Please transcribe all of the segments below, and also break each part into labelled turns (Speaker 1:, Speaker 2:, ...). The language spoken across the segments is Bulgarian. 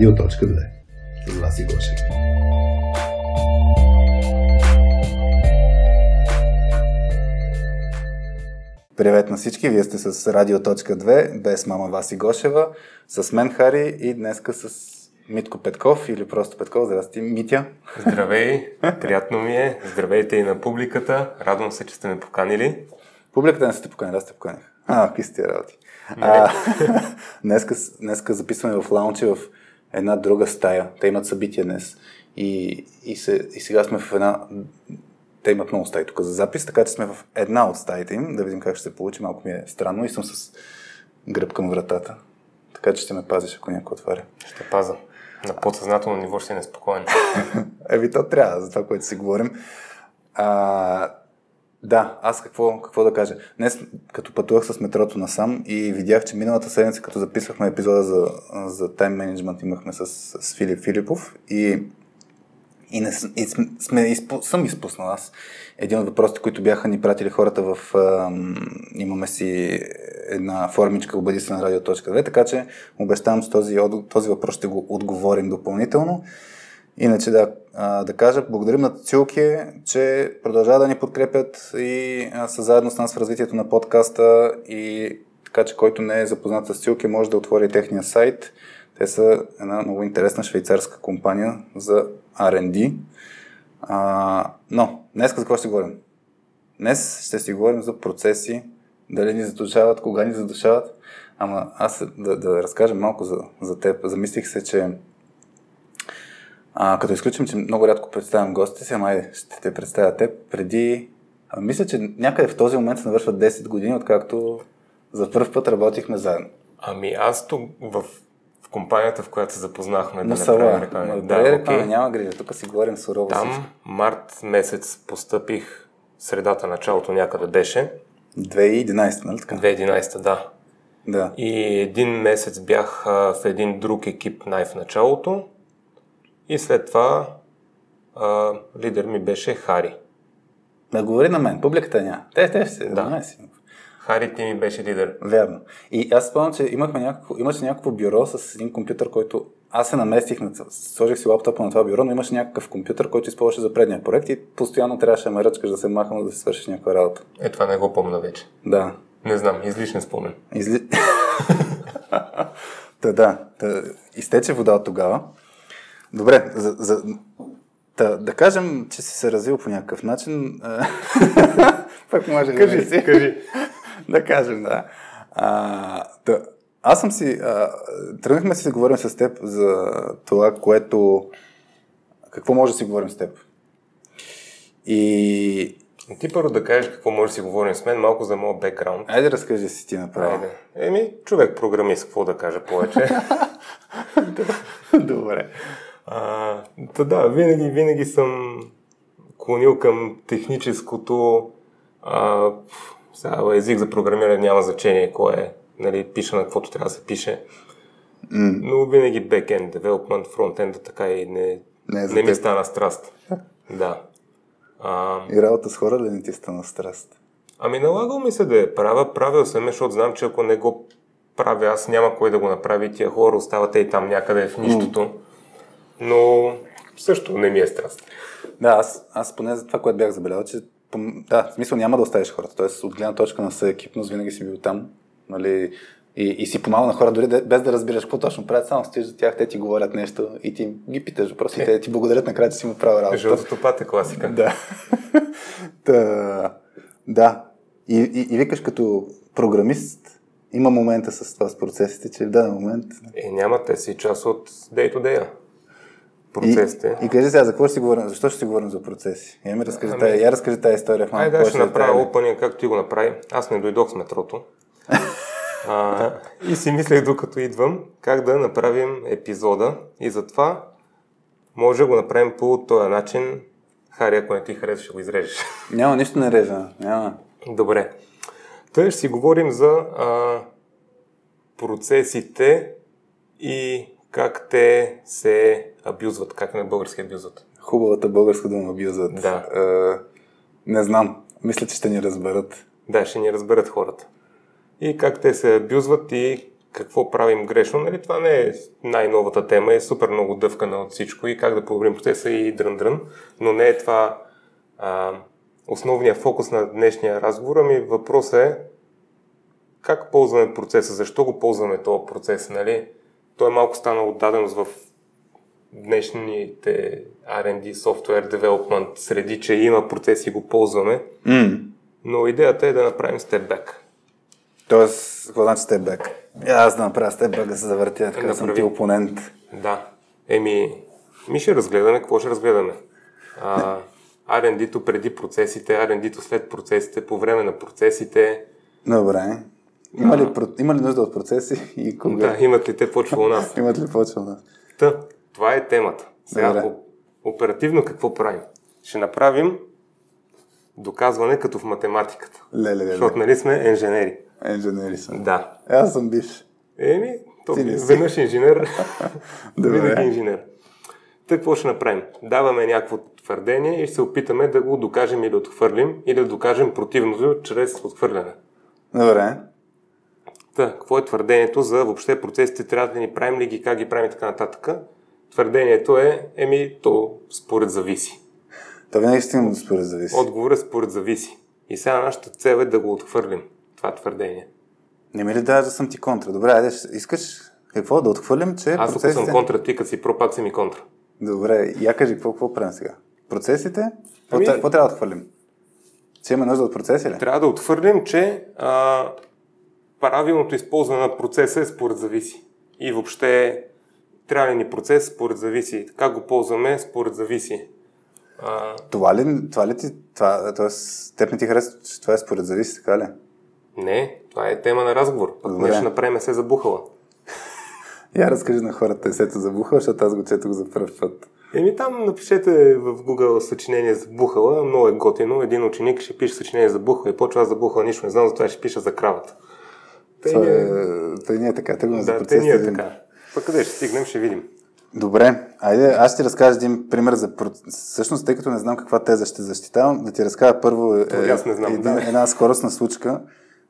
Speaker 1: Радио.2 с Васи Гошев. Привет на всички, вие сте с Радио.2 без мама Васи Гошева, с мен Хари и днеска с Митко Петков или просто Петков. Здрасти, Митя.
Speaker 2: Здравей, приятно ми е. Здравейте и на публиката. Радвам се, че сте ме поканили.
Speaker 1: Публиката не сте поканили, аз сте поканих. А, какви сте работи. А, днеска, днеска записваме в лаунче в една друга стая. Те имат събитие днес. И, и, се, и сега сме в една... Те имат много стаи тук за запис, така че сме в една от стаите им, да видим как ще се получи. Малко ми е странно и съм с гръб към вратата. Така че ще ме пазиш, ако някой отваря.
Speaker 2: Ще паза. На подсъзнателно ниво ще си неспокоен.
Speaker 1: Еви, то трябва, за това, което си говорим. А, да, аз какво, какво да кажа. Днес, като пътувах с метрото насам и видях, че миналата седмица, като записвахме епизода за, за тайм менеджмент, имахме с, с Филип Филипов и, и, не, и сме, изпу, съм изпуснал аз. Един от въпросите, които бяха ни пратили хората в... А, имаме си една формичка обади се на радио.2, така че обещавам, че този, този въпрос ще го отговорим допълнително. Иначе да, да кажа, благодарим на Цилке, че продължава да ни подкрепят и са заедно с нас в развитието на подкаста и така че който не е запознат с Цилке може да отвори техния сайт. Те са една много интересна швейцарска компания за R&D. А, но, днес за какво ще говорим? Днес ще си говорим за процеси, дали ни задушават, кога ни задушават. Ама аз да, да разкажа малко за, за теб. Замислих се, че а, като изключим, че много рядко представям гостите си, ама ще те представя теб, преди... А, мисля, че някъде в този момент се навършват 10 години, откакто за първ път работихме заедно.
Speaker 2: Ами аз тук в, в компанията, в която се запознахме,
Speaker 1: да не правим реклами. Да, да реклами, okay. няма грижа, тук си говорим сурово
Speaker 2: Там всичко. март месец постъпих, средата, началото някъде беше.
Speaker 1: 2011, нали така?
Speaker 2: 2011, да.
Speaker 1: Да.
Speaker 2: И един месец бях в един друг екип най-в началото и след това а, лидер ми беше Хари.
Speaker 1: Да говори на мен, публиката няма. Те, те се да. си.
Speaker 2: Хари ти ми беше лидер.
Speaker 1: Верно. И аз спомням, че имахме някакво, имаше някакво бюро с един компютър, който аз се наместих, на, сложих си лаптопа на това бюро, но имаше някакъв компютър, който използваше за предния проект и постоянно трябваше да ме ръчкаш да се махам да се свършиш някаква работа.
Speaker 2: Е, това не го помня вече.
Speaker 1: Да.
Speaker 2: Не знам, излишен спомен.
Speaker 1: Изли... та, да, та, изтече вода от тогава. Добре, за, за, да, да кажем, че си се развил по някакъв начин. Пък може
Speaker 2: кажи, да си. кажи.
Speaker 1: да кажем, да. А, да. Аз съм си... А, тръгнахме си да говорим с теб за това, което... Какво може да си говорим с теб? И...
Speaker 2: Ти първо да кажеш какво може да си говорим с мен, малко за моят бекграунд.
Speaker 1: Айде разкажи си ти направо. Айде.
Speaker 2: Еми, човек програмист, какво да кажа повече.
Speaker 1: Добре.
Speaker 2: А, да, да, винаги, винаги съм клонил към техническото а, сега, език за програмиране няма значение кой е. Нали, пиша на каквото трябва да се пише. Mm. Но винаги backend development, frontend така и не, не, не ми стана страст. да.
Speaker 1: А, и работа с хора ли не ти стана страст?
Speaker 2: Ами налагал ми се да я правя. Правил съм, защото знам, че ако не го правя, аз няма кой да го направи. Тия хора остават и там някъде в нищото. Mm но също не ми е страст.
Speaker 1: Да, аз, аз поне за това, което бях забелязал, че да, в смисъл няма да оставиш хората. Тоест, от гледна точка на съекипност винаги си бил там. Нали, и, и си помага на хора, дори без да разбираш какво точно правят, само стоиш за тях, те ти говорят нещо и ти ги питаш въпроси, е. те ти благодарят накрая, че си му правил работа.
Speaker 2: Жълтото пат е класика.
Speaker 1: Да. Та, да. И, и, и викаш като програмист, има момента с това с процесите, че в даден момент...
Speaker 2: Е, няма, те си част от day to day процесите.
Speaker 1: И, и кажи сега, за какво ще си говорим? Защо ще си говорим за процеси? Я ми разкажи, ами, тая, я разкажи тази история.
Speaker 2: В Айде, да, ще направя опъния, както ти го направи. Аз не дойдох с метрото. а, и си мислех, докато идвам, как да направим епизода. И затова може да го направим по този начин. Хари, ако не ти хареса, ще го изрежеш.
Speaker 1: Няма, нищо не режа. Няма.
Speaker 2: Добре. Той ще си говорим за а, процесите и как те се абюзват, как на български абюзват.
Speaker 1: Хубавата българска дума абюзват.
Speaker 2: Да.
Speaker 1: А, не знам. Мисля, че ще ни разберат.
Speaker 2: Да, ще ни разберат хората. И как те се абюзват и какво правим грешно. Нали, това не е най-новата тема, е супер много дъвкана от всичко и как да подобрим процеса и дрън-дрън, но не е това а, основният фокус на днешния разговор. Ами въпросът е как ползваме процеса, защо го ползваме този процес. Нали? Той е малко станал отдаденост в днешните R&D, Software Development среди, че има процеси и го ползваме.
Speaker 1: Mm.
Speaker 2: Но идеята е да направим back.
Speaker 1: Тоест, какво значи? Я аз да направя back, да се завъртя, така да съм ти опонент.
Speaker 2: Да. Еми, ми ще разгледаме, какво ще разгледаме? А, R&D-то преди процесите, R&D-то след процесите, по време на процесите.
Speaker 1: Добре. Има, ли, има ли нужда от процеси и кога?
Speaker 2: Да, имат ли те почва у нас?
Speaker 1: имат ли почва у нас?
Speaker 2: Та, това е темата. Сега
Speaker 1: Добре.
Speaker 2: оперативно какво правим? Ще направим доказване като в математиката.
Speaker 1: Леле, леле.
Speaker 2: Защото нали сме инженери.
Speaker 1: Инженери съм.
Speaker 2: Да.
Speaker 1: Е, Аз съм бивш.
Speaker 2: Еми, то
Speaker 1: Ти
Speaker 2: веднъж инженер, винаги инженер. Какво ще направим? Даваме някакво твърдение и ще се опитаме да го докажем или да отхвърлим, или да докажем противното чрез отхвърляне.
Speaker 1: Добре.
Speaker 2: Та, какво е твърдението за въобще процесите, трябва да ни правим ли ги, как ги правим и така нататък? Твърдението е, еми, то според зависи.
Speaker 1: То винаги до според зависи.
Speaker 2: Отговорът според зависи. И сега нашата цел е да го отхвърлим, това твърдение.
Speaker 1: Не ми ли даваш да съм ти контра? Добре, айде, ще- искаш какво? Да отхвърлим, че
Speaker 2: Аз ако
Speaker 1: процесите...
Speaker 2: съм контра, ти като си про, пак си ми контра.
Speaker 1: Добре, я кажи, какво, какво правим сега? Процесите?
Speaker 2: Ами...
Speaker 1: какво трябва да отхвърлим? Че има нужда от процеси ли?
Speaker 2: Трябва да отхвърлим, че а, правилното използване на процеса е според зависи. И въобще трябва ли ни процес според зависи. Как го ползваме според зависи. А,
Speaker 1: Това ли, това ли ти... Това, тоест, теб не ти харесва, че това е според зависи, така ли?
Speaker 2: не, това е тема на разговор. Пък ние ще направим се забухала.
Speaker 1: Я разкажи на хората есето за Бухал, защото аз го четох за първ път.
Speaker 2: Еми там напишете в Google съчинение за бухала, много е готино. Един ученик ще пише съчинение за бухала и почва аз за бухала нищо не знам, затова ще пиша за кравата. Тъй ние-
Speaker 1: е... Той не е така, тръгваме за
Speaker 2: Да, те
Speaker 1: процесите.
Speaker 2: ние е
Speaker 1: един-
Speaker 2: така. Пък къде ще стигнем, ще видим.
Speaker 1: Добре, айде, аз ще разкажа един пример за... Всъщност, тъй като не знам каква теза ще защитавам, да ти разкажа първо е,
Speaker 2: и аз не знам,
Speaker 1: един,
Speaker 2: да.
Speaker 1: една скоростна случка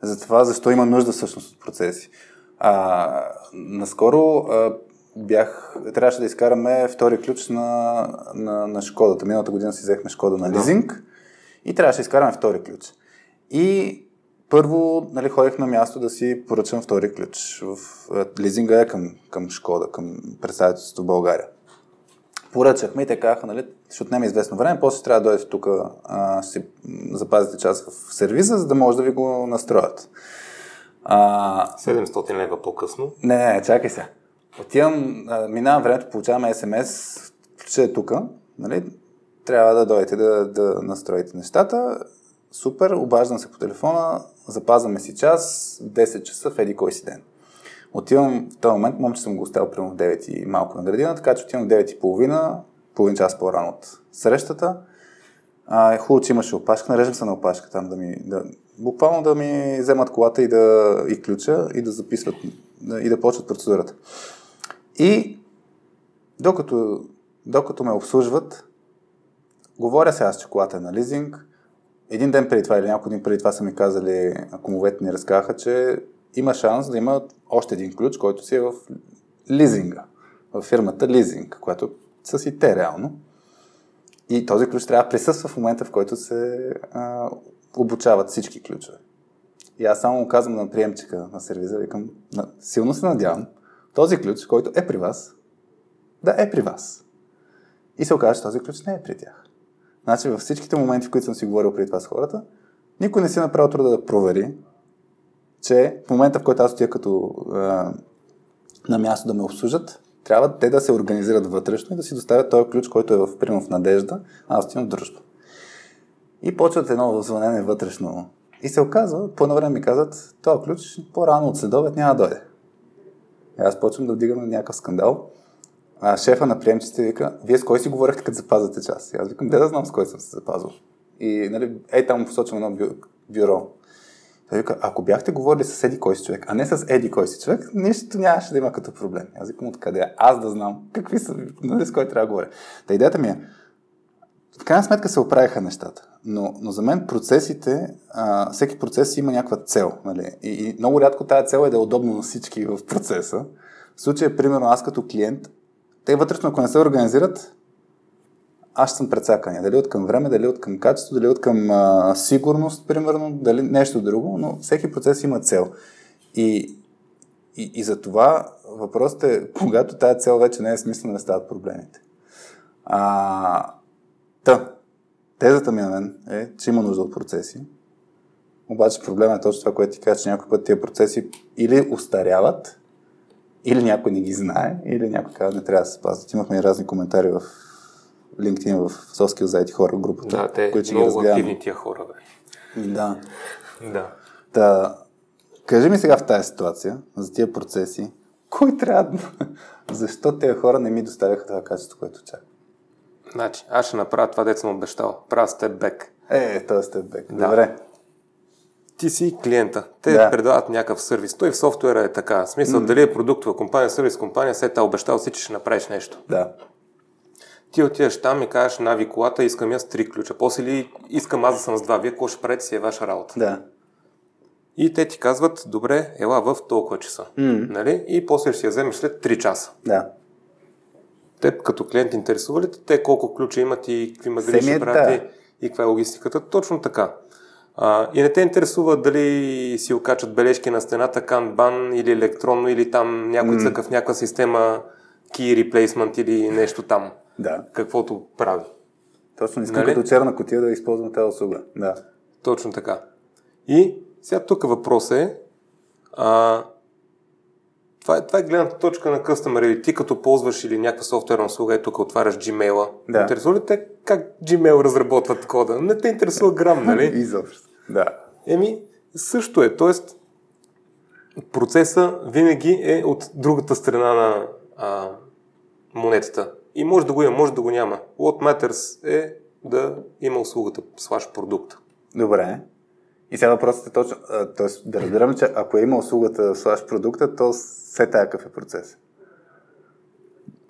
Speaker 1: за това, защо има нужда всъщност от процеси. А, наскоро а, бях, трябваше да изкараме втори ключ на, на, на Шкодата. Миналата година си взехме Шкода на лизинг и трябваше да изкараме втори ключ. И първо нали, ходих на място да си поръчам втори ключ. В, е, лизинга е към, към Шкода, към представителството в България. Поръчахме и те казаха, нали, ще отнеме известно време, после трябва да дойдете тук, а, си запазите час в сервиза, за да може да ви го настроят. А,
Speaker 2: 700 лева по-късно.
Speaker 1: не, не, не, чакай сега. Отивам, минавам времето, получаваме СМС, ключът е тук, нали? Трябва да дойдете да, да настроите нещата. Супер, обаждам се по телефона, запазваме си час, 10 часа в еди кой си ден. Отивам в този момент, момче съм го оставил примерно в 9 и малко на градина, така че отивам в 9 и половина, половин час по-рано от срещата. А, е хубаво, че имаше опашка. Нареждах се на опашка там да ми... Да, буквално да ми вземат колата и, да, и ключа и да записват да, и да почват процедурата. И докато, докато ме обслужват, говоря се аз, че колата е на лизинг. Един ден преди това или няколко дни преди това са ми казали, кумовете ни разказаха, че има шанс да имат още един ключ, който си е в лизинга. В фирмата лизинг, която са си те реално. И този ключ трябва да присъства в момента, в който се а, обучават всички ключове. И аз само казвам на приемчика на сервиза, викам, силно се надявам, този ключ, който е при вас, да е при вас. И се оказа, че този ключ не е при тях. Значи във всичките моменти, в които съм си говорил преди това с хората, никой не си е направил труда да провери, че в момента, в който аз отида като а, на място да ме обслужат, трябва те да се организират вътрешно и да си доставят този ключ, който е в, примерно в надежда, а аз отивам в дружба. И почват едно звънене вътрешно. И се оказва, по едно време ми казват, този ключ по-рано от следобед няма да дойде. И аз почвам да вдигам някакъв скандал. А шефа на приемчите вика, вие с кой си говорихте, като запазвате час? И аз викам, де да знам с кой съм се запазвал. И нали, ей там посочвам едно бю- бюро. Той вика, ако бяхте говорили с еди кой си човек, а не с еди кой си човек, нищо нямаше да има като проблем. Аз викам, откъде? Аз да знам какви са, нали, с кой трябва да говоря. Та идеята ми е, в крайна сметка се оправиха нещата. Но, но за мен процесите, а, всеки процес има някаква цел. Нали? И, и много рядко тази цел е да е удобно на всички в процеса. В случая, примерно, аз като клиент, те вътрешно, ако не се организират, аз съм прецакан. Дали от към време, дали от към качество, дали от към а, сигурност, примерно, дали нещо друго, но всеки процес има цел. И, и, и за това въпросът е, когато тази цел вече не е смислена, да стават проблемите. А, та, тезата ми на мен е, че има нужда от процеси. Обаче проблема е точно това, което ти каза, че някой път тия процеси или устаряват, или някой не ги знае, или някой казва, не трябва да се спазват. Имахме и разни коментари в LinkedIn, в Соскил за ети хора групата.
Speaker 2: Да, те които много активни тия хора. Бе.
Speaker 1: Да.
Speaker 2: Да.
Speaker 1: Та, кажи ми сега в тази ситуация, за тия процеси, кой трябва. Защо тези хора не ми доставяха това качество, което очаквам?
Speaker 2: Значи, аз ще направя това, дето съм обещал. Правя степбек.
Speaker 1: Е, това е степбек. Да. Добре.
Speaker 2: Ти си клиента. Те да. предават някакъв сервис. Той в софтуера е така. В смисъл, mm. дали е продуктова компания, сервис компания, след това обещал си, че ще направиш нещо.
Speaker 1: Да.
Speaker 2: Ти отиваш там и кажеш, нави колата, искам я с три ключа. После ли искам аз да съм с два, вие какво ще правите си е ваша работа.
Speaker 1: Да.
Speaker 2: И те ти казват, добре, ела в толкова часа.
Speaker 1: Mm.
Speaker 2: Нали? И после ще я вземеш след 3 часа.
Speaker 1: Да.
Speaker 2: Те като клиент интересува ли те колко ключа имат и какви магазини ще правят да. и каква е логистиката? Точно така. А, и не те интересува дали си окачат бележки на стената, канбан или електронно, или там някой mm. цъка в някаква система key replacement или нещо там.
Speaker 1: Да.
Speaker 2: Каквото прави.
Speaker 1: Точно, искам нали? като черна котия да използвам тази услуга. Да.
Speaker 2: Точно така. И сега тук въпрос е, а, това е, това е гледната точка на къстъмър или ти като ползваш или някаква софтуерна услуга, е тук отваряш Gmail-а. Да. Интересува ли те как Gmail разработват кода? Не те интересува грам, нали?
Speaker 1: Изобщо. Да.
Speaker 2: Еми, също е. Тоест, процеса винаги е от другата страна на а, монетата. И може да го има, може да го няма. What matters е да има услугата, слаш продукт.
Speaker 1: Добре. И сега въпросът е точно, т.е. да разбирам, че ако е има услугата слаш продукта, то все тая какъв е процес.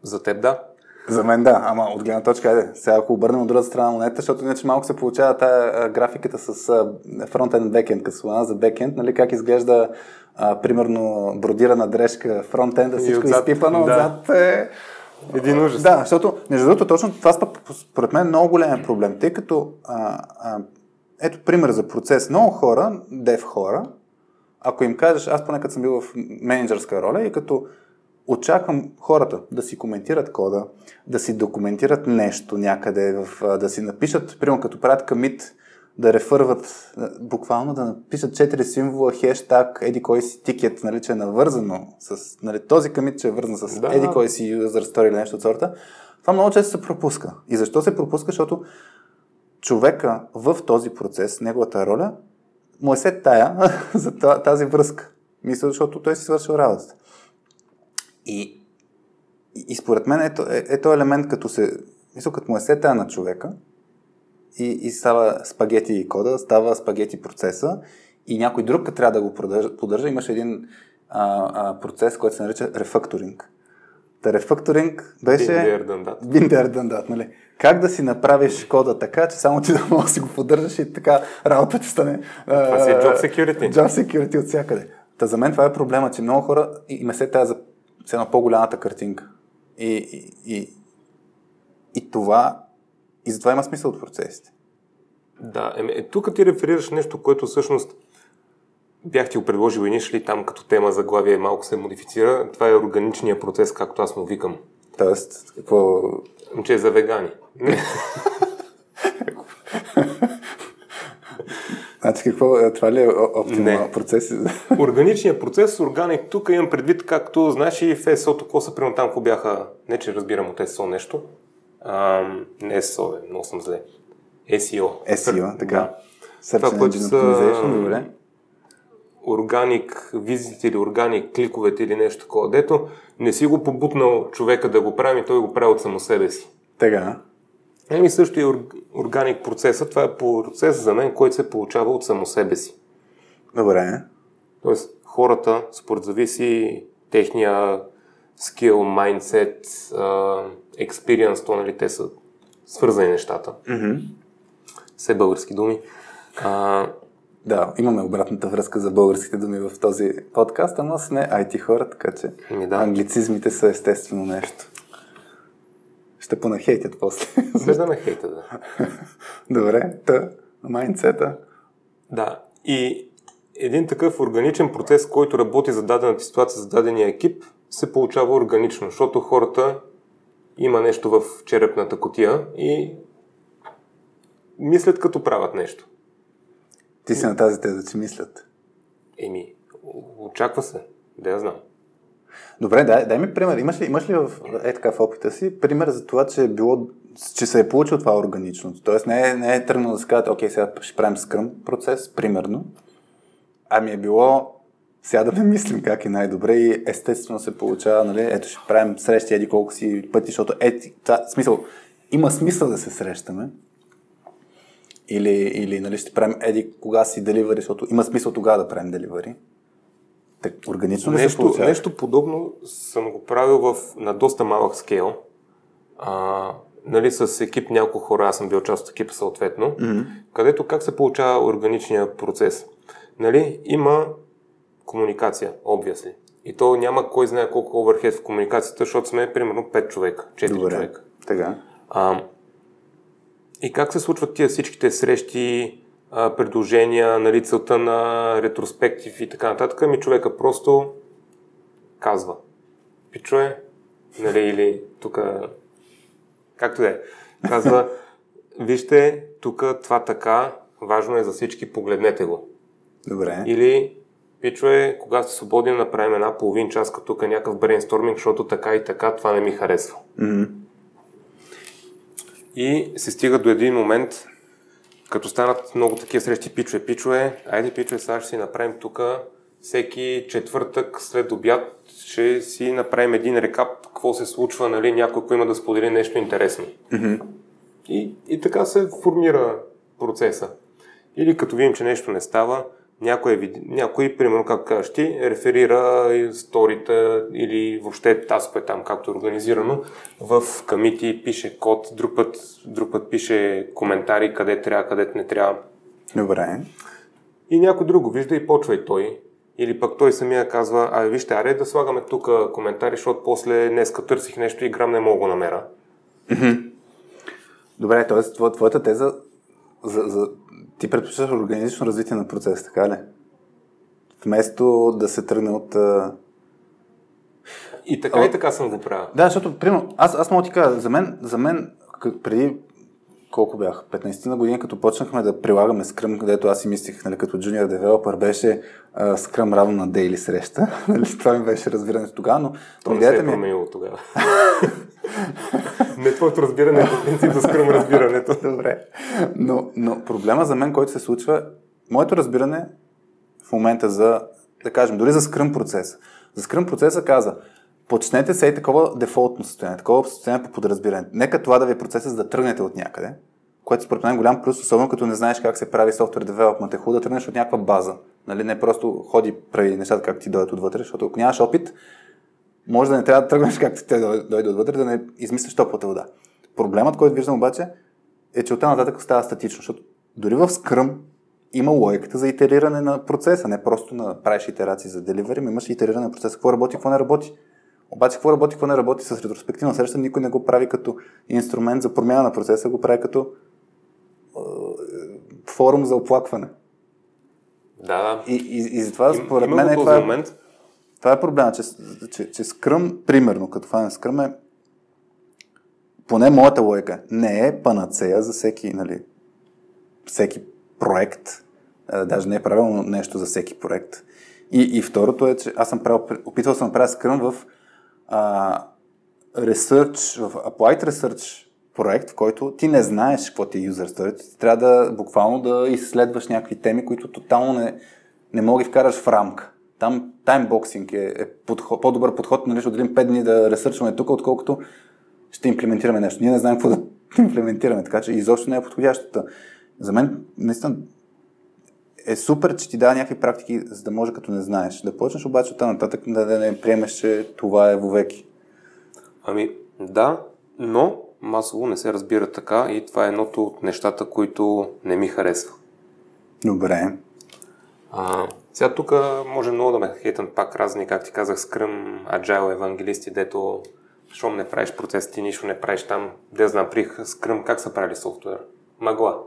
Speaker 2: За теб да.
Speaker 1: За мен да, ама от гледна точка, айде, сега ако обърнем от другата страна на монета, защото иначе малко се получава тая графиката с фронтенд бекенд, като слона за бекенд, нали, как изглежда а, примерно бродирана дрежка фронтенда, всичко отзад, изпипано, да. отзад е...
Speaker 2: Един ужас.
Speaker 1: Да, защото, между другото, точно това според мен е много голям проблем, тъй като а, а, ето пример за процес. Много хора, дев хора, ако им кажеш, аз поне като съм бил в менеджерска роля и като очаквам хората да си коментират кода, да си документират нещо някъде, в, да си напишат, примерно като правят камит, да рефърват, буквално да напишат 4 символа, хештаг, еди кой си тикет, нали, че е навързано с, нали, този камит, че е вързан с да. еди кой си user story или нещо от сорта, това много често се пропуска. И защо се пропуска? Защото човека в този процес, неговата роля, му е се тая за тази връзка. Мисля, защото той си свършил работата. И, и, според мен ето, е, е този елемент, като се, мисля, като му е се тая на човека и, и става спагети и кода, става спагети процеса и някой друг, като трябва да го поддържа, поддържа имаше един а, а, процес, който се нарича рефакторинг. Та рефакторинг беше...
Speaker 2: Биндер
Speaker 1: дандат. нали? Как да си направиш кода така, че само ти да можеш да си го поддържаш и така работа ти стане...
Speaker 2: Това си е job security.
Speaker 1: Job security от всякъде. Та за мен това е проблема, че много хора има се тази за едно по-голямата картинка. И, и, и, и това... И затова има смисъл от процесите.
Speaker 2: Да, е, е, тук ти реферираш нещо, което всъщност бях ти го предложил инишли там като тема за главие малко се модифицира. Това е органичния процес, както аз му викам.
Speaker 1: Тоест, какво...
Speaker 2: Че е за вегани.
Speaker 1: Значи какво, е, това ли е оптимал процес?
Speaker 2: Органичният процес, органик, тук имам предвид, както знаеш и в ЕСО-то, какво са примерно там, ако бяха, не че разбирам от ЕСО нещо, а, не ЕСО, е, много съм зле. SEO.
Speaker 1: SEO, така. Да.
Speaker 2: Search това, което са добре. Органик визите или органик кликовете или нещо такова, дето не си го побутнал човека да го прави, той го прави от само себе си.
Speaker 1: Така.
Speaker 2: Еми също и органик процеса. Това е процес за мен, който се получава от само себе си.
Speaker 1: Добре.
Speaker 2: Тоест хората, според зависи техния скил, майндсет, experience, то нали те са свързани нещата.
Speaker 1: Mm-hmm.
Speaker 2: все български думи. А,
Speaker 1: Да, имаме обратната връзка за българските думи в този подкаст, ама сме IT хора, така че
Speaker 2: Ми да.
Speaker 1: англицизмите са естествено нещо. Ще понахейтят после.
Speaker 2: без да ме хейта, да.
Speaker 1: Добре, та, майнцета.
Speaker 2: Да. И един такъв органичен процес, който работи за дадената ситуация, за дадения екип, се получава органично, защото хората има нещо в черепната котия и мислят като правят нещо.
Speaker 1: Ти си на тази теза, че мислят.
Speaker 2: Еми, очаква се. Да я знам.
Speaker 1: Добре, дай, дай ми пример. Имаш ли, имаш ли в, е така в опита си пример за това, че е било че се е получил това органично. Тоест не е, не е тръгнало да се казват, окей, сега ще правим скръм процес, примерно. Ами е било сега да не мислим как е най-добре и естествено се получава, нали, ето ще правим срещи еди колко си пъти, защото ети, та, смисъл, има смисъл да се срещаме. Или, или нали, ще правим еди кога си деливари, защото има смисъл тогава да правим деливари. Так, органично ли се
Speaker 2: Нещо,
Speaker 1: получава?
Speaker 2: нещо подобно съм го правил в, на доста малък скейл. А, нали, с екип няколко хора, аз съм бил част от екипа съответно, mm-hmm. където как се получава органичния процес. Нали, има комуникация, obviously. И то няма кой знае колко оверхед в комуникацията, защото сме примерно 5 човека, 4
Speaker 1: Добре,
Speaker 2: човека.
Speaker 1: така.
Speaker 2: А, и как се случват тия всичките срещи, предложения, нали, целта на ретроспектив и така нататък, ми човека просто казва. Пичове, нали, или тук, както е, казва, вижте, тук това така, важно е за всички, погледнете го.
Speaker 1: Добре.
Speaker 2: Или, пичове, кога сте свободни, направим една половин час, като тук е някакъв брейнсторминг, защото така и така това не ми харесва.
Speaker 1: Мгм.
Speaker 2: И се стига до един момент, като станат много такива срещи пичове, пичове, айде пичове, сега ще си направим тук всеки четвъртък след обяд ще си направим един рекап, какво се случва, нали, някой, ако има да сподели нещо интересно.
Speaker 1: Мгм.
Speaker 2: И, и така се формира процеса. Или като видим, че нещо не става, някой, е някой примерно, как кажеш ти, реферира сторите или въобще таскове там, както е организирано, в камити пише код, друг път, друг път пише коментари, къде трябва, къде не трябва.
Speaker 1: Добре.
Speaker 2: И някой друг го вижда и почва и той. Или пък той самия казва, а вижте, аре да слагаме тук коментари, защото после днеска търсих нещо и грам не мога намеря.
Speaker 1: Добре, т.е. тво- твоята теза за, за... ти предпочиташ органично развитие на процес, така ли? Вместо да се тръгне от...
Speaker 2: И така
Speaker 1: А,
Speaker 2: и така съм го правил.
Speaker 1: Да, защото, примерно, аз, аз мога ти кажа, за мен, за мен преди колко бях, 15 на години, като почнахме да прилагаме Scrum, където аз си мислих, нали, като junior developer, беше а, Scrum равно на daily среща. Нали, Това ми беше разбирането тогава, но
Speaker 2: То не се е
Speaker 1: идеята ми е...
Speaker 2: променило тогава. не твоето разбиране, по принцип да скръм разбирането.
Speaker 1: Добре. Но, но проблема за мен, който се случва, моето разбиране в момента за, да кажем, дори за скръм процеса. За скръм процеса каза, почнете се и такова дефолтно състояние, такова състояние по подразбиране. Нека това да ви е процеса, за да тръгнете от някъде, което според мен е голям плюс, особено като не знаеш как се прави софтуер девелопмент. Е хубаво да тръгнеш от някаква база. Нали? Не просто ходи, прави нещата как ти дойдат отвътре, защото ако нямаш опит, може да не трябва да тръгнеш както те дойде отвътре, да не измислиш топлата вода. Проблемът, който виждам обаче, е, че оттам нататък става статично, защото дори в Scrum има логиката за итериране на процеса, не просто на правиш итерации за деливери, но имаш итериране на процеса, какво работи, какво не работи. Обаче какво работи, какво не работи с ретроспективна среща, никой не го прави като инструмент за промяна на процеса, го прави като е, форум за оплакване.
Speaker 2: Да.
Speaker 1: И, и, и затова,
Speaker 2: Им-
Speaker 1: според мен, е, това,
Speaker 2: момент.
Speaker 1: Това е проблема, че, че, че Scrum, примерно, като фанен Scrum е поне моята логика, не е панацея за всеки, нали, всеки проект. А, даже не е правилно нещо за всеки проект. И, и второто е, че аз съм правил, опитвал съм да правя Scrum в а, research, в applied research проект, в който ти не знаеш какво ти е user story. Ти трябва да буквално да изследваш някакви теми, които тотално не, не мога да вкараш в рамка. Там таймбоксинг е, е подход, по-добър подход, нали, ще отделим 5 дни да ресърчваме тук, отколкото ще имплементираме нещо. Ние не знаем какво да имплементираме, така че изобщо не е подходящата. За мен, наистина, е супер, че ти дава някакви практики, за да може като не знаеш. Да почнеш обаче оттам нататък да, да не приемеш, че това е вовеки.
Speaker 2: Ами, да, но масово не се разбира така и това е едното от нещата, които не ми харесва.
Speaker 1: Добре.
Speaker 2: А, сега тук може много да ме хейтат пак разни, как ти казах, скръм, agile евангелисти, дето щом не правиш процес, ти нищо не правиш там. Де знам, при скръм как са правили софтуер? Магла.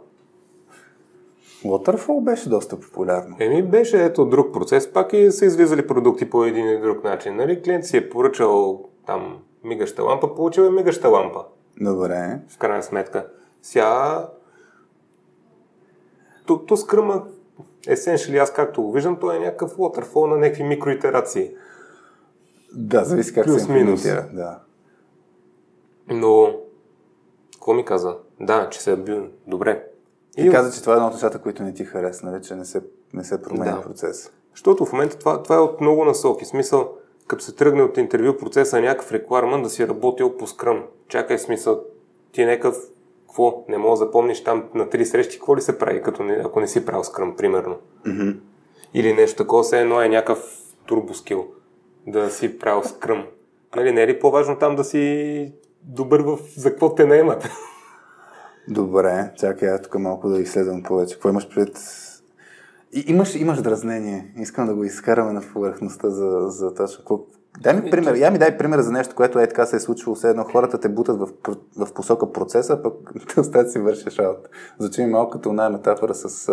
Speaker 1: Waterfall беше доста популярно.
Speaker 2: Еми беше ето друг процес, пак и са излизали продукти по един или друг начин. Нали? Клиент си е поръчал там мигаща лампа, получил е мигаща лампа.
Speaker 1: Добре.
Speaker 2: В крайна сметка. Сега то, то скръма Essentially, аз както го виждам, то е някакъв waterfall на някакви микроитерации.
Speaker 1: Да, зависи как
Speaker 2: Плюс,
Speaker 1: се имплементира. Да.
Speaker 2: Но, какво ми каза? Да, че се е бил добре.
Speaker 1: Ти каза, че това е едно от нещата, които не ти хареса, нали? че не се, не се променя
Speaker 2: Да.
Speaker 1: процес.
Speaker 2: Защото в момента това, това е от много насоки. Смисъл, като се тръгне от интервю процеса някакъв requirement да си работил по скръм. Чакай смисъл, ти е някакъв, какво, не мога да запомниш там на три срещи, какво ли се прави, като не, ако не си правил скръм, примерно.
Speaker 1: Mm-hmm.
Speaker 2: Или нещо такова, все едно е някакъв турбоскил да си правил скръм. Нали, не е ли по-важно там да си добър в за какво те наемат?
Speaker 1: Добре, чакай, аз тук малко да изследвам повече. Какво имаш пред... И, имаш, имаш дразнение. Искам да го изкараме на повърхността за, за точно. Какво... Дай ми пример. Я ми дай пример за нещо, което е така се е случило. Все едно хората те бутат в, в посока процеса, пък те остават си вършиш работа. Звучи ми малко като една метафора с,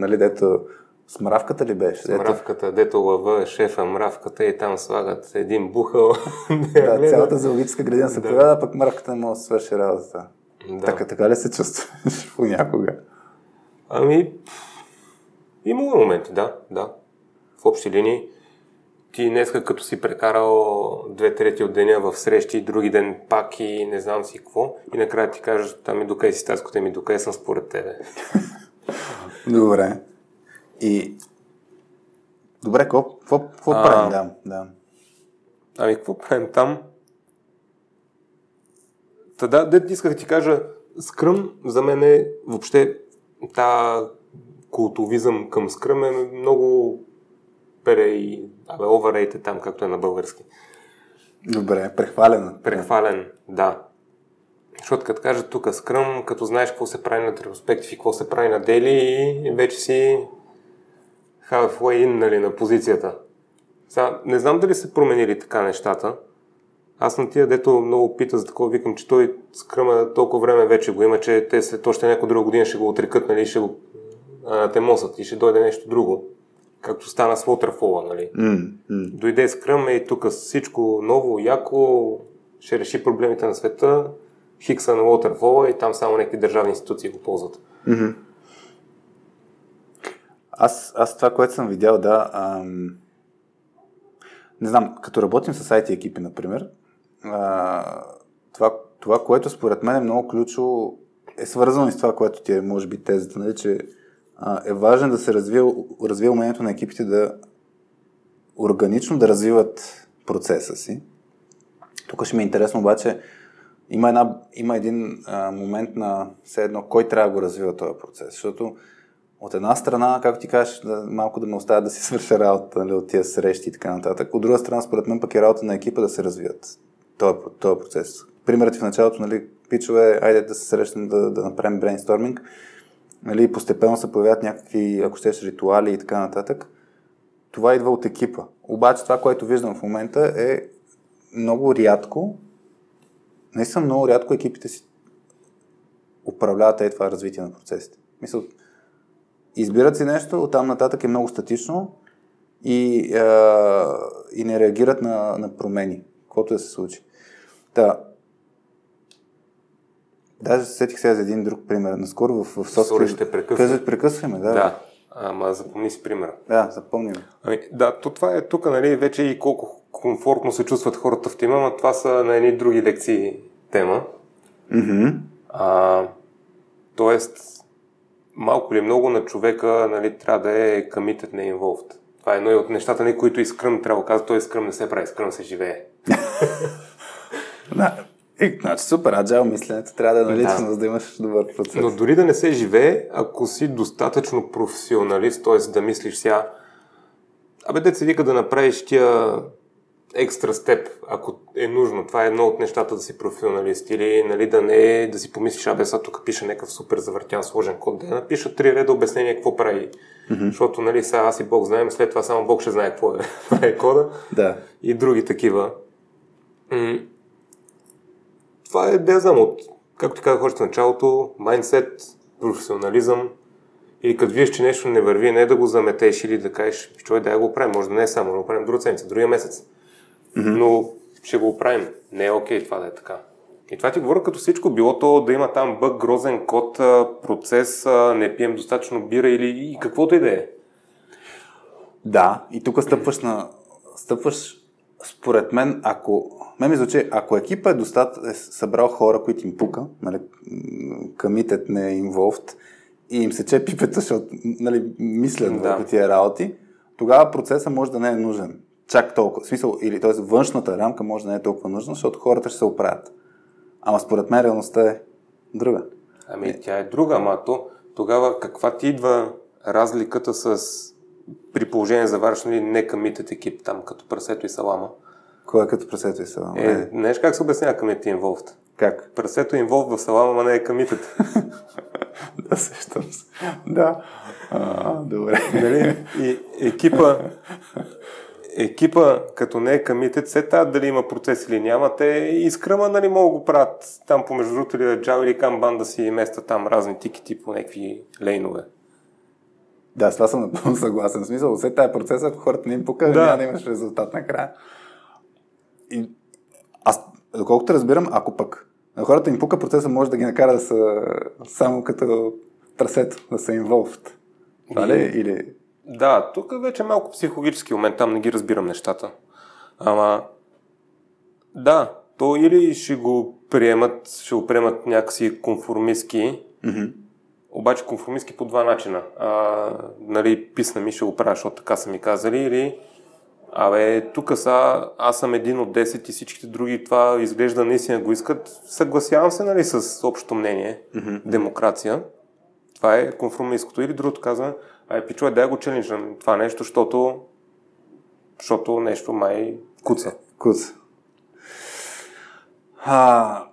Speaker 1: нали, дето с мравката ли беше? Дето,
Speaker 2: Мравката, дето лъва е шефа мравката и там слагат един бухъл.
Speaker 1: да, цялата зоологическа градина се
Speaker 2: Да.
Speaker 1: появява, пък мравката не може да свърши работата.
Speaker 2: Да.
Speaker 1: Така, така ли се чувстваш понякога?
Speaker 2: Ами, имало моменти, да, да. В общи линии, ти днеска като си прекарал две трети от деня в срещи, други ден пак и не знам си какво, и накрая ти кажеш, там ми докъде си таската ми, докъде съм според тебе.
Speaker 1: Добре. И... Добре, какво, какво, какво
Speaker 2: А.
Speaker 1: правим? Да, да.
Speaker 2: Ами, какво правим там? Та да, дет исках да ти кажа, скръм за мен е въобще та култовизъм към скръм е много пере и абе, overrated там, както е на български.
Speaker 1: Добре, прехвалена.
Speaker 2: Прехвален, да. Защото като кажа тук скръм, като знаеш какво се прави на ретроспектив и какво се прави на дели, и вече си halfway in, нали, на позицията. Сега, не знам дали се променили така нещата. Аз на тия, дето много пита за такова, викам, че той скръма толкова време вече го има, че те след още някоя друга година ще го отрекат, нали, ще го а, темосат и ще дойде нещо друго. Както стана с Waterfall, нали.
Speaker 1: М.
Speaker 2: Дойде скръм и тук всичко ново, яко, ще реши проблемите на света, хикса на Waterfall и там само някакви държавни институции го ползват.
Speaker 1: Мгм. Аз, аз това, което съм видял, да, ам... не знам, като работим с IT екипи, например, а, това, това, което според мен е много ключово, е свързано и с това, което ти е, може би, тезата, нали, че е важно да се развие, развие умението на екипите да органично да развиват процеса си. Тук ще ми е интересно обаче, има, една, има един а, момент на все едно, кой трябва да го развива този процес, защото от една страна, както ти кажеш, да, малко да ме оставят да си свърша работа нали, от тия срещи и така нататък. От друга страна, според мен пък е работа на екипа да се развият този, този процес. Примерът в началото, нали, пичове, айде да се срещнем, да, да направим брейнсторминг. Нали, постепенно се появяват някакви, ако щеш, ритуали и така нататък. Това идва от екипа. Обаче това, което виждам в момента е много рядко, наистина много рядко екипите си управляват е това развитие на процесите. Мисъл, избират си нещо, оттам нататък е много статично и, а, и не реагират на, на промени, каквото да се случи. Да. Даже се сетих сега за един друг пример. Наскоро в, в Software...
Speaker 2: ще прекъсна.
Speaker 1: Казах, прекъсваме, да.
Speaker 2: Да, ама запомни си примера.
Speaker 1: Да, запомним.
Speaker 2: Ами, да, то това е тук, нали, вече и колко комфортно се чувстват хората в тима, но това са на едни други лекции тема.
Speaker 1: Мгм.
Speaker 2: А, тоест, малко или много на човека нали, трябва да е committed, не involved. Това е едно и от нещата, на които и скръм трябва да казва, той скръм не се прави, скръм се живее.
Speaker 1: Да. И, значи супер, аджайл мисленето трябва да е налично,
Speaker 2: Да.
Speaker 1: за да имаш добър процес.
Speaker 2: Но дори да не се живее, ако си достатъчно професионалист, т.е. да мислиш сега, абе, дет се вика да направиш тия екстра степ, ако е нужно. Това е едно от нещата да си професионалист или нали, да не е да си помислиш, абе сега тук пише някакъв супер завъртян сложен код, да напиша три реда обяснение какво прави. Mm-hmm. Защото нали, сега аз и Бог знаем, след това само Бог ще знае какво е, прави кода
Speaker 1: Да.
Speaker 2: и други такива. Това е, да знам, от, както казах още в началото, майндсет, професионализъм, и като видиш, че нещо не върви, не да го заметеш или да кажеш, човек да го правим, може да не е само, да го правим друга седмица, другия месец. Mm-hmm. Но ще го правим. Не е окей okay, това да е така. И това ти говоря като всичко, било то да има там бък, грозен код, процес, не пием достатъчно бира или и каквото и да е.
Speaker 1: Да, и тук стъпваш на... Стъпваш, според мен, ако... Мен ми звучи, ако екипа е достатъчно, е събрал хора, които им пука, нали, комитет не е involved, и им се че пипета, защото нали, мислят
Speaker 2: Да.
Speaker 1: върху тия работи, тогава процесът може да не е нужен. Чак толкова. В смисъл, или т.е. външната рамка може да не е толкова нужна, защото хората ще се оправят. Ама според мен реалността е друга.
Speaker 2: Ами тя е друга, ама то тогава каква ти идва разликата с при положение заварваш нали, не комитет екип там, като прасето и салама.
Speaker 1: Кой е като прасето и салама?
Speaker 2: Е, знаеш как се обяснява комитет involved?
Speaker 1: Как?
Speaker 2: Прасето е involved в салама, ама не е комитет.
Speaker 1: Да, сещам се. Да. А, добре.
Speaker 2: нали? И екипа, екипа, като не е комитет, се тази дали има процес или няма, те и скръма, нали, могат го правят там помежду другото или Java или Kanban да си местят там разни тикети по някакви лейнове.
Speaker 1: Да, с това съм напълно съгласен. В смисъл, след тази процес, ако хората не им пука,
Speaker 2: Да.
Speaker 1: няма да имаш резултат накрая. И аз, доколкото разбирам, ако пък на хората им пука, процеса може да ги накара да са само като трасето, да са involved. Това ли? е? Или...
Speaker 2: Да, тук вече е малко психологически момент, там не ги разбирам нещата. Ама, да, то или ще го приемат, ще го приемат някакси конформистски,
Speaker 1: Mm-hmm.
Speaker 2: обаче конформистски по два начина. А, нали, писна ми, ще го правя, защото така са ми казали, или Абе, тук са, аз съм един от 10 и всичките други това изглежда наистина го искат. Съгласявам се, нали, с общото мнение.
Speaker 1: Mm-hmm.
Speaker 2: Демокрация. Това е конформистското. Или другото казва, ай, пичове, дай го челенджам това нещо, защото, защото нещо май куца.
Speaker 1: Куц. А,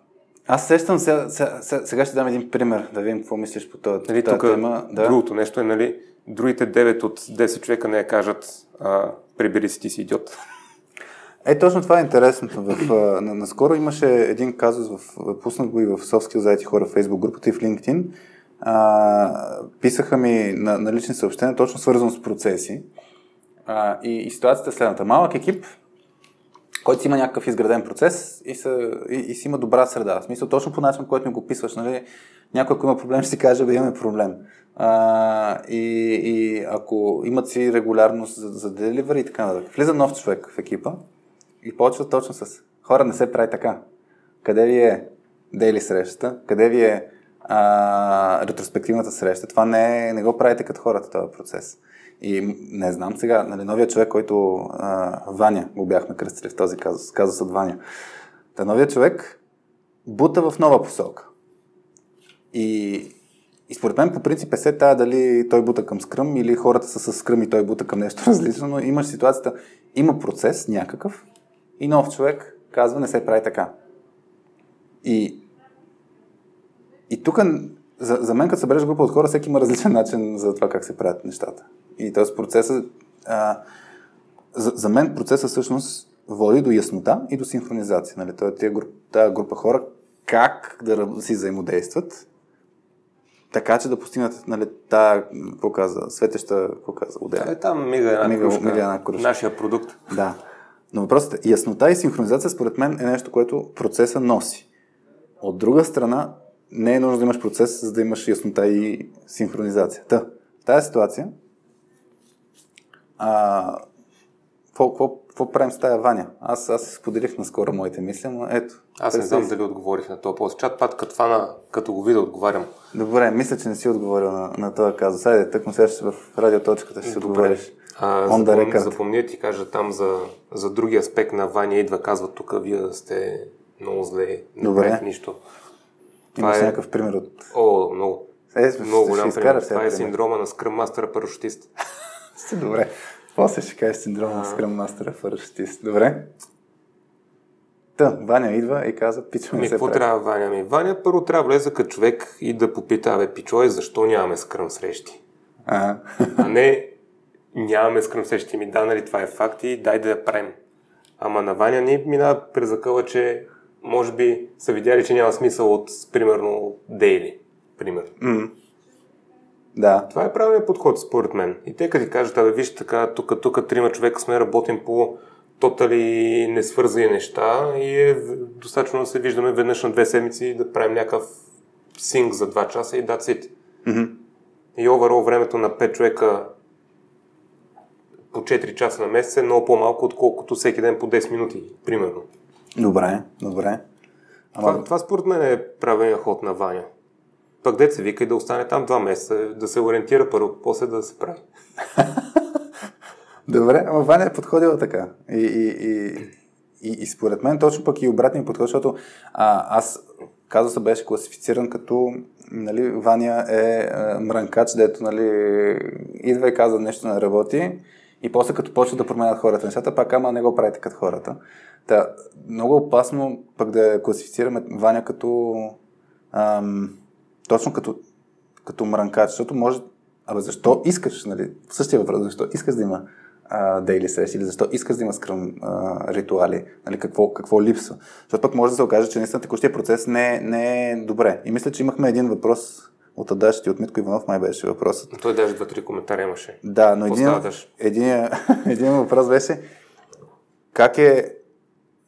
Speaker 1: аз сещам, сега, сега, ще дам един пример, да видим какво мислиш по този,
Speaker 2: Нали,
Speaker 1: тема. Да.
Speaker 2: другото нещо е, нали, другите 9 от 10 човека не я кажат, а, прибери си ти си идиот.
Speaker 1: Е, точно това е интересното. В, наскоро имаше един казус, в, пуснах го и в Skills заети хора в Facebook групата и в LinkedIn. А, писаха ми на, на лични съобщения, точно свързано с процеси. А, и, и ситуацията е следната. Малък екип, който си има някакъв изграден процес и, са, и, и си има добра среда. В смисъл, точно по начин, който ми го описваш. Нали? Някой, ако има проблем, ще си каже, бе, имаме проблем. А, и, и ако имат си регулярност за, за delivery и така нататък. Влиза нов човек в екипа и почва точно с хора не се прави така. Къде ви е дейли срещата? Къде ви е а, ретроспективната среща? Това не, е, не го правите като хората този процес. И не знам сега, нали, новия човек, който а, Ваня го бяхме кръстили в този казус, казусът Ваня. Та новия човек бута в нова посока. И, и според мен по принцип е се тая дали той бута към скръм или хората са с скръм и той бута към нещо различно, но имаш ситуацията, има процес някакъв и нов човек казва не се прави така. И, и тук за, за мен като събереш група от хора, всеки има различен начин за това как се правят нещата. И този процесът, а, за, за мен процесът всъщност води до яснота и до синхронизация. Нали? Той, тия груп, тая група хора как да си взаимодействат, така че да постигнат нали, тая, какво каза, светеща, какво каза,
Speaker 2: Да,
Speaker 1: удея.
Speaker 2: е там мига една
Speaker 1: Мига-
Speaker 2: кружка,
Speaker 1: мига една кружка.
Speaker 2: нашия продукт.
Speaker 1: Да. Но въпросът е, яснота и синхронизация според мен е нещо, което процеса носи. От друга страна, не е нужно да имаш процес, за да имаш яснота и синхронизация. Та, в тази ситуация, а, какво, правим с тая Ваня? Аз, аз споделих наскоро моите мисли, но ето.
Speaker 2: Аз не знам дали отговорих на този пост. Чат пат като фана, като го видя, отговарям.
Speaker 1: Добре, мисля, че не си отговорил на, на този казус. Айде, тъкмо сега ще в радиоточката ще си отговориш.
Speaker 2: А,
Speaker 1: On the
Speaker 2: запом...
Speaker 1: record.
Speaker 2: запомня ти кажа там за, за други аспект на Ваня идва, казва тук, вие сте много зле, не правите нищо.
Speaker 1: Имаш
Speaker 2: това е-
Speaker 1: някакъв пример от...
Speaker 2: О, много.
Speaker 1: Е,
Speaker 2: много
Speaker 1: ще
Speaker 2: голям пример. Това е синдрома на скръм мастера парашутист.
Speaker 1: Сте добре. После ще кажеш синдром на Scrum Master фаршистист. Добре. Та, Ваня идва и каза, пичо не се
Speaker 2: какво трябва Ваня ми? Ваня първо трябва да влезе като човек и да попита, бе, пичо, е, защо нямаме скръм срещи?
Speaker 1: Ага.
Speaker 2: А не нямаме скръм срещи ми, да, нали, това е факт и дай да я правим. Ама на Ваня ни минава през закъла, че може би са видяли, че няма смисъл от, примерно, дейли. Пример.
Speaker 1: М. Да.
Speaker 2: Това е правилният подход, според мен. И те като ти кажат, абе, виж така, тук, тук трима човека сме, работим по тотали несвързани неща и е достатъчно да се виждаме веднъж на две седмици и да правим някакъв синк за два часа и that's it.
Speaker 1: Мгм.
Speaker 2: И оверол времето на 5 човека по 4 часа на месец е много по-малко, отколкото всеки ден по 10 минути, примерно.
Speaker 1: Добре, добре.
Speaker 2: Това,
Speaker 1: Ама,
Speaker 2: това според мен е правилният ход на Ваня. Пък се вика и да остане там два месеца, да се ориентира първо, после да се прави.
Speaker 1: добре, ама Ваня е подходила така. И, и, и, и, и според мен точно пък и обратния подход, защото а, аз казуса беше класифициран като нали, Ваня е а, мрънкач, дето нали, идва и казва нещо не работи и после като почва да променят хората нещата, пак ама не го правите като хората. Та, много опасно пък да класифицираме Ваня като ам, точно като, като мрънкач, защото може Абе, защо искаш, нали? Същия въпрос, защо искаш да има дейли срещи или защо искаш да има скръм а, ритуали, нали? Какво, какво липсва. Защото пък може да се окаже, че наистина текущия процес не, не е добре. И мисля, че имахме един въпрос от Адаш и от Митко Иванов, май беше въпросът.
Speaker 2: Той даже два-три коментара имаше.
Speaker 1: Да, но един, един, един въпрос беше как е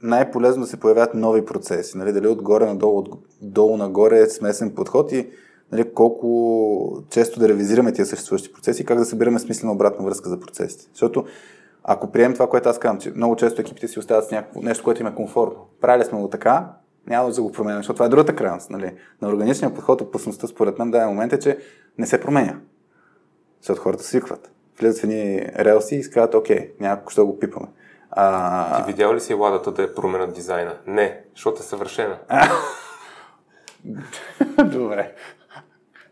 Speaker 1: най-полезно да се появяват нови процеси, нали? дали отгоре надолу, отдолу нагоре е смесен подход и нали, колко често да ревизираме тия съществуващи процеси и как да събираме смислена обратна връзка за процесите. Защото ако приемем това, което аз казвам, че много често екипите си остават с някакво нещо, което им е комфортно. Правили сме го така, няма да го променим, защото това е другата крайност. Нали? На органичния подход опасността според мен в даден момент е, че не се променя. Защото хората свикват. Влизат в едни релси и казват, окей, някакво ще го пипаме. А,
Speaker 2: Ти видял ли си ладата да е променят дизайна? Не, защото е съвършена.
Speaker 1: Добре.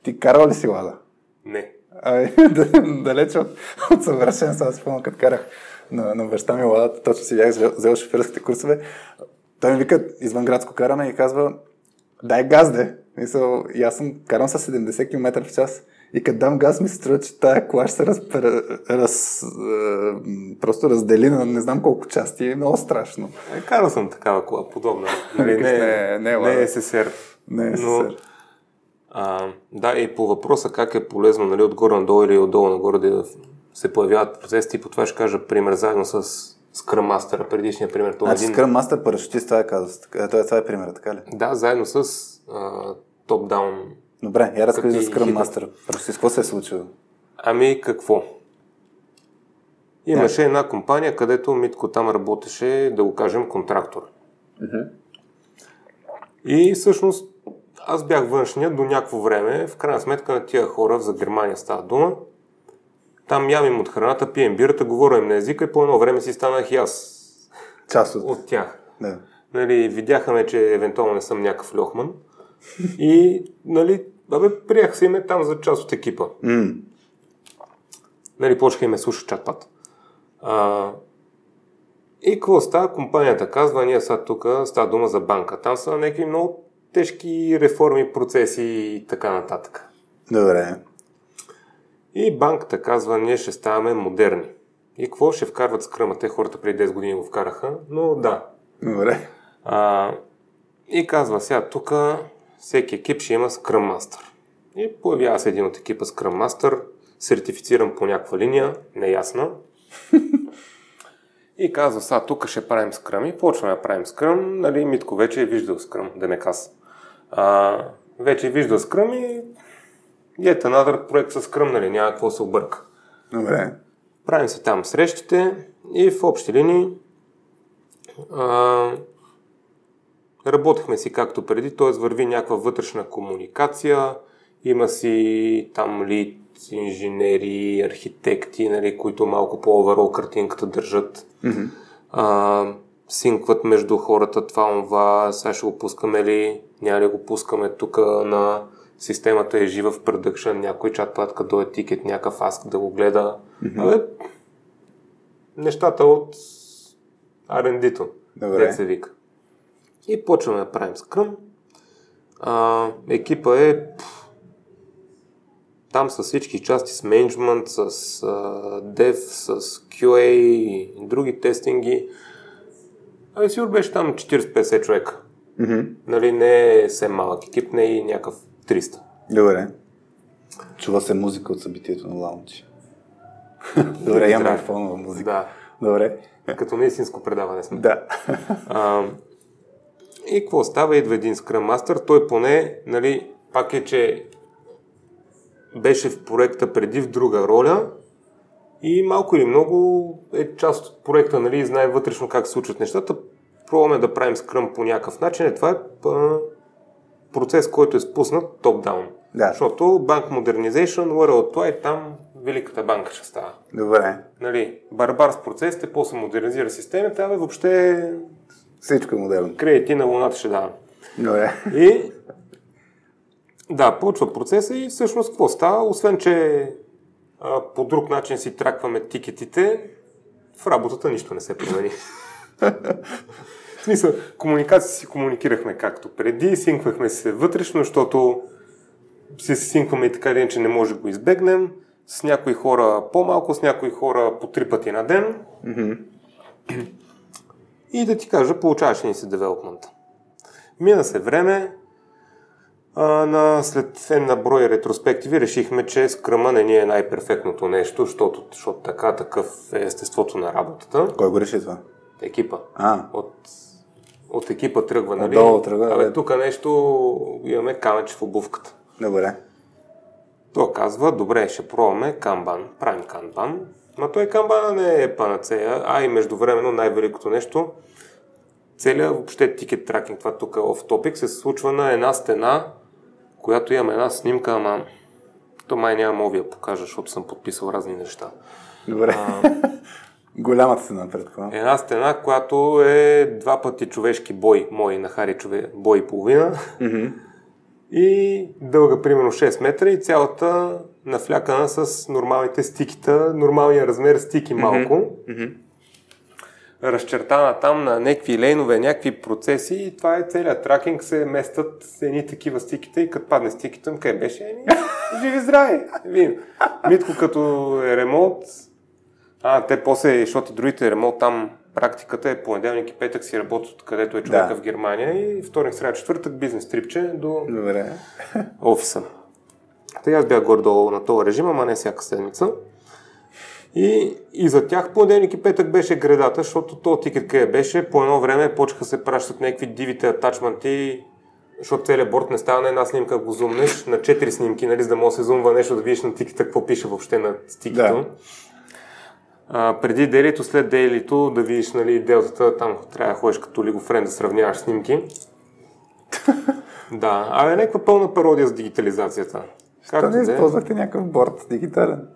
Speaker 1: Ти карал ли си лада?
Speaker 2: Не.
Speaker 1: Ами, далеч от, от съвършенство. Аз спомням, като карах на, на баща ми ладата, точно си бях взел, шофьорските курсове. Той ми вика извън градско каране и казва, дай газ, де. Мисъл, и аз съм карам с 70 км в час. И като дам газ, ми се струва, че тая кола ще се раз, раз, е, просто раздели на не знам колко части. Е много страшно.
Speaker 2: Е, карал съм такава кола, подобна. Нали, не,
Speaker 1: не, не е
Speaker 2: не,
Speaker 1: Лада.
Speaker 2: е СССР.
Speaker 1: Не е
Speaker 2: Но, а, да, и по въпроса как е полезно нали, отгоре надолу или отдолу нагоре да се появяват процесите, и по това ще кажа пример заедно с Scrum Master, предишния пример. Това е
Speaker 1: Значи,
Speaker 2: един...
Speaker 1: Scrum Master парашутист, това е казус. Това е, това е примерът, така ли?
Speaker 2: Да, заедно с топ-даун.
Speaker 1: Добре, я разкажи за Scrum. Master. Парашутист, какво се е случило?
Speaker 2: Ами какво? Имаше една компания, където Митко там работеше, да го кажем, контрактор. И всъщност аз бях външния до някакво време. В крайна сметка на тия хора, за Германия става дума, там ям от храната, пием бирата, говоря им на езика и по едно време си станах и аз
Speaker 1: Част от...
Speaker 2: от тях.
Speaker 1: Да.
Speaker 2: Нали, видяха ме, че евентуално не съм някакъв льохман. И, нали, абе, приех се име там за част от екипа.
Speaker 1: М.
Speaker 2: Нали, почнаха и ме слуша чат-пат. А, и какво става? Компанията казва, ние сега тук става дума за банка. Там са някакви много тежки реформи, процеси и така нататък.
Speaker 1: Добре.
Speaker 2: И банката казва, ние ще ставаме модерни. И какво ще вкарват скръма? Те хората преди 10 години го вкараха, но да.
Speaker 1: Добре.
Speaker 2: А, и казва сега, тук всеки екип ще има Scrum Master. И появява се един от екипа Scrum Master, сертифициран по някаква линия, неясна. И казва, сега тук ще правим Scrum и почваме да правим Scrum. Нали, Митко вече е виждал Scrum, да не каз. А, вече е виждал Scrum и yet another проект с Scrum, нали, няма какво се обърка.
Speaker 1: Добре.
Speaker 2: Правим се там срещите и в общи линии а, работехме си както преди, т.е. върви някаква вътрешна комуникация, има си там лид, инженери, архитекти, нали, които малко по-оверол картинката държат.
Speaker 1: Мгм.
Speaker 2: А, синкват между хората това, това, сега ще го пускаме ли, няма ли го пускаме тук на системата е жива в продъкшн, някой чат пратка до тикет, някакъв аск да го гледа. Mm-hmm. Абе, нещата от R&D-то,
Speaker 1: Добре.
Speaker 2: се вика. И почваме да правим Scrum. А, екипа е там с всички части, с менеджмент, с а, Dev, с QA и други тестинги. Ами сигурно беше там 40-50 човека.
Speaker 1: Мгм.
Speaker 2: Нали, не е все малък екип, не е и някакъв 300.
Speaker 1: Добре. Чува се музика от събитието на лаунчи. Добре,
Speaker 2: Трябва.
Speaker 1: фонова музика.
Speaker 2: Да,
Speaker 1: Добре.
Speaker 2: като на истинско предаване сме.
Speaker 1: Да.
Speaker 2: А, и какво става? Идва един Scrum Master. Той поне, нали, пак е, че беше в проекта преди в друга роля и малко или много е част от проекта, нали, знае вътрешно как се случват нещата. Пробваме да правим Scrum по някакъв начин. Е, това е а, процес, който е спуснат топ-даун.
Speaker 1: Да.
Speaker 2: Защото Bank Modernization, от това и там Великата банка ще става.
Speaker 1: Добре.
Speaker 2: Нали, барбар с процесите, после модернизира системата, абе въобще
Speaker 1: Всичко е модерно.
Speaker 2: кредити на Луната ще давам.
Speaker 1: Добре.
Speaker 2: И да, почва процеса и всъщност какво става? Освен, че а, по друг начин си тракваме тикетите, в работата нищо не се промени. в смисъл, комуникация си комуникирахме както преди, синквахме се вътрешно, защото се синкваме и така или иначе не може да го избегнем. С някои хора по-малко, с някои хора по три пъти на ден. И да ти кажа, получаваше ни се девелопмент. Мина се време, а, на, след една брой ретроспективи решихме, че скръма не ни е най-перфектното нещо, защото, защото така такъв е естеството на работата.
Speaker 1: Кой го реши това?
Speaker 2: Екипа.
Speaker 1: А,
Speaker 2: От, от екипа тръгва, нали?
Speaker 1: Отдолу тръгва,
Speaker 2: Абе, тук нещо имаме камъче в обувката.
Speaker 1: добре.
Speaker 2: Той казва, добре, ще пробваме камбан, правим канбан. Но той камбана не е панацея, а и междувременно най-великото нещо, целият въобще тикет тракинг, това тук е оф топик, се случва на една стена, която имам една снимка, ама то май няма мога да покажа, защото съм подписал разни неща.
Speaker 1: Добре. Голямата се напред.
Speaker 2: Една стена, която е два пъти човешки бой, мой на Хари чове, бой и половина. И дълга примерно 6 метра и цялата нафлякана с нормалните стикита, нормалния размер стики малко. Разчертана там на някакви лейнове, някакви процеси и това е целият тракинг, се местят едни такива стиките и като падне стикито, къде беше? Еми, живи здрави! Вин. Митко като е ремонт, а, те после, защото и другите ремонт там практиката е понеделник и петък си работят където е човека
Speaker 1: Да.
Speaker 2: в Германия и вторник, сряда, четвъртък бизнес трипче до
Speaker 1: Добре.
Speaker 2: офиса. Тъй аз бях горе-долу на този режим, ама не всяка седмица. И, и за тях понеделник и петък беше гредата, защото то тикет къде беше, по едно време почнаха се пращат някакви дивите атачменти, защото целият борт не става на една снимка, ако го зумнеш, на четири снимки, нали, за да може да се зумва нещо, да видиш на тикета какво пише въобще на стикито.
Speaker 1: Да.
Speaker 2: А, преди делито, след делито, да видиш нали, делтата, там трябва да ходиш като Friends да сравняваш снимки. да, а е някаква пълна пародия с дигитализацията. Както
Speaker 1: не
Speaker 2: де,
Speaker 1: използвахте някакъв борт дигитален.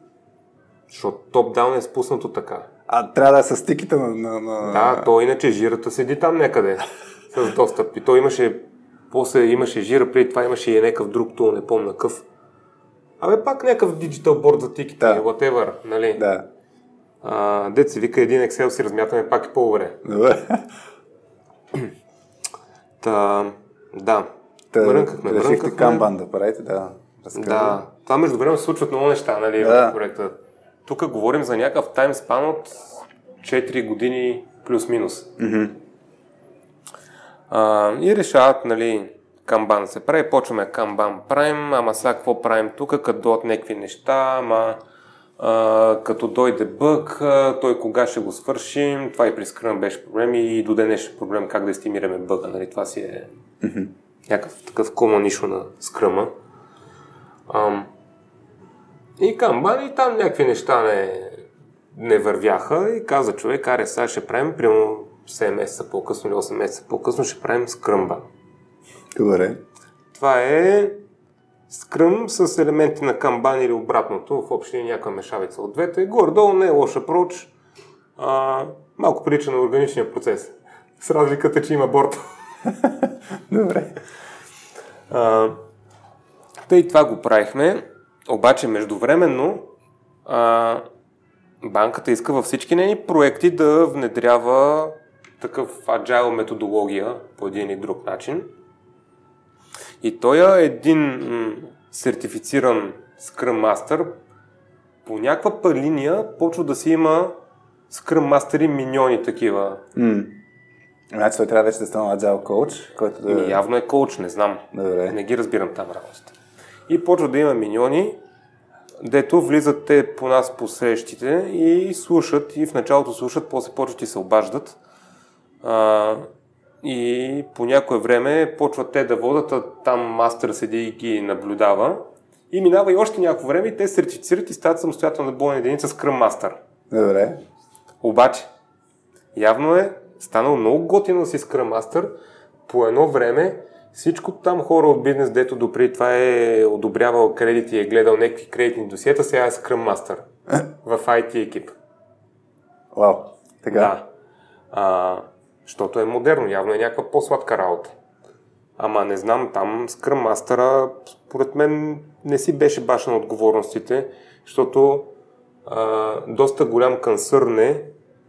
Speaker 2: защото топ-даун е спуснато така.
Speaker 1: А трябва да е с стиките на... на, на...
Speaker 2: Да, то иначе жирата седи там някъде с достъп. И то имаше, после имаше жира, преди това имаше и някакъв друг тул, не помня какъв. Абе пак някакъв диджитал борд за тиките,
Speaker 1: Да.
Speaker 2: whatever, нали?
Speaker 1: Да.
Speaker 2: А, дет се вика един Excel си размятаме пак и по-добре.
Speaker 1: Добре.
Speaker 2: Та, да.
Speaker 1: Та,
Speaker 2: Мрънкахме,
Speaker 1: решихте
Speaker 2: мрънкахме.
Speaker 1: камбан да правите, да. Разкажи.
Speaker 2: Да, това между време се случват много неща, нали,
Speaker 1: Да.
Speaker 2: в проекта. Тук говорим за някакъв таймспан от 4 години плюс-минус. А, и решават, нали, камбан се прави, почваме камбан правим, ама сега какво правим тук, като дойдат някакви неща, ама а, като дойде бък, той кога ще го свършим, това и при Scrum беше проблем и до днешен проблем как да естимираме бъга, нали, това си е някакъв такъв common issue на Scrum. Ам, и камбан и там някакви неща не, не вървяха и каза човек, аре сега ще правим, примерно 7 месеца по-късно или 8 месеца по-късно ще правим скръмба.
Speaker 1: Добре.
Speaker 2: Това е скръм с елементи на камбан или обратното, в общи някаква мешавица от двете. Горе-долу не е лош апроч, а, малко прилича на органичния процес. С разликата, че има борт.
Speaker 1: Добре.
Speaker 2: А, тъй това го правихме, обаче междувременно а, банката иска във всички нейни проекти да внедрява такъв agile методология по един или друг начин. И той е един м- сертифициран Scrum Master. По някаква линия почва да си има Scrum Master миньони такива.
Speaker 1: М. Значи той трябва вече да стане agile коуч, който да...
Speaker 2: Ми, явно е коуч, не знам.
Speaker 1: Добре.
Speaker 2: Не ги разбирам там работите. И почва да има миньони, дето влизат те по нас по срещите и слушат, и в началото слушат, после почват и се обаждат. А, и по някое време почват те да водят, а там мастър седи и ги наблюдава. И минава и още някакво време и те се сертифицират и стават самостоятелна бойна единица Scrum Master.
Speaker 1: Добре.
Speaker 2: Обаче, явно е станал много готино да си Scrum Master. По едно време всичко там хора от бизнес, дето допреди това е одобрявал кредити и е гледал някакви кредитни досиета, сега е Scrum Master в IT екип.
Speaker 1: Вау. Така.
Speaker 2: Да. А, защото е модерно, явно е някаква по-сладка работа. Ама не знам, там Scrum Master според мен не си беше баш на отговорностите, защото а, доста голям консърн е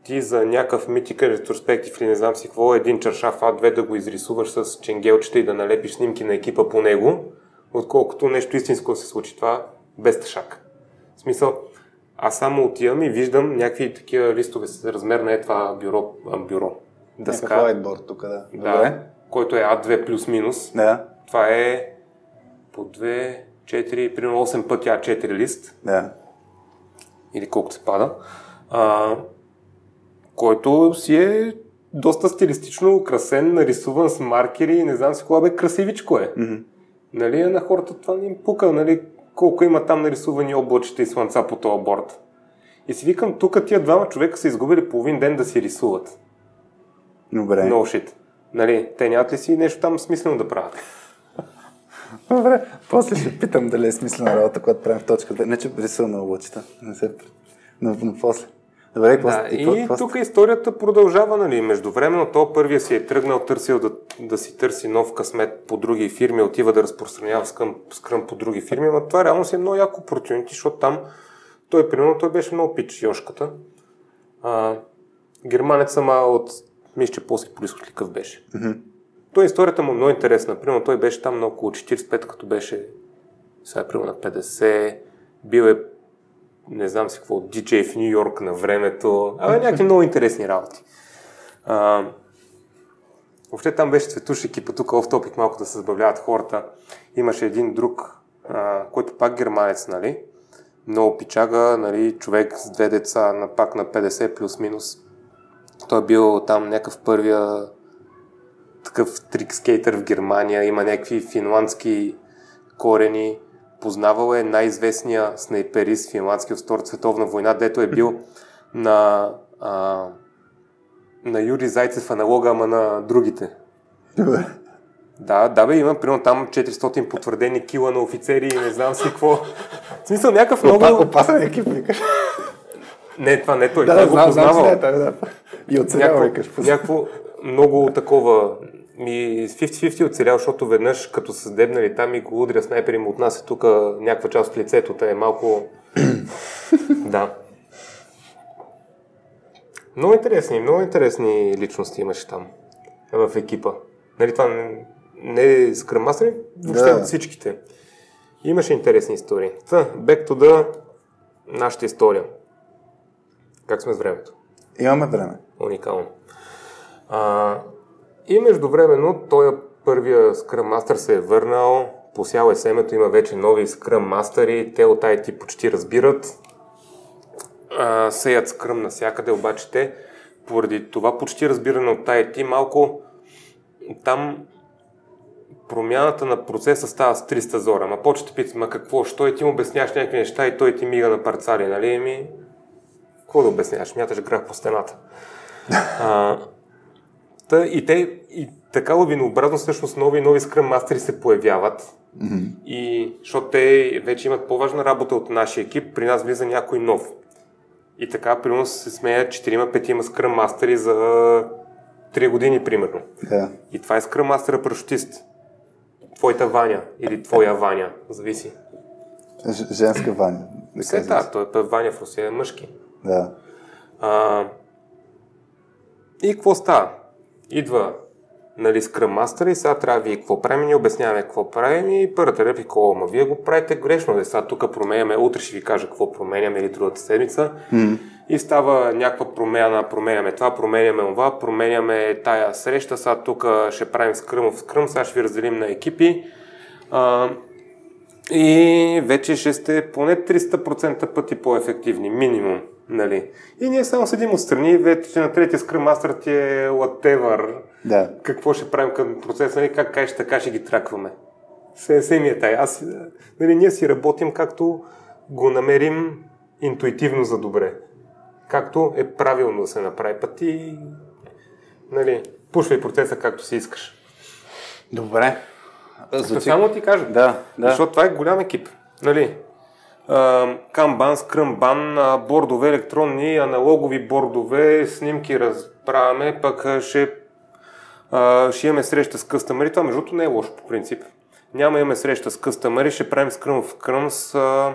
Speaker 2: ти за някакъв митикъл ретроспектив или не знам си какво, един чаршаф А2 да го изрисуваш с ченгелчета и да налепиш снимки на екипа по него, отколкото нещо истинско се случи това без тъшак. В смисъл, аз само отивам и виждам някакви такива листове с размер на е това бюро, а, бюро.
Speaker 1: Дъска. Whiteboard тук, да.
Speaker 2: Да,
Speaker 1: Добре.
Speaker 2: който е А2 плюс-минус.
Speaker 1: Да.
Speaker 2: Това е по 2, 4, примерно 8 пъти А4 лист,
Speaker 1: Да.
Speaker 2: или колкото се пада, а, който си е доста стилистично украсен, нарисуван с маркери и не знам си кога бе красивичко е.
Speaker 1: Мгм.
Speaker 2: Нали, на хората това не им пука, нали, колко има там нарисувани облачета и слънца по този борт. И си викам, тук тия двама човека са изгубили половин ден да си рисуват.
Speaker 1: Добре.
Speaker 2: No shit. Нали, те нямат ли си нещо там смислено да правят?
Speaker 1: Добре. После ще питам дали е смислена работа, когато правим в точка 2. Не, че рисувам на облачета. Не се... Но, но после. Добре,
Speaker 2: Да,
Speaker 1: и,
Speaker 2: и тук историята продължава, нали? Междувременно то първия си е тръгнал, търсил да, да си търси нов късмет по други фирми, отива да разпространява скръм, скръм по други фирми, но това реално си е много яко opportunity, защото там той, примерно, той беше много пич Йошката. А, германец, ама от, мисля, че после происход какъв беше. Той историята му е много интересна. Примерно той беше там на около 45, като беше сега е примерно на 50, бил е не знам си какво, диджей в Нью Йорк на времето. Абе, някакви много интересни работи. А, въобще там беше цветуш екипа, тук в топик малко да се забавляват хората. Имаше един друг, а, който пак германец, нали? Много пичага, нали? Човек с две деца, на пак на 50 плюс-минус. Той е бил там някакъв първия такъв трик скейтър в Германия, има някакви финландски корени, познавал е най-известния снайперист финландски от Втората световна война, дето е бил на, а, на Юрий Зайцев аналога, ама на другите.
Speaker 1: Добре.
Speaker 2: Да, да бе, има примерно там 400 потвърдени кила на офицери и не знам си какво. В смисъл някакъв много...
Speaker 1: Опа, опасен екип, викаш.
Speaker 2: Не, това не той,
Speaker 1: Да,
Speaker 2: той
Speaker 1: да,
Speaker 2: го
Speaker 1: знам, знам, е той, да. И оцелява, викаш.
Speaker 2: някакво много такова ми 50-50 оцелял, защото веднъж като са дебнали там и го удря снайпер и му отнася тук някаква част от лицето. Та е малко... да. Много интересни, много интересни личности имаше там в екипа. Нали, това не, не е скръмастър, въобще
Speaker 1: Да.
Speaker 2: от всичките. Имаше интересни истории. Та, back to the нашата история. Как сме с времето?
Speaker 1: Имаме време.
Speaker 2: Уникално. А, и междувременно той първия Scrum Master се е върнал, посял е семето, има вече нови Scrum Master те от IT почти разбират. А, сеят Scrum навсякъде, обаче те поради това почти разбиране от IT малко там промяната на процеса става с 300 зора. Ма да питат, ма какво, що и ти му обясняваш някакви неща и той ти мига на парцали, нали? Ми, какво да обясняваш? Мяташ грах по стената. А, та, и те, и така лавинообразно всъщност нови и нови скръм мастери се появяват. И защото те вече имат по-важна работа от нашия екип, при нас влиза някой нов. И така, примерно се смеят 4-5 скръм мастери за 3 години, примерно.
Speaker 1: Да.
Speaker 2: И това е скръм мастера парашутист. Твоята Ваня или твоя Ваня, зависи.
Speaker 1: Ж- женска Ваня. Да
Speaker 2: Все да, той е Ваня в Русия е мъжки.
Speaker 1: Да.
Speaker 2: А, и какво става? Идва нали, Scrum Master и сега трябва вие какво правим, ни обясняваме какво правим и първата реплика, о, ма вие го правите грешно, де сега тук променяме, утре ще ви кажа какво променяме или другата седмица.
Speaker 1: Mm.
Speaker 2: И става някаква промяна, променяме това, променяме това, променяме тая среща, сега тук ще правим скръм в скръм, сега ще ви разделим на екипи. А, и вече ще сте поне 300% пъти по-ефективни, минимум. Нали? И ние само седим отстрани, вече на третия скръм мастер ти е whatever,
Speaker 1: Да.
Speaker 2: какво ще правим към процеса, нали? как кажеш така ще ги тракваме. Се, се ми е тая. Аз, нали, ние си работим както го намерим интуитивно за добре. Както е правилно да се направи. Път ти, нали, пушвай процеса както си искаш.
Speaker 1: Добре.
Speaker 2: Звучи... Само ти кажа.
Speaker 1: Да, да.
Speaker 2: Защото това е голям екип. Нали? Камбан, скръмбан, бордове, електронни, аналогови бордове, снимки разправяме, пък ще, ще имаме среща с къстъмъри. Това между другото не е лошо по принцип. Няма имаме среща с къстъмъри, ще правим скръм в кръм с а,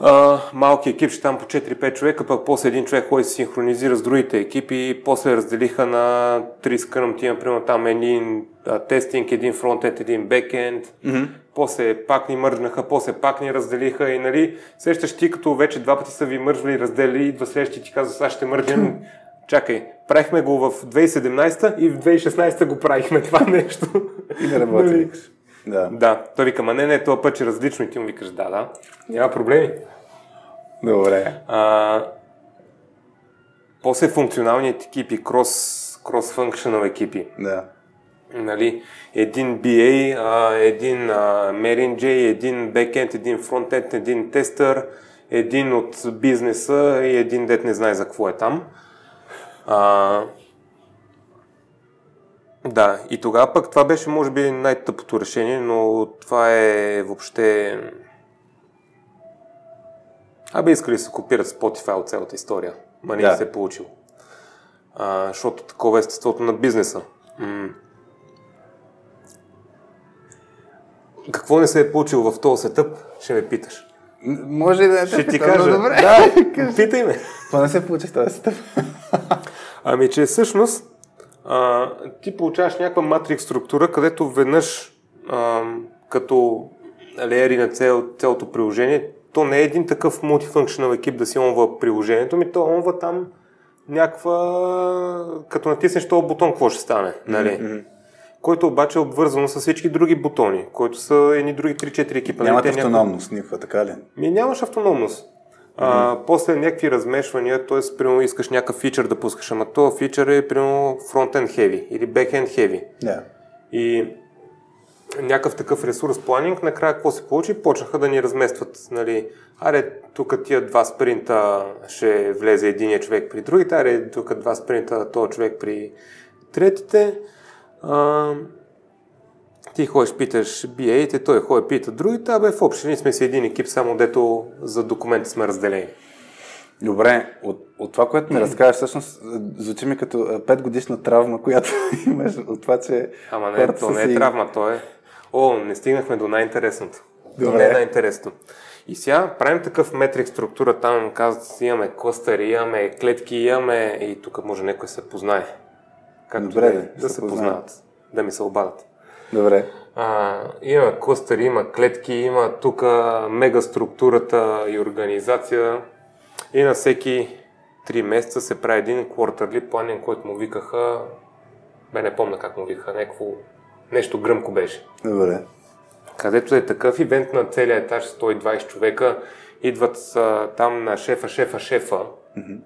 Speaker 2: а, малки екип, ще там по 4-5 човека, пък после един човек ходи се синхронизира с другите екипи после разделиха на три скръм тима, примерно там един а, тестинг, един фронтенд, един бекенд,
Speaker 1: Мгм.
Speaker 2: После пак ни мържнаха, после пак ни разделиха и нали, сещаш ти, като вече два пъти са ви мържвали и разделили, идва следващия ти казва, сега ще мържем. Чакай, правихме го в 2017 и в 2016 го правихме това нещо.
Speaker 1: И не работи.
Speaker 2: Нали?
Speaker 1: Да.
Speaker 2: Да, той вика, ма не, не, това път е различно и ти му викаш, да, да, няма проблеми.
Speaker 1: Добре.
Speaker 2: А, после функционалният екипи, крос, cross-functional екипи.
Speaker 1: Да.
Speaker 2: Нали, един BA, а, един а, един backend, един frontend, един тестър, един от бизнеса и един дет не знае за какво е там. А, да, и тогава пък това беше може би най-тъпото решение, но това е въобще... Абе искали да се копират Spotify от цялата история, ма не
Speaker 1: да.
Speaker 2: се е получило. А, защото такова е естеството на бизнеса. М- Какво не се е получило в този сетъп, ще ме питаш.
Speaker 1: Може да те
Speaker 2: Ще ти
Speaker 1: но
Speaker 2: кажа.
Speaker 1: Добре.
Speaker 2: Да, питай ме.
Speaker 1: Това не се получи в този стъп.
Speaker 2: Ами, че всъщност а, ти получаваш някаква матрикс структура, където веднъж а, като леери на цел, цялото приложение, то не е един такъв мултифункционал екип да си онва приложението, ми то онва там някаква... Като натиснеш този бутон, какво ще стане, нали? Който обаче е обвързано с всички други бутони, които са едни други 3-4 екипа. Нали, те някакви-
Speaker 1: автономност никаква, така ли?
Speaker 2: ми нямаш автономност. А, после някакви размешвания, т.е. примерно искаш някакъв фичър да пускаш, ама този фичър е примерно frontend heavy или backend heavy.
Speaker 1: Да.
Speaker 2: И някакъв такъв ресурс планинг, накрая какво се получи? Почнаха да ни разместват, нали, аре, тук тия два спринта ще влезе единия човек при другите, аре, тук два спринта този човек при третите. А, ти ходиш, питаш BA-те, той ходи, пита другите, абе в общи ние сме си един екип, само дето за документи сме разделени.
Speaker 1: Добре, от, от това, което ми разказваш, всъщност звучи ми като 5 годишна травма, която имаш от това, че
Speaker 2: Ама не, то не е
Speaker 1: си-
Speaker 2: травма, то е... О, не стигнахме до най-интересното. То
Speaker 1: Добре.
Speaker 2: не е най-интересното. И сега правим такъв метрик структура, там казват, имаме клъстъри, имаме клетки, имаме... И тук може някой се познае. Както
Speaker 1: Добре,
Speaker 2: да,
Speaker 1: да се
Speaker 2: познават, да ми се обадат.
Speaker 1: Добре.
Speaker 2: А, има клъстъри, има клетки, има тук мегаструктурата и организация. И на всеки 3 месеца се прави един квартърли планин, който му викаха... Бе, не помня как му викаха, някакво... Нещо гръмко беше.
Speaker 1: Добре.
Speaker 2: Където е такъв ивент на целия етаж, 120 човека, идват а, там на шефа, шефа, шефа,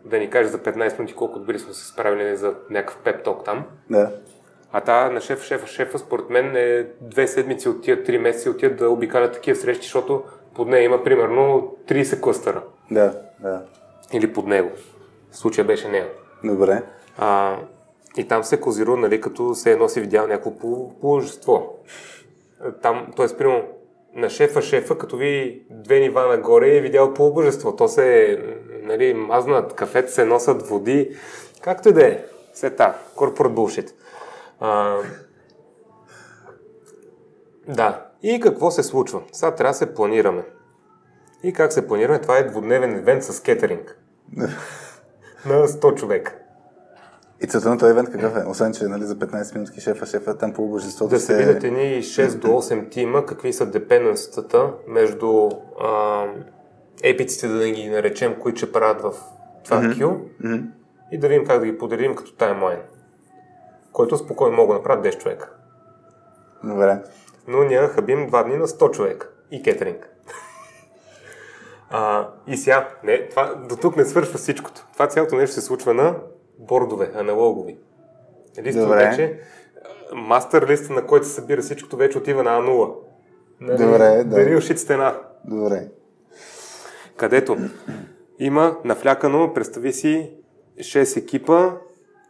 Speaker 2: да ни каже за 15 минути колко добри сме се справили за някакъв пеп-ток там.
Speaker 1: Да.
Speaker 2: А та на шеф, шефа, шефа, според мен е две седмици от тия три месеца от тия да обикалят такива срещи, защото под нея има примерно 30 клъстъра.
Speaker 1: Да. Да.
Speaker 2: Или под него. Случая беше нея.
Speaker 1: Добре.
Speaker 2: А, и там се козирува, нали, като се едно си видял някакво по- положество. Там, т.е. примерно на шефа, шефа, като ви две нива нагоре е видял по божество. То се, нали, мазнат кафета, се носят води, както и да е. Сета, корпорат булшит. А, да. И какво се случва? Сега трябва да се планираме. И как се планираме? Това е двудневен евент с кетеринг. на 100 човека.
Speaker 1: И целта на този евент какъв е? Освен, че нали, за 15 минутки шефа, шефа там по божеството
Speaker 2: Да се видят едни 6 до 8 тима, какви са депенденстата между а, епиците, да ги наречем, които ще правят в това mm-hmm. queue
Speaker 1: Мгм.
Speaker 2: и да видим как да ги подредим като таймлайн, който спокойно могат да направят 10 човека.
Speaker 1: Добре.
Speaker 2: но ние хабим два дни на 100 човека и кетеринг. А, и сега, не, това, до тук не свършва всичкото. Това цялото нещо се случва на бордове, аналогови. Листове
Speaker 1: Добре.
Speaker 2: вече, мастер листа, на който се събира всичкото, вече отива на А0. Нали,
Speaker 1: Добре, да.
Speaker 2: Дарил шит стена.
Speaker 1: Добре.
Speaker 2: Където има нафлякано, представи си, 6 екипа,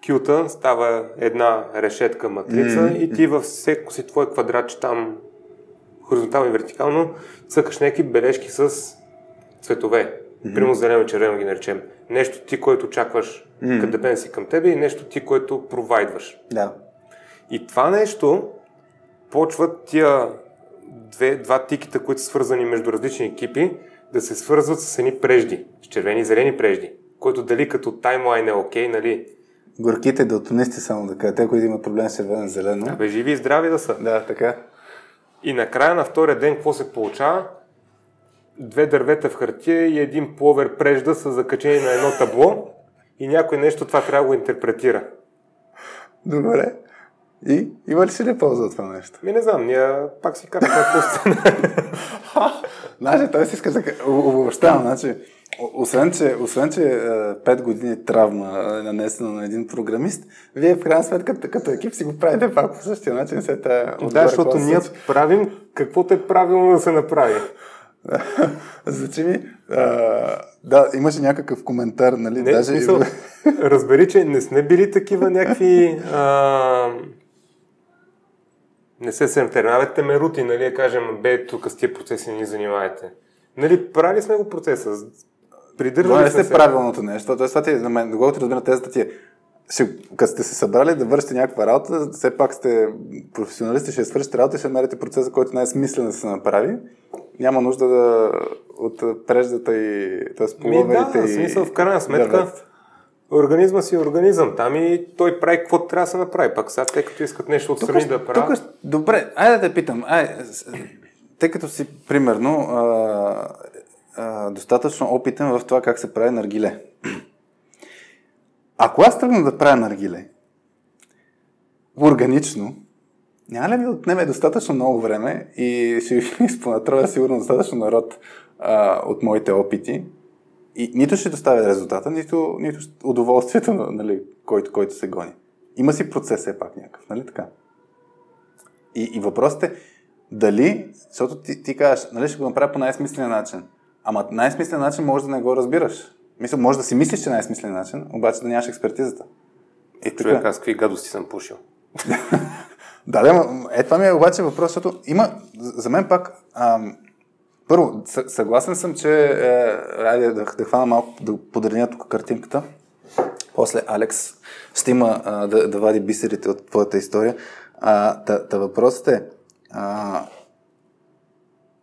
Speaker 2: кюта, става една решетка матрица
Speaker 1: Мгм.
Speaker 2: и ти във всеко си твое квадратче там, хоризонтално и вертикално, цъкаш някакви бележки с цветове. Примерно зелено червено ги наречем. Нещо ти, което очакваш
Speaker 1: Мгм.
Speaker 2: като депен си към тебе и нещо ти, което провайдваш.
Speaker 1: Да.
Speaker 2: И това нещо почват тия две, два тикета, които са свързани между различни екипи, да се свързват с едни прежди, с червени и зелени прежди, който дали като таймлайн е окей, нали?
Speaker 1: Горките далтонисти само да кажа. Те, които имат проблем с червено зелено.
Speaker 2: Абе, живи и здрави да са.
Speaker 1: Да, така.
Speaker 2: И накрая на втория ден какво се получава? Две дървета в хартия и един пловер прежда са закачени на едно табло и някой нещо това трябва да го интерпретира.
Speaker 1: Добре. И има ли си ли полза от това нещо?
Speaker 2: Ми не знам, ние пак си карахме по сцена.
Speaker 1: Значи, той си иска да обобщавам. Значи, освен, че, освен, че е, 5 години травма е нанесена на един програмист, вие в крайна сметка като, като екип си го правите пак по същия начин. След тая
Speaker 2: Да, защото ние правим каквото е правилно да се направи.
Speaker 1: Значи ми, а, да, имаше някакъв коментар, нали?
Speaker 2: Не, Даже... смисъл, разбери, че не сме били такива някакви... А... Не се семтернавате ме рути, нали, да кажем, бе, тук с тия процеси не ни занимавайте. Нали, правили сме го процеса. Придържали
Speaker 1: не сте
Speaker 2: се.
Speaker 1: правилното нещо. Тоест, това ти, на мен, доколкото разбира тезата ти е, като сте се събрали да вършите някаква работа, все пак сте професионалисти, ще свършите работа и ще намерите процеса, който най-смислено да се направи. Няма нужда да от преждата и т.е. Половерите
Speaker 2: да,
Speaker 1: и
Speaker 2: смисъл, в крайна сметка,
Speaker 1: дърветата.
Speaker 2: Организма си е организъм. Там и той прави каквото трябва да се направи. Пак сега, те като искат нещо отстрани да
Speaker 1: тук,
Speaker 2: правят.
Speaker 1: добре, айде да те питам. Ай, тъй като си, примерно, а, а, достатъчно опитен в това как се прави наргиле. Ако аз тръгна да правя наргиле органично, няма ли ми отнеме достатъчно много време и ще изпонатроя сигурно достатъчно народ а, от моите опити и нито ще доставя резултата, нито, нито удоволствието, нали, който, който се гони. Има си процес все пак някакъв, нали така? И, и въпросът е дали, защото ти, ти кажеш, нали ще го направя по най-смисления начин. Ама най-смислен начин може да не го разбираш. Мисля, може да си мислиш, че е най-смислен начин, обаче да нямаш експертизата. И тук,
Speaker 2: Човек, аз какви гадости съм пушил.
Speaker 1: да, да, е, това ми е обаче въпрос, защото има, за за мен пак, ам, първо, съ- съгласен съм, че, е, айде да, да хвана малко, да подредня тук картинката. После Алекс ще има а, да, да вади бисерите от твоята история. А, та, та въпросът е, а,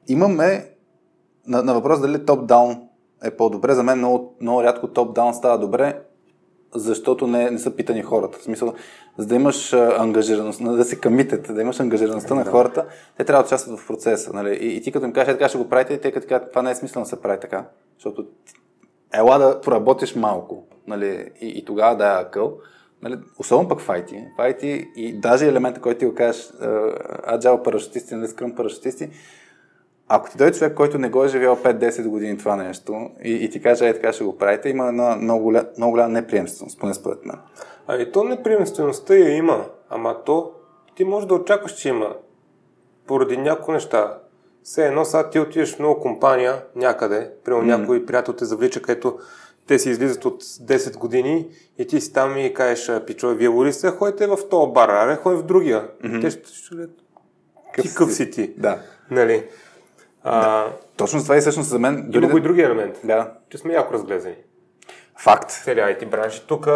Speaker 1: имаме на, на въпрос дали топ-даун е по-добре. За мен много, много рядко топ-даун става добре, защото не, не са питани хората. В смисъл, за да имаш ангажираност, да се камитете, да имаш ангажираността на хората, те трябва да участват в процеса. Нали? И, и ти като им кажеш, «Е, така ще го правите, и те като кажат, това не е смислено да се прави така. Защото ела да поработиш малко. Нали? И, и тогава да е акъл. Нали? Особено пък файти. Файти и даже елемента, който ти го кажеш, аджал парашутисти, нали, скръм парашутисти, ако ти дойде човек, който не го е живял 5-10 години това нещо и, и ти каже, е така ще го правите, има една много, голя, много голяма неприемственост, поне според мен.
Speaker 2: Ами то неприемствеността я има, ама то ти можеш да очакваш, че има. Поради някои неща. Все едно сега ти отидеш в много компания някъде, примерно mm. някой приятел те завлича, където те си излизат от 10 години и ти си там и кажеш, «А, пичо, вие лори сте, ходите в този бар, аре, ходи в другия. Mm-hmm. Те ще, ще ти къв си ти.
Speaker 1: Да.
Speaker 2: Нали? А,
Speaker 1: Точно това и всъщност за мен...
Speaker 2: Има го и
Speaker 1: да...
Speaker 2: други елемент.
Speaker 1: Да.
Speaker 2: Че сме яко разглезени.
Speaker 1: Факт.
Speaker 2: Целият IT бранш. Тук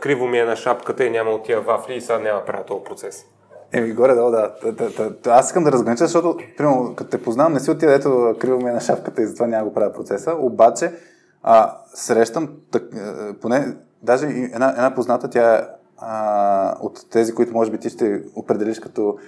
Speaker 2: криво ми е на шапката и няма от тия вафли и сега няма да правя този процес.
Speaker 1: Еми, горе-долу, да. Аз искам да разгранича, защото, примерно, като те познавам, не си отида, ето, криво ми е на шапката и затова няма да го правя процеса. Обаче, А, срещам, так, поне, даже една, една позната, тя е а, от тези, които може би ти ще определиш като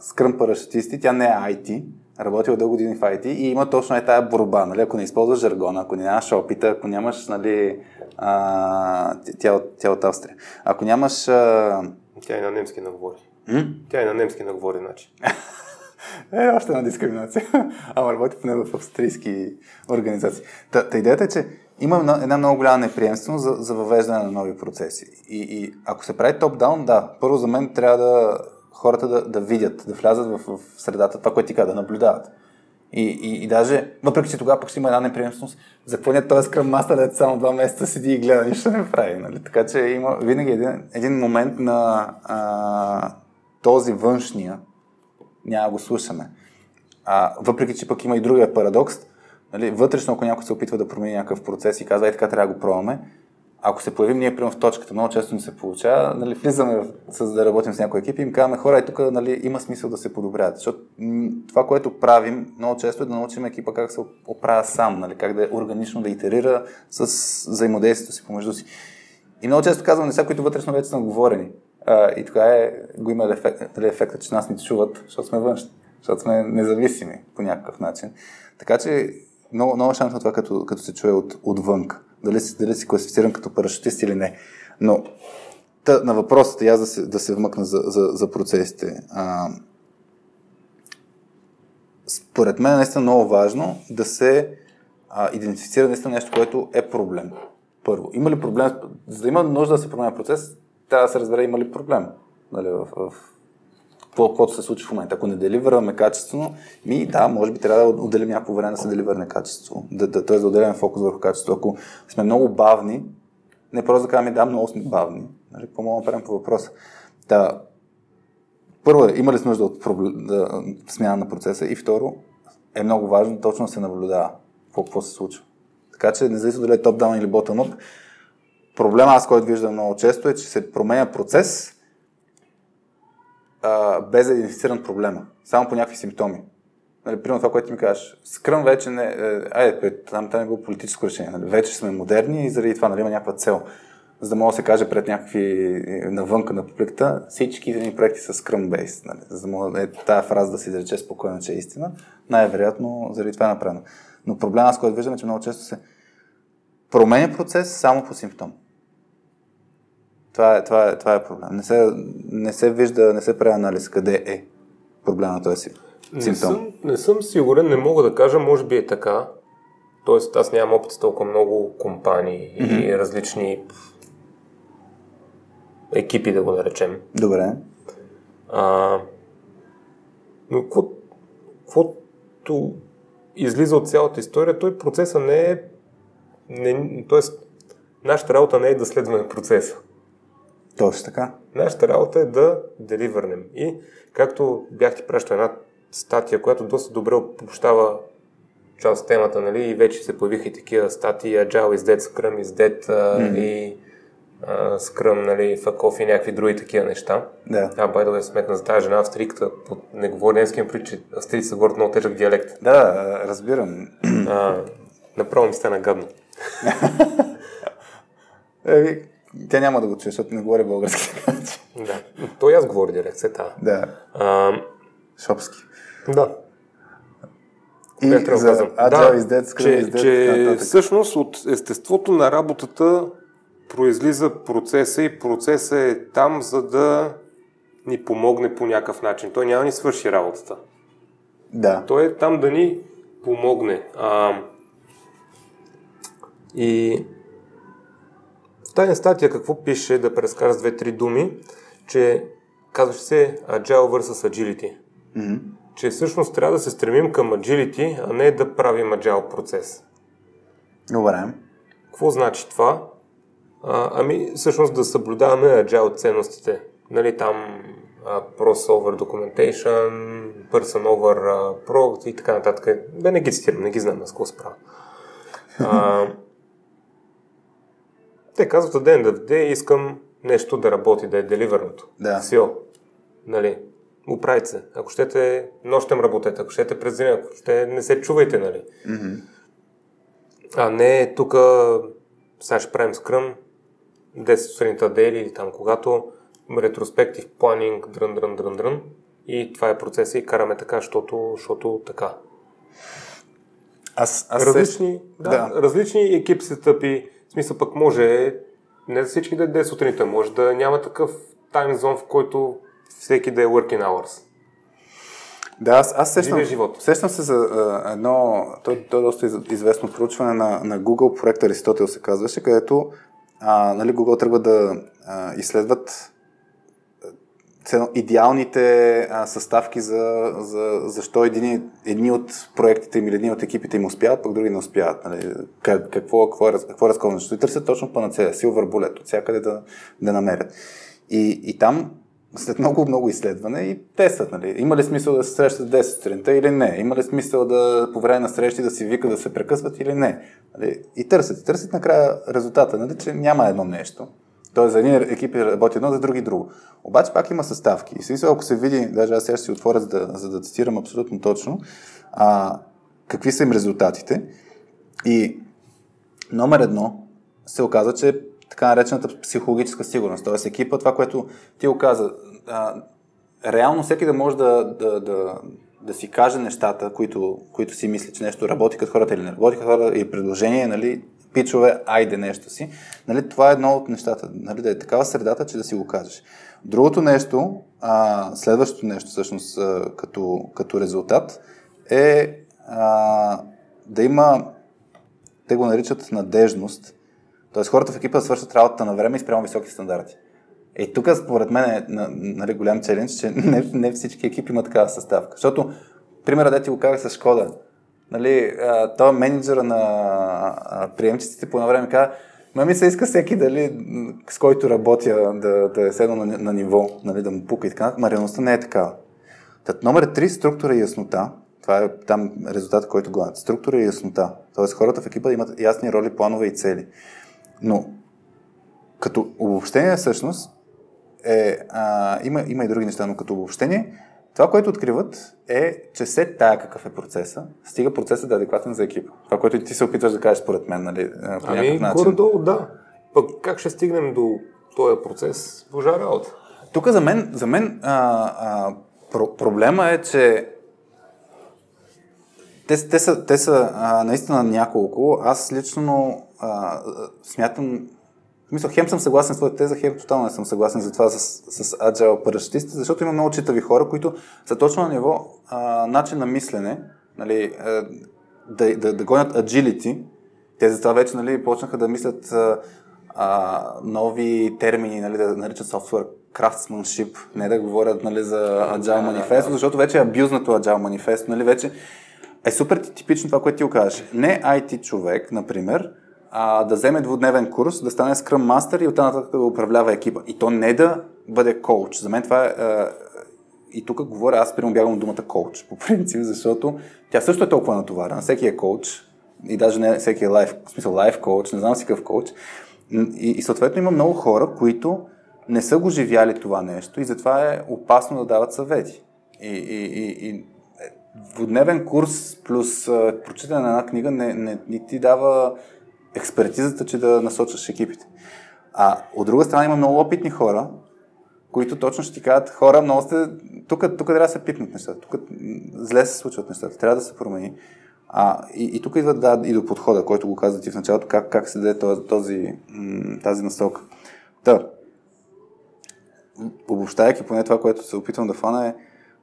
Speaker 1: скръм парашутисти, тя не е IT, работила дълго години в IT и има точно е тая борба. Нали? Ако не използваш жаргона, ако нямаш опита, ако нямаш, нали, а, тя, тя от Австрия, ако нямаш... А...
Speaker 2: Тя и на немски наговори.
Speaker 1: М?
Speaker 2: Тя и на немски наговори, значи.
Speaker 1: Е, още една дискриминация. Ама работи поне в австрийски организации. Та, та идеята е, че има една, една много голяма неприемственост за, за въвеждане на нови процеси. И, и ако се прави топ-даун, да, първо за мен трябва да хората да, да видят, да влязат в, в средата, това, което ти каза, да наблюдават. И, и, и даже, въпреки че тогава пък ще има една неприемственост, за какво не този скръм мастер, да само два месеца седи и гледа, нищо не прави. Нали? Така че има винаги един, един момент на а, този външния, няма го слушаме. А, въпреки, че пък има и другия парадокс, нали, вътрешно, ако някой се опитва да промени някакъв процес и казва, е така трябва да го пробваме, ако се появим ние прямо в точката, много често ни се получава, нали, влизаме с, да работим с някой екип и им казваме, хора, и тук нали, има смисъл да се подобряват. Защото това, което правим много често е да научим екипа как се оправя сам, нали, как да е органично да итерира с взаимодействието си помежду си. И много често казвам неща, които вътрешно вече са говорени. И така е, го има ефект, нали, ефекта, че нас ни чуват, защото сме външни, защото сме независими по някакъв начин. Така че много, много шанс на това, като, като се чуе от, отвънка. Дали, дали си класифициран като парашутист или не. Но та, на въпросите, аз да се, да се вмъкна за, за, за процесите. А, според мен е наистина много важно да се а, идентифицира наистина нещо, което е проблем. Първо, има ли проблем, за да има нужда да се променя процес, трябва да се разбере има ли проблем нали, в, в каквото се случи в момента. Ако не деливърваме качествено, ми да, може би трябва да отделим някакво време да се деливърне качество. Да, да, т.е. да отделяме фокус върху качество. Ако сме много бавни, не просто да кажем, да, много сме бавни. Нали, какво да правим по въпроса? Да, първо, има ли нужда от проблем, да, смяна на процеса? И второ, е много важно точно да се наблюдава какво, какво се случва. Така че, независимо дали е топ-даун или bottom-up, проблема, аз който виждам много често е, че се променя процес, а, без да идентифициран проблема. Само по някакви симптоми. Нали, примерно това, което ми кажеш. Скръм вече не... Е, айде, там, там е било политическо решение. Нали, вече сме модерни и заради това нали, има някаква цел. За да мога да се каже пред някакви е, навънка на публиката, всички ни проекти са Scrum Based. Нали, за да мога е, тази фраза да се изрече спокойно, че е истина. Най-вероятно заради това е направено. Но проблема, с който виждаме, че много често се променя процес само по симптом. Това е, това е, това е проблем. Не се, не се вижда, не се прави анализ къде е проблема този симптом.
Speaker 2: Не съм, не съм сигурен, не мога да кажа, може би е така. Тоест, аз нямам опит с толкова много компании mm-hmm. и различни екипи, да го наречем.
Speaker 1: Добре.
Speaker 2: А, но каквото излиза от цялата история, той процеса не е. Не, тоест, нашата работа не е да следваме процеса.
Speaker 1: Точно така.
Speaker 2: Нашата работа е да деливърнем. И както бях ти пращал една статия, която доста добре обобщава част от темата, нали, и вече се появиха и такива статии, Agile is dead, Scrum is dead mm-hmm. и uh, Scrum, нали, fuck и някакви други такива неща.
Speaker 1: Да.
Speaker 2: А, by the way, сметна за тази жена австрийката, не говори немски, но че австрийци са говорят много тежък диалект.
Speaker 1: Да, разбирам.
Speaker 2: А, направо ми стана гадно.
Speaker 1: Еми, тя няма да го чуе, защото не говори български.
Speaker 2: да. Той аз говоря диалект, се та.
Speaker 1: Да.
Speaker 2: А,
Speaker 1: Шопски.
Speaker 2: Да.
Speaker 1: И за Agile да, dead,
Speaker 2: че, че всъщност от естеството на работата произлиза процеса и процеса е там, за да ни помогне по някакъв начин. Той няма ни свърши работата.
Speaker 1: Да.
Speaker 2: Той е там да ни помогне. А, и в тази статия какво пише, да прескара с две-три думи, че казваше се Agile vs Agility.
Speaker 1: Mm-hmm.
Speaker 2: Че всъщност трябва да се стремим към Agility, а не да правим Agile процес.
Speaker 1: Добре.
Speaker 2: Какво значи това? А, ами, всъщност да съблюдаваме Agile ценностите. Нали, там Pros over Documentation, Person over uh, Product и така нататък. Бе, не ги цитирам, не ги знам аз какво справя. Те казват, от ден да искам нещо да работи, да е деливърното.
Speaker 1: Да.
Speaker 2: Все. Нали? Оправите се. Ако щете нощем работете, ако щете през деня, ако ще не се чувайте, нали?
Speaker 1: Mm-hmm.
Speaker 2: А не тук сега ще правим скръм, 10 сутринта дели или там когато ретроспектив планинг, дрън, дрън, дрън, дрън. И това е процеса и караме така, защото, защото така.
Speaker 1: Аз, аз
Speaker 2: различни, да, да. различни екип сетъпи, в смисъл пък може не за всички да е 10 сутринта, може да няма такъв тайм зон, в който всеки да е working hours.
Speaker 1: Да, аз, аз сещам, сещам се за а, едно, то, то е доста известно проучване на, на Google, проект Аристотел се казваше, където а, нали, Google тръгва да а, изследват идеалните а, съставки за, за защо едни, едни от проектите им или едни от екипите им успяват, пък други не успяват. Нали? Как, какво, какво, е, какво е разковано? И търсят точно панацея, силвър булет, от всякъде да, да намерят. И, и там след много, много изследване и тестват, нали? Има ли смисъл да се срещат 10 сутринта или не? Има ли смисъл да по време на срещи да си вика да се прекъсват или не? Нали? И търсят, и търсят накрая резултата, нали? че няма едно нещо. Тоест за едни екипи работи едно, за други друго. Обаче пак има съставки. И смисъл, ако се види, даже аз сега ще си отворя, за да, за да цитирам абсолютно точно, а, какви са им резултатите. И номер едно се оказа, че така наречената психологическа сигурност. Тоест екипа, това, което ти оказа, а, реално всеки да може да, да, да, да си каже нещата, които, които си мисли, че нещо работи като хората или не работи като хората и предложение, нали, пичове, айде нещо си. Нали, това е едно от нещата. Нали, да е такава средата, че да си го кажеш. Другото нещо, а, следващото нещо всъщност а, като, като резултат е а, да има, те го наричат надежност, т.е. хората в екипа да свършат работата на време и спрямо високи стандарти. И тук според мен е нали, голям челендж, че не, не всички екипи имат такава съставка. Защото, примера, да ти го казах с Шкода, нали, той е менеджера на приемчиците по едно време каза, Ма ми се иска всеки, дали, с който работя, да, да е седно на, на ниво, нали, да му пука и така. Ма реалността не е такава. Тът номер 3, структура и яснота. Това е там резултат, който гледат. Структура и яснота. Тоест хората в екипа имат ясни роли, планове и цели. Но като обобщение всъщност е, а, има, има и други неща, но като обобщение това, което откриват е, че след тая какъв е процеса, стига процесът да е адекватен за екипа. Това, което ти се опитваш да кажеш според мен, нали,
Speaker 2: по ами, начин. горе да. Пък как ще стигнем до този процес? Божа работа.
Speaker 1: Тук за мен, за мен а, а, про- проблема е, че те, те са, те са а, наистина няколко. Аз лично а, смятам, мисля, хем съм съгласен с твоята теза, хем тотално не съм съгласен за това с, с agile парашутисти, защото има много читави хора, които са точно на ниво а, начин на мислене, нали, а, да, да, да гонят agility. Те за това вече нали, почнаха да мислят а, а, нови термини, нали, да наричат software craftsmanship, не да говорят нали, за Agile Manifesto, защото вече е абюзнато Agile Manifesto, нали, вече е супер типично това, което ти окажеш. Не IT човек, например, а, да вземе двудневен курс, да стане Scrum Master и оттам нататък да управлява екипа. И то не да бъде коуч. За мен това е... А, и тук говоря, аз примерно бягам думата коуч, по принцип, защото тя също е толкова натоварена. Всеки е коуч и даже не всеки е лайф, в смисъл лайф коуч, не знам си какъв коуч. И, и съответно има много хора, които не са го живяли това нещо и затова е опасно да дават съвети. И, и, и, и двудневен курс плюс прочитане на една книга не, не, не ти дава експертизата, че да насочваш екипите. А от друга страна има много опитни хора, които точно ще ти кажат, хора, много сте, тук, тук трябва да се пипнат нещата, тук зле се случват нещата, трябва да се промени. А, и, и тук идва да, и до подхода, който го каза ти в началото, как, как се даде този, този, тази насока. Та, обобщайки поне това, което се опитвам да фана е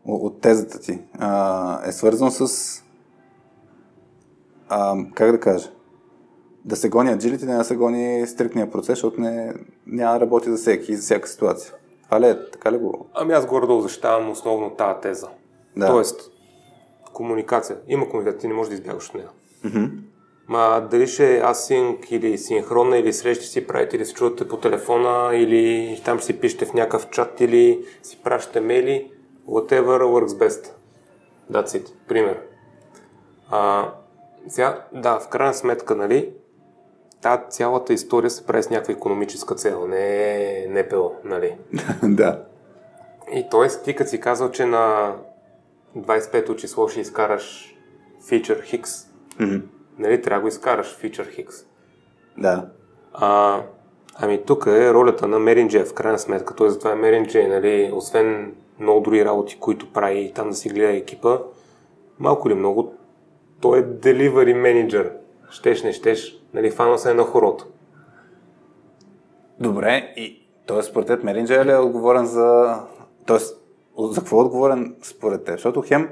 Speaker 1: от тезата ти, а, е свързано с а, как да кажа, да се гони аджилите, не да се гони стрикния процес, защото не, няма да работи за всеки и за всяка ситуация. Това ли е? Така ли го?
Speaker 2: Ами аз горе-долу защитавам основно тази теза. Да. Тоест, комуникация. Има комуникация, ти не можеш да избягаш от нея. Mm-hmm. Ма дали ще е асинк или синхронна или срещи си правите или се чувате по телефона или там си пишете в някакъв чат или си пращате мейли, whatever works best. That's it. Пример. А, сега, да, в крайна сметка, нали, та цялата история се прави с някаква економическа цел, не НПО, нали?
Speaker 1: да.
Speaker 2: И т.е. ти като си казал, че на 25-то число ще изкараш фичър Хикс, mm-hmm. нали, трябва да го изкараш фичър Хикс.
Speaker 1: Да.
Speaker 2: А, ами тук е ролята на Меринджей, в крайна сметка. Той затова е Меринджей, нали, освен много други работи, които прави и там да си гледа екипа, малко ли много, той е delivery менеджер. Щеш, не щеш, нали, фана се е на хорото.
Speaker 1: Добре, и т.е. според теб Меринджер ли е отговорен за... Тоест, за какво е отговорен според теб? Защото Хем,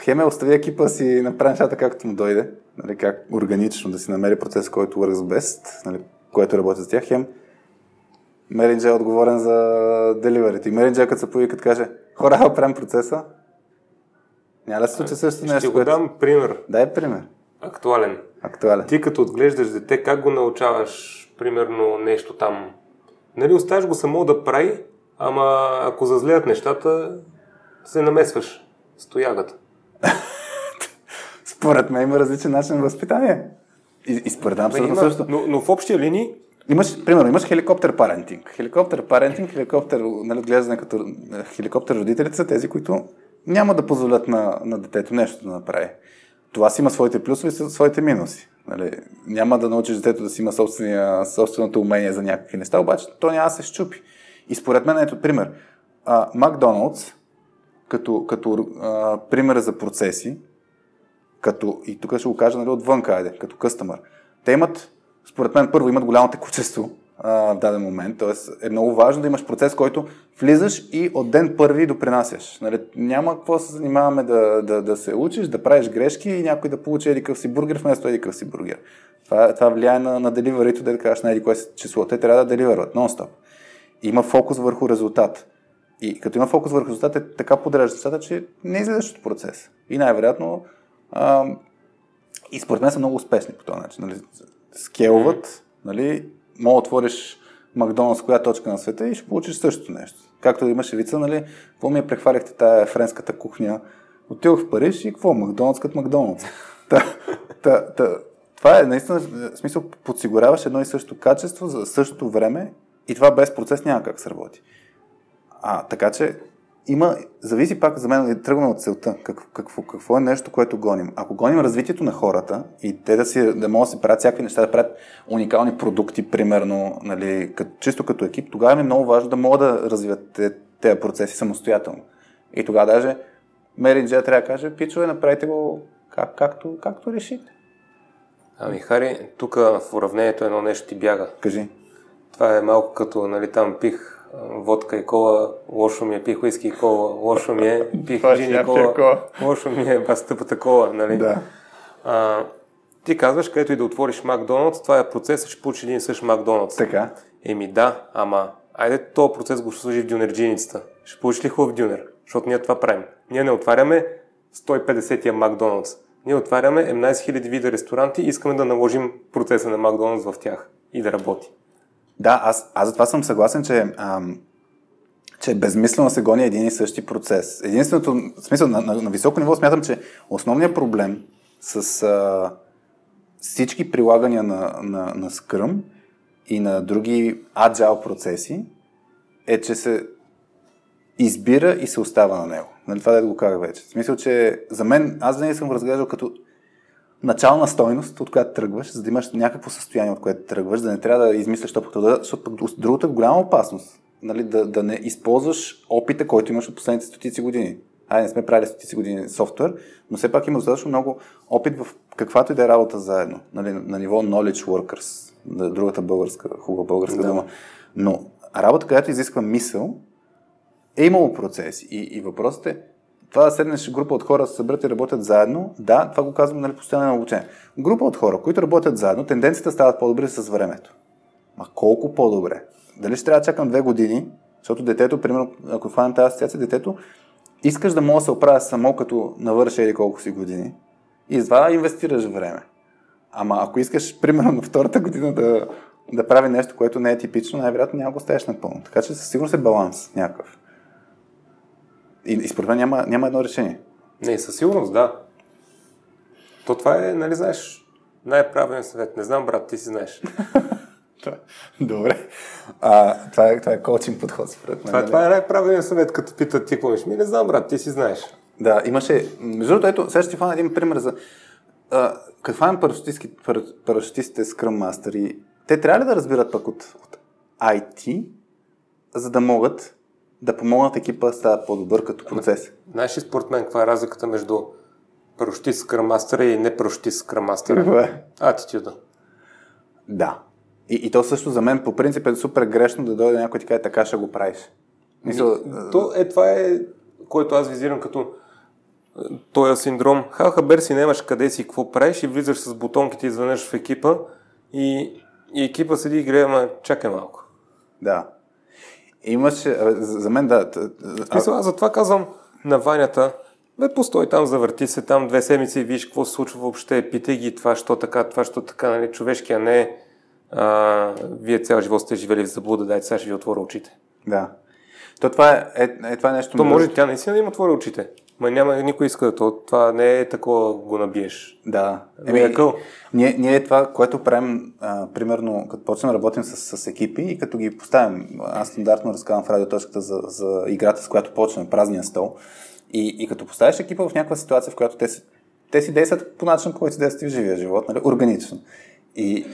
Speaker 1: Хем е остави екипа си направи нещата както му дойде, нали, как органично да си намери процес, който works best, нали, който работи за тях. Хем, Меринджер е отговорен за деливерите. И Меринджер, като се появи, като каже, хора, правим процеса, няма да се случи също нещо.
Speaker 2: Ще го дам пример.
Speaker 1: Дай пример.
Speaker 2: Актуален.
Speaker 1: Актуален.
Speaker 2: Ти като отглеждаш дете, как го научаваш, примерно, нещо там? Нали, оставиш го само да прави, ама ако зазлеят нещата, се намесваш с тоягата.
Speaker 1: Според мен има различен начин на възпитание. И, и според мен абсолютно също.
Speaker 2: Но, но в общия линии
Speaker 1: Имаш, примерно, имаш хеликоптер парентинг. Хеликоптер парентинг, хеликоптер, нали, отглеждане като хеликоптер родителите са тези, които няма да позволят на, на детето нещо да направи. Това си има своите плюсове и своите минуси. Нали, няма да научиш детето да си има собственото умение за някакви неща, обаче то няма да се щупи. И според мен, ето пример. А, Макдоналдс, като, като а, пример за процеси, като, и тук ще го кажа нали, отвън, айде, като къстъмър. Те имат, според мен, първо имат голямо текучество, в даден момент. Тоест е много важно да имаш процес, който влизаш и от ден първи допринасяш. Нали, няма какво се занимаваме да, да, да се учиш, да правиш грешки и някой да получи еди къв си бургер вместо еди къв си бургер. Това, това влияе на, на деливарито, да кажеш на еди кое число. Те трябва да деливарват нон-стоп. Има фокус върху резултат. И като има фокус върху резултат, е така подрежда нещата, че не излизаш от процес. И най-вероятно и според мен са много успешни по този начин. Нали? Скелват, нали? Мога да отвориш Макдоналдс коя точка на света и ще получиш същото нещо. Както имаше вица, нали, какво ми я прехвалихте тая френската кухня. Отидох в Париж и какво? Макдоналдс като Макдоналдс. та, та, та, това е наистина, в смисъл, подсигуряваш едно и също качество за същото време и това без процес няма как се работи. А, така че има, зависи пак за мен, тръгваме от целта. Как, какво, какво е нещо, което гоним? Ако гоним развитието на хората и те да, си, да могат да си правят всякакви неща, да правят уникални продукти, примерно, нали, като, чисто като екип, тогава е много важно да могат да развиват тези процеси самостоятелно. И тогава даже Меринджер трябва да каже, пичове, направете го как, както, както решите.
Speaker 2: Ами, Хари, тук в уравнението едно нещо ти бяга.
Speaker 1: Кажи.
Speaker 2: Това е малко като, нали, там пих водка и кола, лошо ми е, пих уиски и кола, лошо ми е, пих джин и кола, лошо ми е, бас тъпата кола, нали?
Speaker 1: Да.
Speaker 2: А, ти казваш, където и да отвориш Макдоналдс, това е процес, ще получиш един и същ Макдоналдс.
Speaker 1: Така.
Speaker 2: Еми да, ама айде този процес го служи в дюнерджиницата. Ще получиш ли хубав дюнер? Защото ние това правим. Ние не отваряме 150-я Макдоналдс. Ние отваряме 11 000 вида ресторанти и искаме да наложим процеса на Макдоналдс в тях и да работи.
Speaker 1: Да, аз, аз за това съм съгласен, че, ам, че безмислено се гони един и същи процес. Единственото, в смисъл, на, на, на високо ниво смятам, че основният проблем с а, всички прилагания на, на, на Scrum и на други agile процеси е, че се избира и се остава на него. Нали, това да го кажа вече. В смисъл, че за мен, аз не съм разглеждал като начална стойност, от която тръгваш, за да имаш някакво състояние, от което тръгваш, да не трябва да измисляш топката, да, защото другата е голяма опасност. Нали, да, да не използваш опита, който имаш от последните стотици години. Ай, не сме правили стотици години софтуер, но все пак има достатъчно много опит в каквато и да е работа заедно. Нали, на ниво knowledge workers, другата българска, хубава българска да. дума. Но работа, която изисква мисъл, е имало процеси. И, и въпросът е, това да седнеш група от хора се съберат и работят заедно, да, това го казвам нали, постоянно на обучение. Група от хора, които работят заедно, тенденцията стават по-добре с времето. Ма колко по-добре? Дали ще трябва да чакам две години, защото детето, примерно, ако хванем тази асоциация, детето, искаш да мога да се оправя само като навърша или колко си години и това инвестираш време. Ама ако искаш, примерно, на втората година да, да прави нещо, което не е типично, най-вероятно няма го оставиш напълно. Така че със сигурност е баланс някакъв. И, и според мен няма, няма едно решение.
Speaker 2: Не, със сигурност, да. То това е, нали знаеш, най-правилен съвет. Не знам, брат, ти си знаеш.
Speaker 1: Добре. А, това, е, това е коучинг подход, според мен.
Speaker 2: Това, нали? това е най-правилен съвет, като питат ти какво Ми не знам, брат, ти си знаеш.
Speaker 1: Да, имаше... Между другото, ето, сега ще ти фана един пример за... а, каква е парашутистите Scrum Master? Те трябва ли да разбират пък от, от IT, за да могат да помогнат екипа да става по-добър като процес?
Speaker 2: Знаеш ли според мен каква е разликата между Scrum Master и не Master?
Speaker 1: Каква е?
Speaker 2: Атитюда.
Speaker 1: Да. И, и то също за мен по принцип е супер грешно да дойде някой и ти каже така ще го правиш.
Speaker 2: Мисъл, то е, това е, което аз визирам като този синдром. Халха Бер си нямаш къде си, какво правиш и влизаш с бутонките, извънеш в екипа и, и екипа седи и гледа, ма чакай малко.
Speaker 1: Да. Имаше, за мен да.
Speaker 2: Смисъл, аз затова казвам на Ванята, бе, постой там, завърти се там две седмици и виж какво се случва въобще, питай ги това, що така, това, що така, нали, човешкия не а, вие цял живот сте живели в заблуда, дайте сега ще ви отворя очите.
Speaker 1: Да. То това е, е, е това е нещо...
Speaker 2: То може тя наистина да им отвори очите. Ма няма никой иска да то. Това не е такова го набиеш.
Speaker 1: Да.
Speaker 2: Еми, е къл.
Speaker 1: Ние, ние това, което правим, а, примерно, като почнем да работим с, с екипи и като ги поставим, аз стандартно разказвам в радиоточката за, за играта, с която почнем, празния стол. И, и като поставиш екипа в някаква ситуация, в която те си, те си действат по начин, по който си действат в живия живот, нали? органично. И,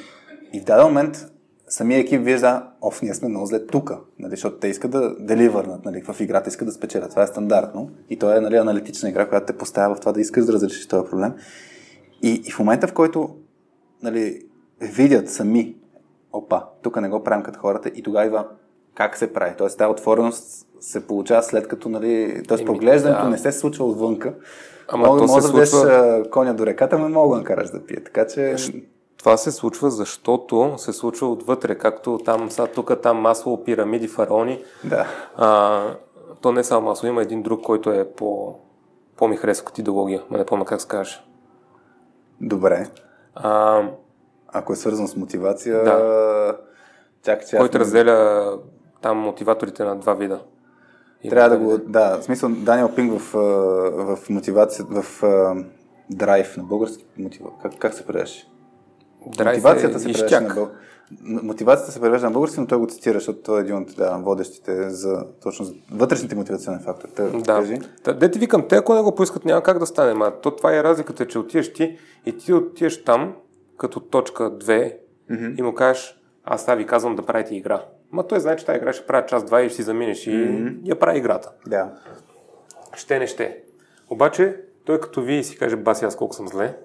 Speaker 1: и в даден момент самия екип вижда, оф, ние сме много зле тук, нали, защото те искат да деливърнат нали, в играта, искат да спечелят. Това е стандартно. И то е нали, аналитична игра, която те поставя в това да искаш да разрешиш този проблем. И, и в момента, в който нали, видят сами, опа, тук не го правим като хората, и тогава идва как се прави. Тоест тази отвореност се получава след като, нали, т.е. поглеждането да. не се случва отвънка. Ама мога, то се да случва... коня до реката, но мога да караш да пие. Така че...
Speaker 2: Това се случва, защото се случва отвътре, както там, са, тук, там масло, пирамиди, фараони.
Speaker 1: Да.
Speaker 2: А, то не е само масло, има един друг, който е по, по-ми харесва като идеология, но не помня как се каже.
Speaker 1: Добре.
Speaker 2: А,
Speaker 1: Ако е свързан с мотивация, да. чак, че
Speaker 2: който разделя там мотиваторите на два вида.
Speaker 1: И Трябва да го, да, в смисъл Даниел Пинг в, в мотивация, в драйв на български мотива. Как, как се предаш? Мотивацията се превежда на, бъл... Мотивацията се превежда на български, но той го цитира, защото той е един от да, водещите за точно за вътрешните мотивационни фактори. Те,
Speaker 2: да. Кажи. Да, де ти викам, те ако не го поискат, няма как да стане. Ма, то това е разликата, че отиеш ти и ти отиеш там, като точка 2 mm-hmm. и му кажеш, аз сега ви казвам да правите игра. Ма той знае, че тази игра ще прави час, два и ще си заминеш и mm-hmm. я прави играта.
Speaker 1: Да.
Speaker 2: Ще не ще. Обаче, той като ви си каже, баси аз колко съм зле,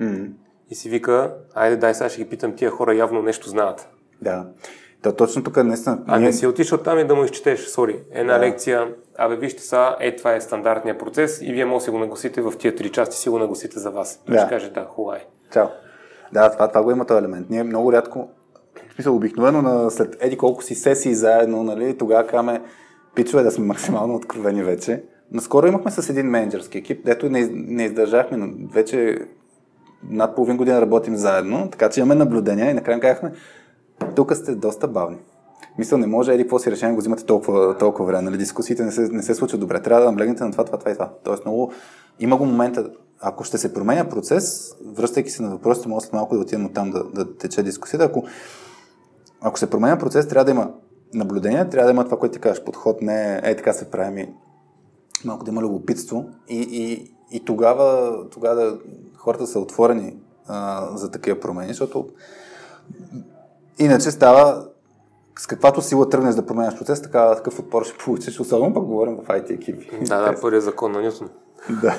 Speaker 1: mm-hmm
Speaker 2: и си вика, айде дай сега ще ги питам, тия хора явно нещо знаят.
Speaker 1: Да. То точно тук наистина...
Speaker 2: А не си отишъл там и да му изчетеш, сори, една да. лекция, абе вижте са, е това е стандартният процес и вие може да си го нагласите в тия три части, си го нагласите за вас. Да. Ще каже, да, хубаво е.
Speaker 1: Чао. Да, това, това го има този елемент. Ние много рядко, смисъл обикновено на, след еди колко си сесии заедно, нали, тогава каме пичове да сме максимално откровени вече. Наскоро имахме с един менеджерски екип, дето не, не издържахме, но вече над половин година работим заедно, така че имаме наблюдения и накрая казахме, тук сте доста бавни. Мисля, не може, еди, какво си решение го взимате толкова, толкова време. Нали? Дискусиите не се, не се случват добре. Трябва да наблегнете на това, това, това и това. Тоест, много, има го момента, ако ще се променя процес, връщайки се на въпросите, може след малко да отидем там да, да тече дискусията. Ако, ако се променя процес, трябва да има наблюдение, трябва да има това, което ти кажеш. Подход не е, е така се прави, малко да има любопитство и, и, и тогава, тогава да, хората са отворени а, за такива промени, защото иначе става с каквато сила тръгнеш да променяш процес, така, такъв отпор ще получиш, особено пък говорим в IT екипи.
Speaker 2: Да, да, първият закон на Ньютон.
Speaker 1: да.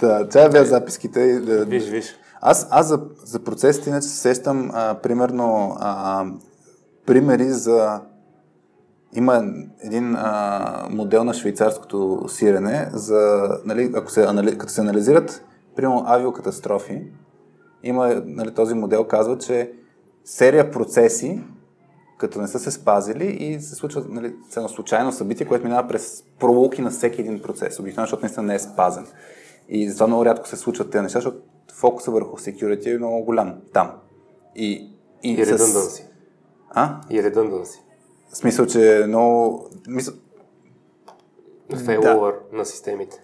Speaker 1: Да, тя бе записките.
Speaker 2: Да, виж, виж.
Speaker 1: Аз, аз за, за процесите иначе се сещам а, примерно а, примери за има един а, модел на швейцарското сирене, за, нали, ако се, анали, като се анализират, примерно авиокатастрофи, има, нали, този модел казва, че серия процеси, като не са се спазили и се случва нали, едно случайно събитие, което минава през пролуки на всеки един процес, обикновено, защото наистина не е спазен. И затова много рядко се случват тези неща, защото фокуса върху security е много голям там. И,
Speaker 2: и, и с...
Speaker 1: А?
Speaker 2: И редънданси.
Speaker 1: В смисъл, че е много... Мисъл...
Speaker 2: Фейловър да. на системите.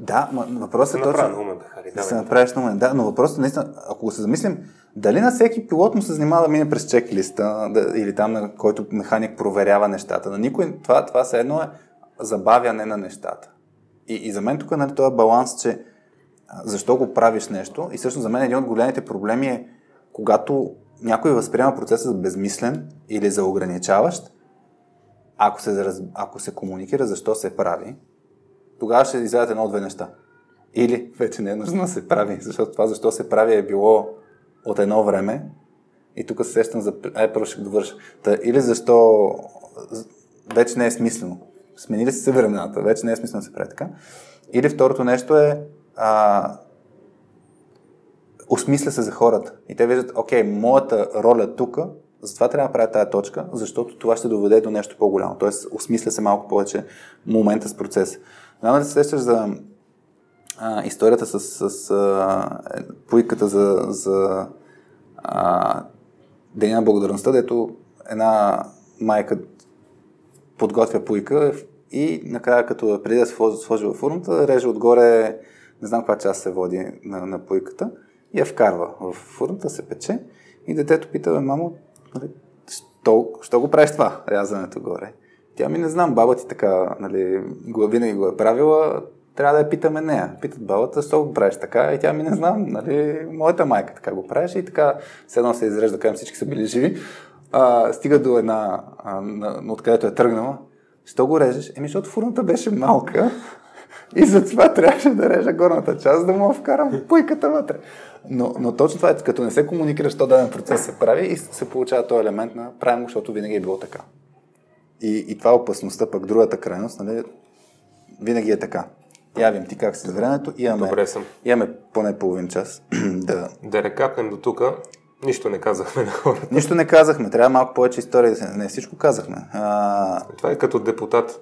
Speaker 1: Да, въпросът е точно...
Speaker 2: Умен, Хари,
Speaker 1: да се направиш на умен. Да, но въпросът е наистина, ако се замислим, дали на всеки пилот му се занимава да мине през чек-листа да, или там, на който механик проверява нещата. На никой това, това все едно е забавяне на нещата. И, и за мен тук нали, този баланс, че защо го правиш нещо. И всъщност за мен един от големите проблеми е, когато някой възприема процеса за безмислен или за ограничаващ, ако се, ако се комуникира защо се прави, тогава ще излязат едно от две неща. Или вече не е нужно да се прави, защото това защо се прави е било от едно време и тук се сещам за... Ай, първо ще довърша. Та, или защо вече не е смислено. Сменили се времената, вече не е смислено да се прави така. Или второто нещо е а, осмисля се за хората. И те виждат, окей, моята роля тук, затова трябва да правя тази точка, защото това ще доведе до нещо по-голямо. Тоест, осмисля се малко повече момента с процеса. Няма да се сещаш за а, историята с, с а, пуйката за, за Деня на благодарността, дето една майка подготвя пуйка и накрая, като преди да се сложи във фурната, реже отгоре, не знам каква част се води на, на пуйката я вкарва в фурната, се пече и детето пита, мамо, нали, що, що го правиш това, рязането горе? Тя ми не знам, баба ти така, нали, винаги го е правила, трябва да я питаме нея. Питат бабата, защо го правиш така? И тя ми не знам, нали, моята майка така го правеше и така, все едно се изрежда, към всички са били живи. А, стига до една, а, на, откъдето е тръгнала. Що го режеш? Еми, защото фурната беше малка и затова трябваше да режа горната част, да му вкарам пуйката вътре. Но, но точно това е, като не се комуникира, що даден процес се прави и се получава този елемент на правим го, защото винаги е било така. И, и това е опасността, пък другата крайност, нали, винаги е така. Явим ти как си с времето. Имаме,
Speaker 2: Добре съм.
Speaker 1: Имаме поне половин час да...
Speaker 2: Да рекапнем до тук. Нищо не казахме на хората.
Speaker 1: Нищо не казахме. Трябва малко повече история да се... Не, всичко казахме. А...
Speaker 2: Това е като депутат.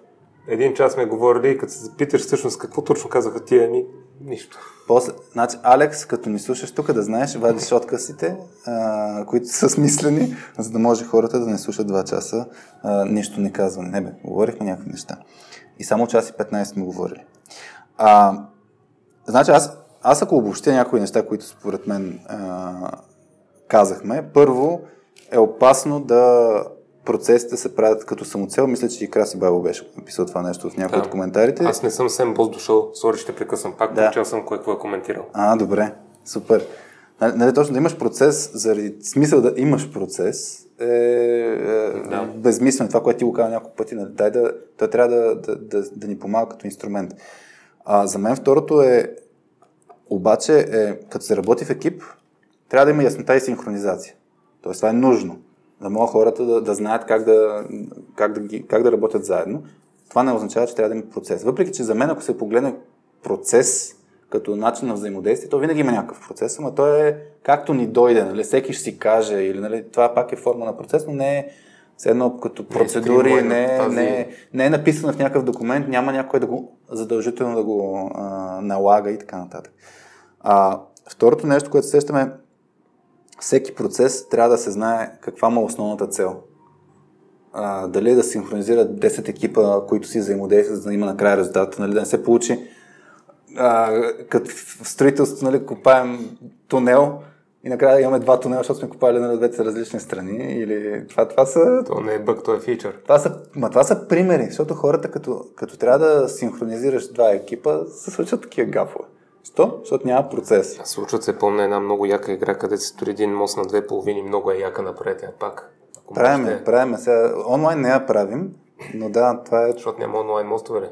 Speaker 2: Един час сме говорили и като се запиташ всъщност какво точно казаха тия ми, нищо.
Speaker 1: После, значи, Алекс, като ни слушаш тук, да знаеш, вадиш откъсите, а, които са смислени, за да може хората да не слушат два часа а, нищо не казване. Не бе, говорихме някакви неща. И само час и 15 сме говорили. А, значи аз, аз ако обобщя някои неща, които според мен а, казахме, първо е опасно да процесите се правят като самоцел. Мисля, че и Краси Бабо беше написал това нещо в някои да. от коментарите.
Speaker 2: Аз не съм Сем Бос дошъл, сори ще прекъсвам пак, да. прочел съм кое какво е коментирал.
Speaker 1: А, добре, супер. Нали, нали, точно да имаш процес, заради смисъл да имаш процес, е, е да. безмислено. Това, което ти го казва няколко пъти, нали, дай да, той трябва да, да, да, да ни помага като инструмент. А, за мен второто е, обаче, е, като се работи в екип, трябва да има яснота и синхронизация. Тоест, това е нужно. Да могат хората да, да знаят как да, как, да как да работят заедно. Това не означава, че трябва да има процес. Въпреки, че за мен, ако се погледне процес като начин на взаимодействие, то винаги има някакъв процес, но той е както ни дойде, нали? всеки ще си каже, или нали? това пак е форма на процес, но не е все едно като процедури, не, не, тази... не, не е написано в някакъв документ, няма някой да го задължително да го а, налага и така нататък. А, второто нещо, което сещаме, всеки процес трябва да се знае каква му е основната цел. А, дали е да синхронизира 10 екипа, които си взаимодействат, за да има накрая резултат, нали, да не се получи а, като в строителството, нали, копаем тунел, и накрая имаме два тунела, защото сме купали на двете различни страни. Или това, това са...
Speaker 2: То не е бък, то е фичър.
Speaker 1: Това са, ма това са примери, защото хората, като, като трябва да синхронизираш два екипа, се случват такива гафове. Що? Защото няма процес.
Speaker 2: Случват се, помня една много яка игра, където се строи един мост на две половини, много е яка напред, а пак.
Speaker 1: Правиме, можете... правиме. Сега, онлайн не я правим, но да, това е...
Speaker 2: Защото няма онлайн мостове, ли?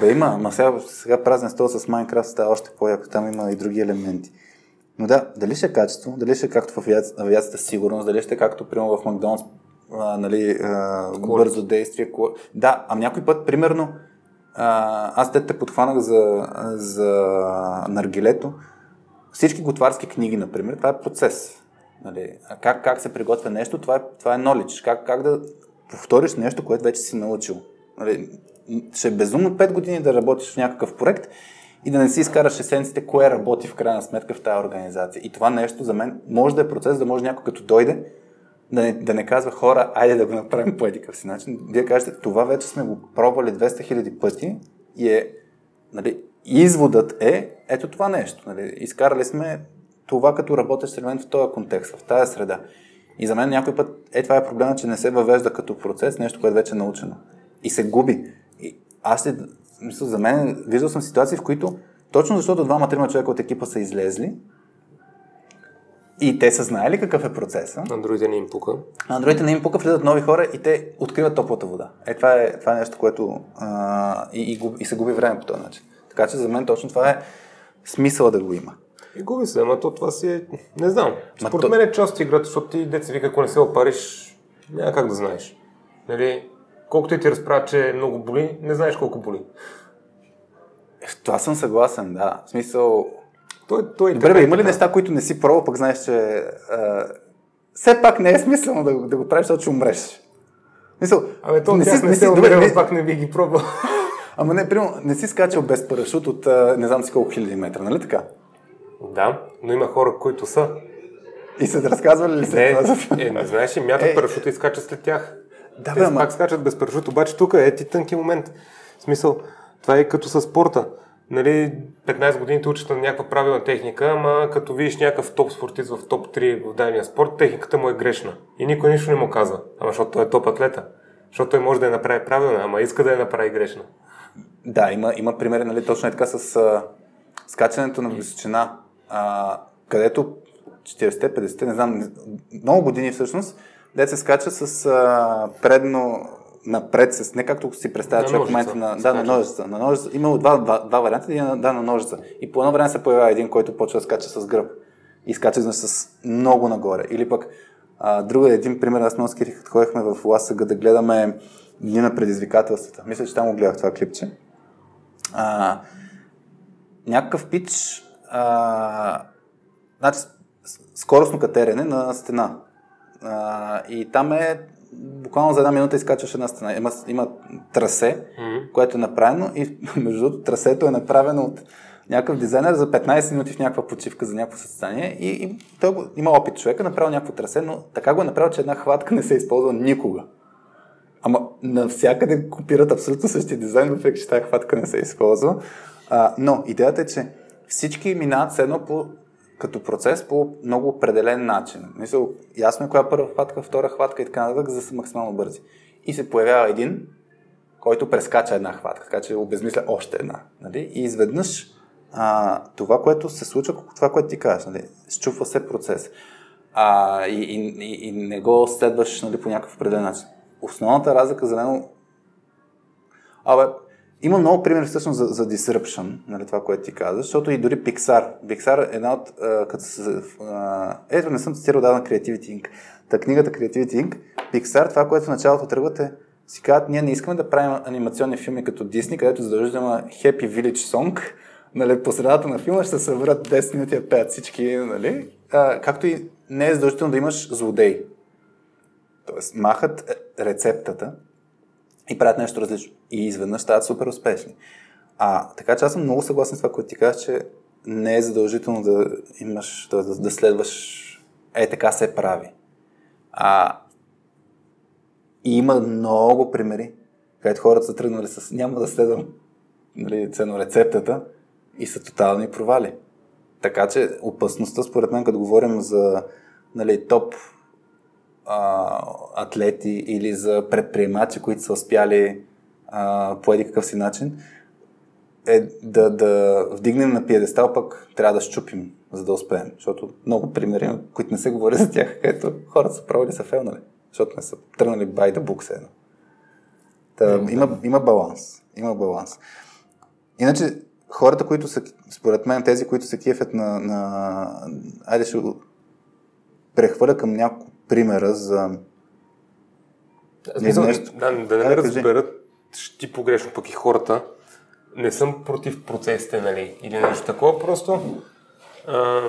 Speaker 1: Бе, има, ама сега, сега празен стол с Майнкрафт става още по-яко, там има и други елементи. Но да, дали ще е качество, дали ще е както в авиацията, сигурност, дали ще е както, примерно в Макдоналдс, нали, а, бързо действие. Ко... Да, а някой път, примерно, аз те те подхванах за, за наргилето. Всички готварски книги, например, това е процес. Нали, как, как се приготвя нещо, това е, това е knowledge. Как, как да повториш нещо, което вече си научил. Нали, ще е безумно 5 години да работиш в някакъв проект и да не си изкараш есенците, кое работи в крайна сметка в тази организация. И това нещо за мен може да е процес, да може някой като дойде да не, да не казва хора, айде да го направим по едикъв си начин. Вие кажете, това вече сме го пробвали 200 хиляди пъти и е, нали, изводът е ето това нещо. Нали, изкарали сме това като работещ елемент в този контекст, в тази среда. И за мен някой път е това е проблема, че не се въвежда като процес нещо, което вече е научено. И се губи. И аз ли, мисля, за мен, виждал съм ситуации, в които точно защото двама-трима човека от екипа са излезли и те са знаели какъв е процеса.
Speaker 2: На другите не им пука.
Speaker 1: На другите не им пука, влизат нови хора и те откриват топлата вода. Е, това е, това е нещо, което а, и, и, губ, и се губи време по този начин. Така че за мен точно това е смисъла да го има.
Speaker 2: И губи се, ама то това си е... Не знам. Според то... мен е част от играта, защото ти деца вика, ако не се опариш, няма как да знаеш. Нали? Колкото и ти разправя, че много боли, не знаеш колко боли.
Speaker 1: Е, това съм съгласен, да. В смисъл...
Speaker 2: Той, той
Speaker 1: Добре, бе, има ли неща, които не си пробвал, пък знаеш, че а, все пак не е смислено да, да го правиш, защото ще умреш.
Speaker 2: Мисъл, Абе, то не, си, не, си, добре, не, пак не би ги пробвал.
Speaker 1: Ама не, примерно, не си скачал без парашут от не знам си колко хиляди метра, нали така?
Speaker 2: Да, но има хора, които са.
Speaker 1: И са разказвали ли се
Speaker 2: това? Е, не знаеш, мятат е... парашута и скачат след тях. Да, Те бе, ама... пак скачат без парашут, обаче тук е ти тънки момент. В смисъл, това е като със спорта. Нали, 15 години те учат на някаква правилна техника, ама като видиш някакъв топ спортист в топ 3 в дадения спорт, техниката му е грешна. И никой нищо не му казва. Ама защото той е топ атлета. Защото той може да я направи правилна, ама иска да я направи грешна.
Speaker 1: Да, има, има примери, нали, точно е така с а, скачането на височина, а, където 40-50, не знам, много години всъщност, де се скача с а, предно напред, с, не както си представя човек в момента на, да, на ножица. На ножица. Имало два, два, два варианта, един да, на ножица. И по едно време се появява един, който почва да скача с гръб. И скача с много нагоре. Или пък а, друга един пример, аз много скирих, ходихме в Ласъга да гледаме Дни на предизвикателствата. Мисля, че там го гледах това клипче. А, някакъв пич а, значи, скоростно катерене на стена. А, и там е буквално за една минута изкачваш една стена. Има, има трасе, mm-hmm. което е направено и между другото трасето е направено от някакъв дизайнер за 15 минути в някаква почивка за някакво състезание и, и той го, има опит човека, направил някакво трасе, но така го е направил, че една хватка не се използва никога. Ама навсякъде копират абсолютно същия дизайн, въпреки че тази хватка не се използва. А, но идеята е, че всички минават с едно по, като процес по много определен начин. Мисъл, ясно е коя първа хватка, втора хватка и така нататък, за да са максимално бързи. И се появява един, който прескача една хватка, така че обезмисля още една. Нали? И изведнъж а, това, което се случва, това, което ти кажеш, нали? счупва се процес. А, и, и, и, не го следваш нали, по някакъв определен начин. Основната разлика за него... Абе, има много примери всъщност за, за disruption, нали, това, което ти казваш, защото и дори Pixar. Pixar е една от... А, като а, ето, не съм цитирал на Creativity Inc. Та книгата Creativity Inc. Pixar, това, което в началото тръгват е си казват, ние не искаме да правим анимационни филми като Disney, където задължително има Happy Village Song, нали, по средата на филма ще се съберат 10 минути да пеят всички, нали? А, както и не е задължително да имаш злодей. Тоест, махат рецептата и правят нещо различно. И изведнъж стават супер успешни. А, така че аз съм много съгласен с това, което ти казваш, че не е задължително да имаш, да, да, да следваш е така се прави. А, има много примери, където хората са тръгнали с няма да следвам нали, цено рецептата и са тотални провали. Така че опасността, според мен, като говорим за нали, топ а, атлети или за предприемачи, които са успяли а, по един какъв си начин, е да, да вдигнем на пиедестал, пък трябва да щупим, за да успеем. Защото много примери, които не се говори за тях, където хората са правили са фелнали, защото не са тръгнали бай да букс едно. Та, има, има баланс. Има баланс. Иначе, хората, които са, според мен, тези, които се кефят на, на... Айде ще прехвърля към няколко примера за...
Speaker 2: Смисъл, нещо... Да, да не ме разберат, ще ти погрешно пък и хората. Не съм против процесите, нали? Или нещо такова, просто... А,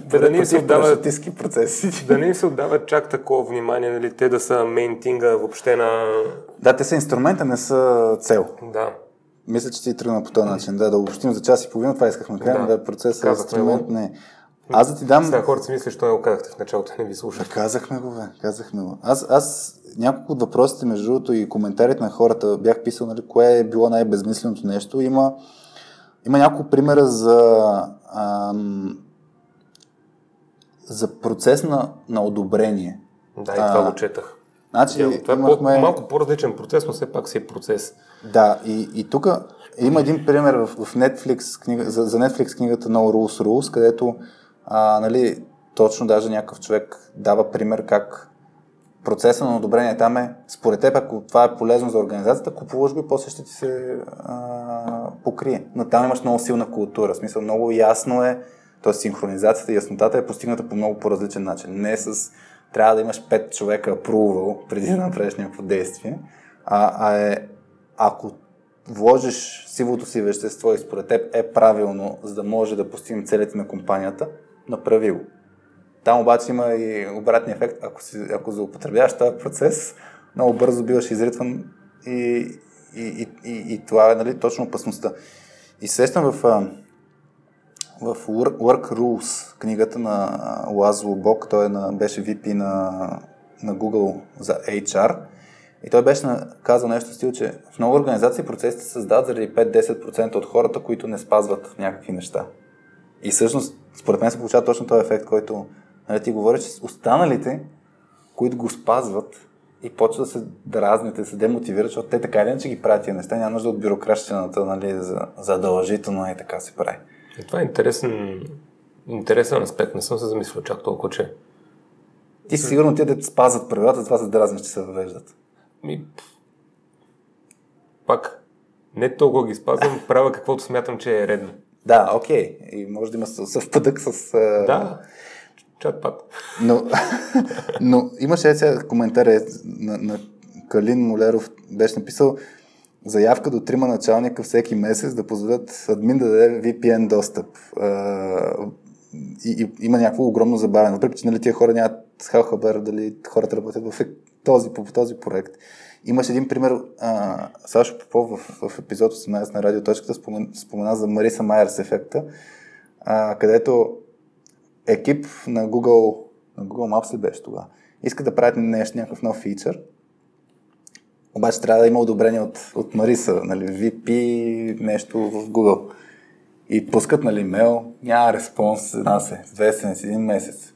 Speaker 1: да, да не се отдава, процеси.
Speaker 2: Да не се отдава чак такова внимание, нали, те да са мейнтинга въобще на...
Speaker 1: Да, те са инструмента, не са цел.
Speaker 2: Да.
Speaker 1: Мисля, че ти тръгна по този начин. Да, да обобщим за час и половина, това искахме да кажем, да, да процесът е инструмент не. Аз да ти дам...
Speaker 2: Сега хората си мислят, що не го казахте в началото, не ви слушах.
Speaker 1: Казахме го, бе, казахме го. Аз, аз няколко от въпросите, между другото, и коментарите на хората бях писал, нали, кое е било най-безмисленото нещо. Има, има няколко примера за, ам, за процес на, на одобрение.
Speaker 2: Да, и това а, го четах.
Speaker 1: Значи,
Speaker 2: Явно, това
Speaker 1: имахме...
Speaker 2: е малко по-различен процес, но все пак си е процес.
Speaker 1: Да, и, и тук има един пример в, в Netflix, книга, за, за Netflix книгата No Rules Rules, където а, нали, точно даже някакъв човек дава пример как процеса на одобрение там е, според теб, ако това е полезно за организацията, купуваш го и после ще ти се а, покрие. Но там имаш много силна култура, в смисъл много ясно е, т.е. синхронизацията и яснотата е постигната по много по-различен начин. Не с трябва да имаш пет човека апрувал преди да направиш някакво действие, а, а е ако вложиш сивото си вещество и според теб е правилно, за да може да постигне целите на компанията, направи го. Там обаче има и обратния ефект. Ако, си, ако злоупотребяваш този процес, много бързо биваш изритван и, и, и, и, и това е нали, точно опасността. И сещам в, в Work Rules, книгата на Лазло Бок, той е на, беше VP на, на Google за HR, и той беше казал нещо стил, че в много организации процесите се създават заради 5-10% от хората, които не спазват някакви неща. И всъщност, според мен се получава точно този ефект, който нали, ти говориш, че останалите, които го спазват и почват да се дразнят, да се демотивират, защото те така или иначе ги правят тия неща, няма нужда от бюрокращината, нали, за, задължително и така се прави.
Speaker 2: И това е интересен, интересен аспект, не съм се замислил чак толкова, че...
Speaker 1: Ти си сигурно те да спазват правилата, това се дразнят, че се въвеждат.
Speaker 2: Ми, пак, не толкова ги спазвам, правя каквото смятам, че е редно.
Speaker 1: Да, окей. И може да има съвпадък с...
Speaker 2: Да, чат-пат.
Speaker 1: Но, но имаше сега коментар е, на, на Калин Молеров, беше написал заявка до трима началника всеки месец да позволят админ да даде VPN достъп. И, и, има някакво огромно забавяне. Въпреки, че нали, тия хора нямат хал хабар дали хората работят в този, по този проект. Имаше един пример, а, Сашо Попов в, в епизод 18 на Радиоточката спомена, спомена за Мариса Майерс ефекта, а, където екип на Google, на Google Maps ли беше тогава, иска да правят нещо, някакъв нов фичър, обаче трябва да има одобрение от, от Мариса, нали, VP, нещо в Google. И пускат, нали, мейл, няма респонс, една се, две седмици, един месец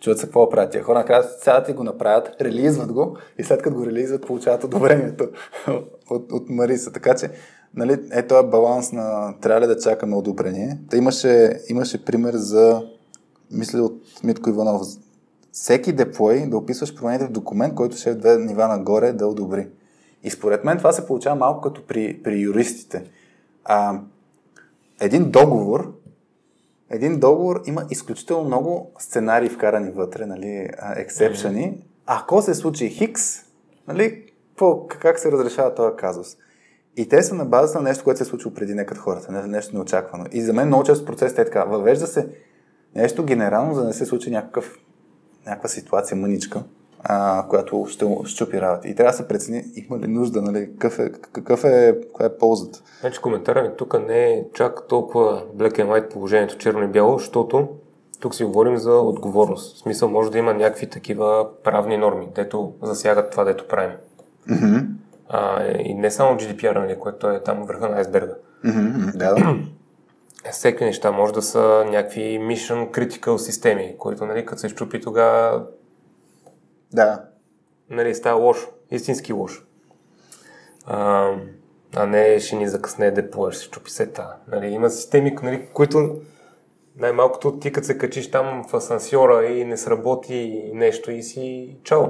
Speaker 1: чуят се какво правят тия хора, казват, сега ти го направят, релизват го и след като го релизват, получават одобрението от, от Мариса. Така че, нали, е този баланс на трябва ли да чакаме одобрение. Та имаше, имаше пример за, мисля от Митко Иванов, всеки деплой да описваш промените в документ, който ще е две нива нагоре да одобри. И според мен това се получава малко като при, при юристите. А, един договор един договор има изключително много сценарии вкарани вътре, нали, ексепшени. Ако се случи Хикс, нали, по, как се разрешава този казус? И те са на базата на нещо, което се е случило преди некът хората, нещо неочаквано. И за мен много често процесът е така. Въвежда се нещо генерално, за да не се случи някакъв, някаква ситуация мъничка а, която ще щупи работа. И трябва да се прецени има ли нужда, нали, какъв е, какъв е, каква е ползата.
Speaker 2: Значи коментара ми тук не е чак толкова black and white положението черно и бяло, защото тук си говорим за отговорност. В смисъл може да има някакви такива правни норми, дето засягат това, дето правим.
Speaker 1: Mm-hmm.
Speaker 2: А, и не само GDPR, нали, което е там върха на айсберга.
Speaker 1: Mm-hmm. Да, да.
Speaker 2: Всеки неща може да са някакви mission critical системи, които, нали, като се щупи тогава
Speaker 1: да.
Speaker 2: Нали, става лошо. Истински лошо. А, а не ще ни закъсне деплоя, ще се сета. Нали, има системи, нали, които най-малкото ти като се качиш там в асансьора и не сработи нещо и си чао.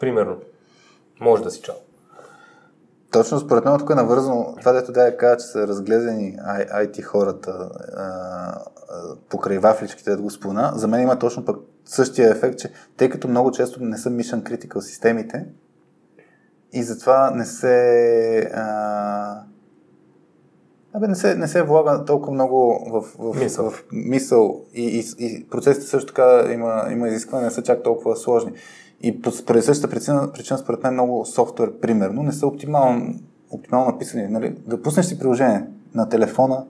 Speaker 2: Примерно. Може да си чао.
Speaker 1: Точно според мен тук е навързано това, дето да я кажа, че са разглезени IT хората а, а, покрай вафличките, да го спомена. За мен има точно пък същия ефект, че тъй като много често не са mission critical системите и затова не се а, Абе, не се, не се влага толкова много в, в,
Speaker 2: мисъл.
Speaker 1: в мисъл и, и, и процесите също така има, има изискване, не са чак толкова сложни. И поради същата причина, причина, според мен, много софтуер, примерно, не са оптимално, оптимално написани. Нали? Да пуснеш си приложение на телефона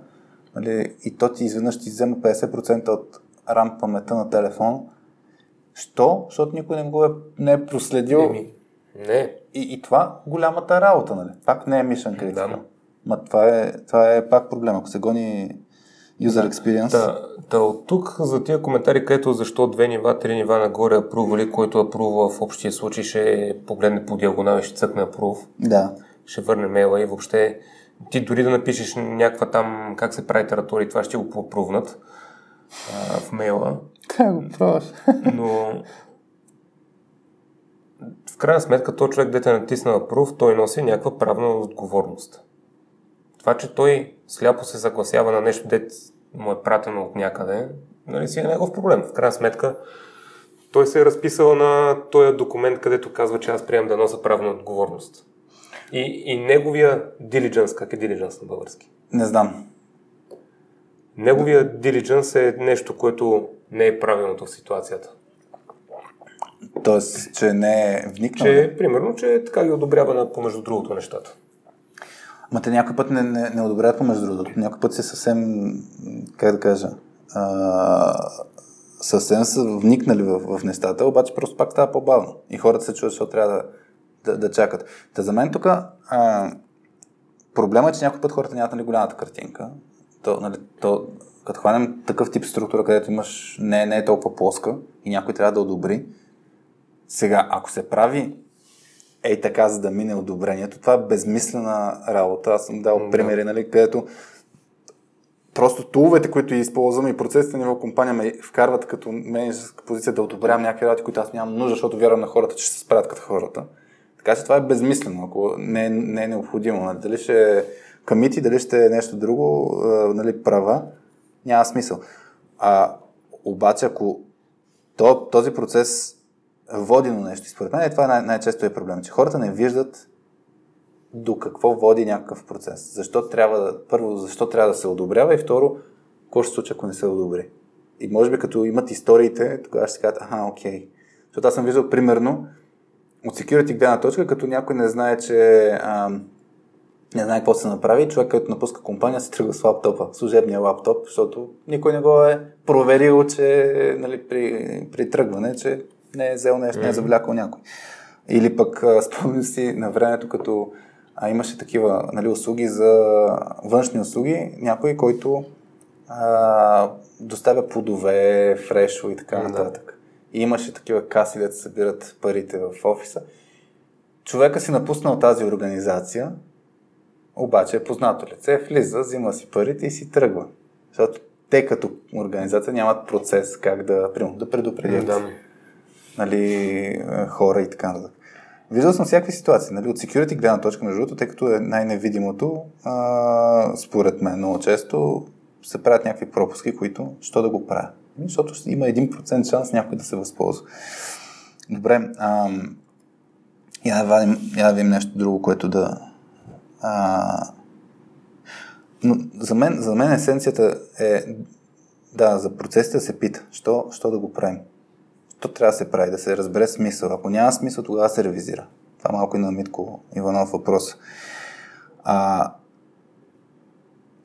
Speaker 1: нали? и то ти изведнъж ти взема 50% от RAM паметта на телефон. Що? Защото никой не го е, не е проследил.
Speaker 2: Еми, не.
Speaker 1: И, и това голямата работа, нали? Пак не е mission critical.
Speaker 2: Да, но...
Speaker 1: Ма това е, това е пак проблем. Ако се гони User experience.
Speaker 2: Да, да, от тук за тия коментари, където защо две нива, три нива нагоре апрували, който апрува в общия случай ще погледне по диагонал и ще цъкне апрув.
Speaker 1: Да.
Speaker 2: Ще върне мейла и въобще ти дори да напишеш някаква там как се прави територия, това ще го попрувнат а, в мейла.
Speaker 1: Как го пробваш?
Speaker 2: Но в крайна сметка, то човек, дете натисна апрув, той носи някаква правна отговорност. Това, че той сляпо се съгласява на нещо, дете му е пратено от някъде, нали си е негов проблем. В крайна сметка, той се е разписал на този документ, където казва, че аз приемам да нося правна отговорност. И, и неговия дилидженс, как е дилидженс на български?
Speaker 1: Не знам.
Speaker 2: Неговия дилидженс е нещо, което не е правилното в ситуацията.
Speaker 1: Тоест, че не е вникнал.
Speaker 2: Че, примерно, че така ги одобрява на помежду другото нещата.
Speaker 1: Ма те някой път не, не, не одобряват помежду другото. Някой път се съвсем, как да кажа, а, съвсем са вникнали в, в нещата, обаче просто пак става по-бавно. И хората се чуват, защото трябва да, да, да чакат. Та за мен тук проблема е, че някой път хората нямат нали, голямата картинка. То, нали, то, като хванем такъв тип структура, където имаш не, не е толкова плоска и някой трябва да одобри, сега, ако се прави ей така, за да мине одобрението, това е безмислена работа. Аз съм дал примери, нали, където просто туловете, които използвам и процесите на ниво компания ме вкарват като менеджерска позиция да одобрявам някакви работи, които аз нямам нужда, защото вярвам на хората, че ще се справят като хората. Така че това е безмислено, ако не, не е необходимо. Нали? Дали ще е камити, дали ще е нещо друго, нали, права, няма смисъл. А, обаче, ако то, този процес води на нещо, според мен това е най- най-често е проблем, че хората не виждат до какво води някакъв процес. Защо трябва да, първо, защо трябва да се одобрява и второ, какво ще се случи, ако не се одобри. И може би като имат историите, тогава ще се кажат, аха, окей. Защото аз съм виждал примерно от security гледна точка, като някой не знае, че а, не знае какво се направи, човек, който напуска компания, се тръгва с лаптопа, служебния лаптоп, защото никой не го е проверил, че нали, при, при тръгване, че не е взел нещо, не е завлякал някой. Или пък спомням си на времето, като а, имаше такива нали, услуги за външни услуги, някой, който а, доставя плодове, фрешо и така нататък. И имаше такива каси, да се събират парите в офиса. Човека си напуснал тази организация, обаче е познато лице, влиза, взима си парите и си тръгва. Защото те като организация нямат процес как да, примерно, да предупредят
Speaker 2: Да.
Speaker 1: нали, хора и така нататък. Виждал съм всякакви ситуации. Нали, от security гледна точка, между другото, тъй като е най-невидимото, а, според мен много често се правят някакви пропуски, които, що да го правя? Ами, Защото има 1% шанс някой да се възползва. Добре, а, да я да видим нещо друго, което да... А, но за мен, за мен есенцията е да, за процесите да се пита, що, що да го правим. То трябва да се прави, да се разбере смисъл. Ако няма смисъл, тогава се ревизира. Това малко и на Митко Иванов въпрос. А,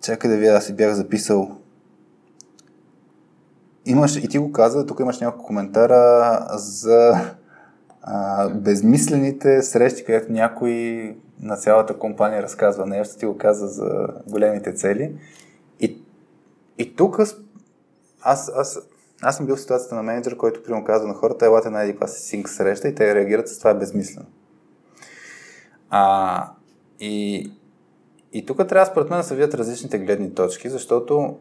Speaker 1: чакай да видя, аз си бях записал. Имаш, и ти го каза, тук имаш няколко коментара за а, безмислените срещи, където някой на цялата компания разказва нещо, ти го каза за големите цели. И, и тук аз, аз, аз съм бил в ситуацията на менеджер, който примерно казва на хората, елате на един си синк среща и те реагират с това е безмислено. А, и, и тук трябва според мен да се видят различните гледни точки, защото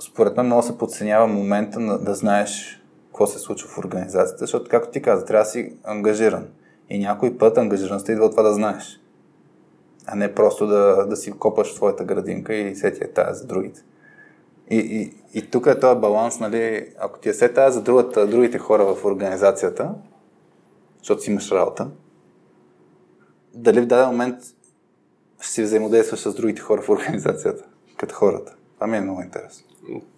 Speaker 1: според мен много се подценява момента на, да знаеш какво се случва в организацията, защото, както ти каза, трябва да си ангажиран. И някой път ангажираността идва от това да знаеш, а не просто да, да си копаш в твоята градинка и сети е тая за другите. И, и, и тук е този баланс, нали, ако ти е се тая за другата, другите хора в организацията, защото си имаш работа, дали в даден момент ще си взаимодействаш с другите хора в организацията, като хората. Това ми е много интересно.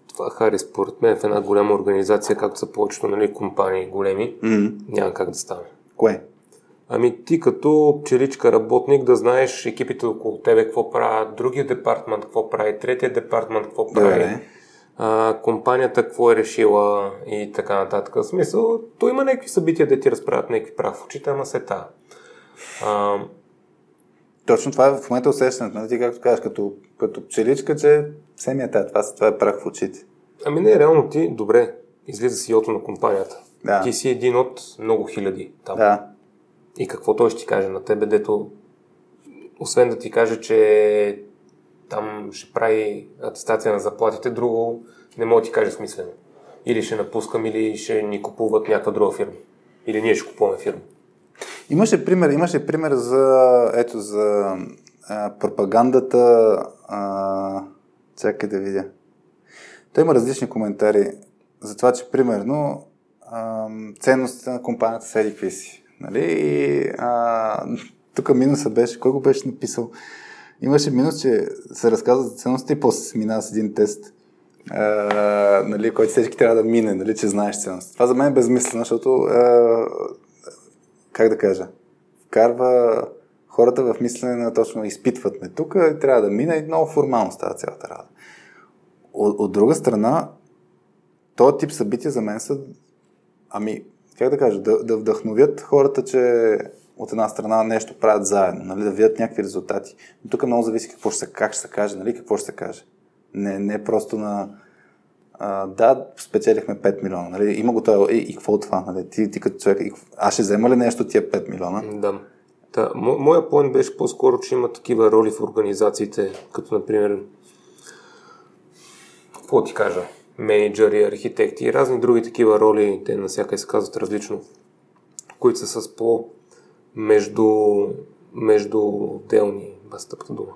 Speaker 2: Това, Хари, според мен в една голяма организация, както са повечето нали, компании големи,
Speaker 1: Mm.
Speaker 2: няма как да стане.
Speaker 1: Кое?
Speaker 2: Ами ти като пчеличка работник да знаеш екипите около тебе какво правят, другия департмент какво прави, третия департмент какво прави,
Speaker 1: Добре.
Speaker 2: а, компанията какво е решила и така нататък. В смисъл, то има някакви събития да ти разправят някакви прах в очите, ама се та. А,
Speaker 1: точно това е в момента усещането. Нали? Ти както кажеш, като, като пчеличка, че ми е това, това е прах в очите.
Speaker 2: Ами не, реално ти, добре, излиза си на компанията.
Speaker 1: Да.
Speaker 2: Ти си един от много хиляди там.
Speaker 1: Да.
Speaker 2: И какво той ще ти каже на тебе, дето освен да ти каже, че там ще прави атестация на заплатите, друго не мога да ти каже смислено. Или ще напускам, или ще ни купуват някаква друга фирма. Или ние ще купуваме фирма.
Speaker 1: Имаше пример, имаше пример за, ето, за а, пропагандата, а, чакай да видя. Той има различни коментари за това, че примерно а, ценностите на компанията са еди си. Нали? И а, тук минуса беше, кой го беше написал? Имаше минус, че се разказва за ценностите и после се минава с един тест, а, нали, който всички трябва да мине, нали, че знаеш ценностите. Това за мен е безмислено, защото а, как да кажа, вкарва хората в мислене на точно изпитват ме тук и трябва да мина и много формално става цялата работа. От, от друга страна, този тип събития за мен са, ами, как да кажа, да, да вдъхновят хората, че от една страна нещо правят заедно, нали, да видят някакви резултати. Но тук много зависи какво ще се, как ще се каже, нали, какво ще се каже. Не, не просто на а, да, спечелихме 5 милиона, нали, има го това, и, и какво от това, нали, ти, ти като човек, и, аз ще взема ли нещо тия 5 милиона?
Speaker 2: Да. Та, мо, моя поинт беше по-скоро, че има такива роли в организациите, като например, какво ти кажа, менеджери, архитекти и разни други такива роли, те на всяка се казват различно, които са с по между, между отделни, бастъпка дума.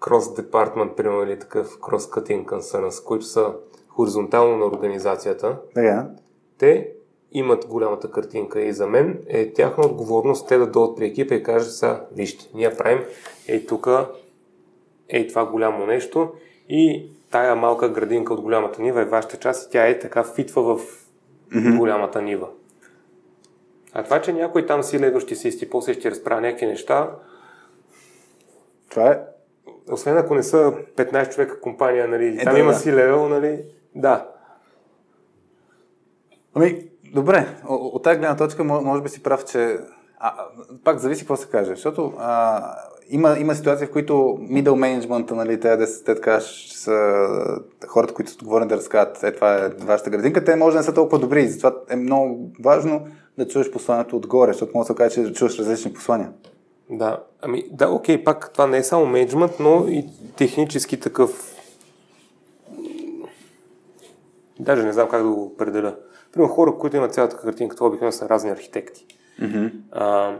Speaker 2: Крос департмент, примерно, или такъв cross-cutting concerns, които са хоризонтално на организацията.
Speaker 1: Да,
Speaker 2: Те имат голямата картинка и за мен е тяхна отговорност те да дойдат при екипа и кажат са, вижте, ние правим ей тук, ей това голямо нещо и тая малка градинка от голямата нива е вашата част и тя е така фитва в mm-hmm. голямата нива. А това, че някой там си лего ще се изти, после ще разправя някакви неща,
Speaker 1: това е
Speaker 2: освен ако не са 15 човека компания, нали,
Speaker 1: Е,
Speaker 2: там
Speaker 1: да,
Speaker 2: има
Speaker 1: да.
Speaker 2: си левел, нали, да.
Speaker 1: Ами, добре, от, тази гледна точка мо- може би си прав, че а, пак зависи какво се каже, защото а, има, има ситуации, в които middle management, нали, те, да, те така са хората, които са отговорни да разказват, е това е вашата градинка, те може да не са толкова добри и затова е много важно да чуеш посланието отгоре, защото може да се каже, че чуваш различни послания.
Speaker 2: Да, ами да, окей, пак това не е само менеджмент, но и технически такъв. Даже не знам как да го определя. Примерно хора, които имат цялата картинка, това обикновено са разни архитекти,
Speaker 1: Mm-hmm.
Speaker 2: а,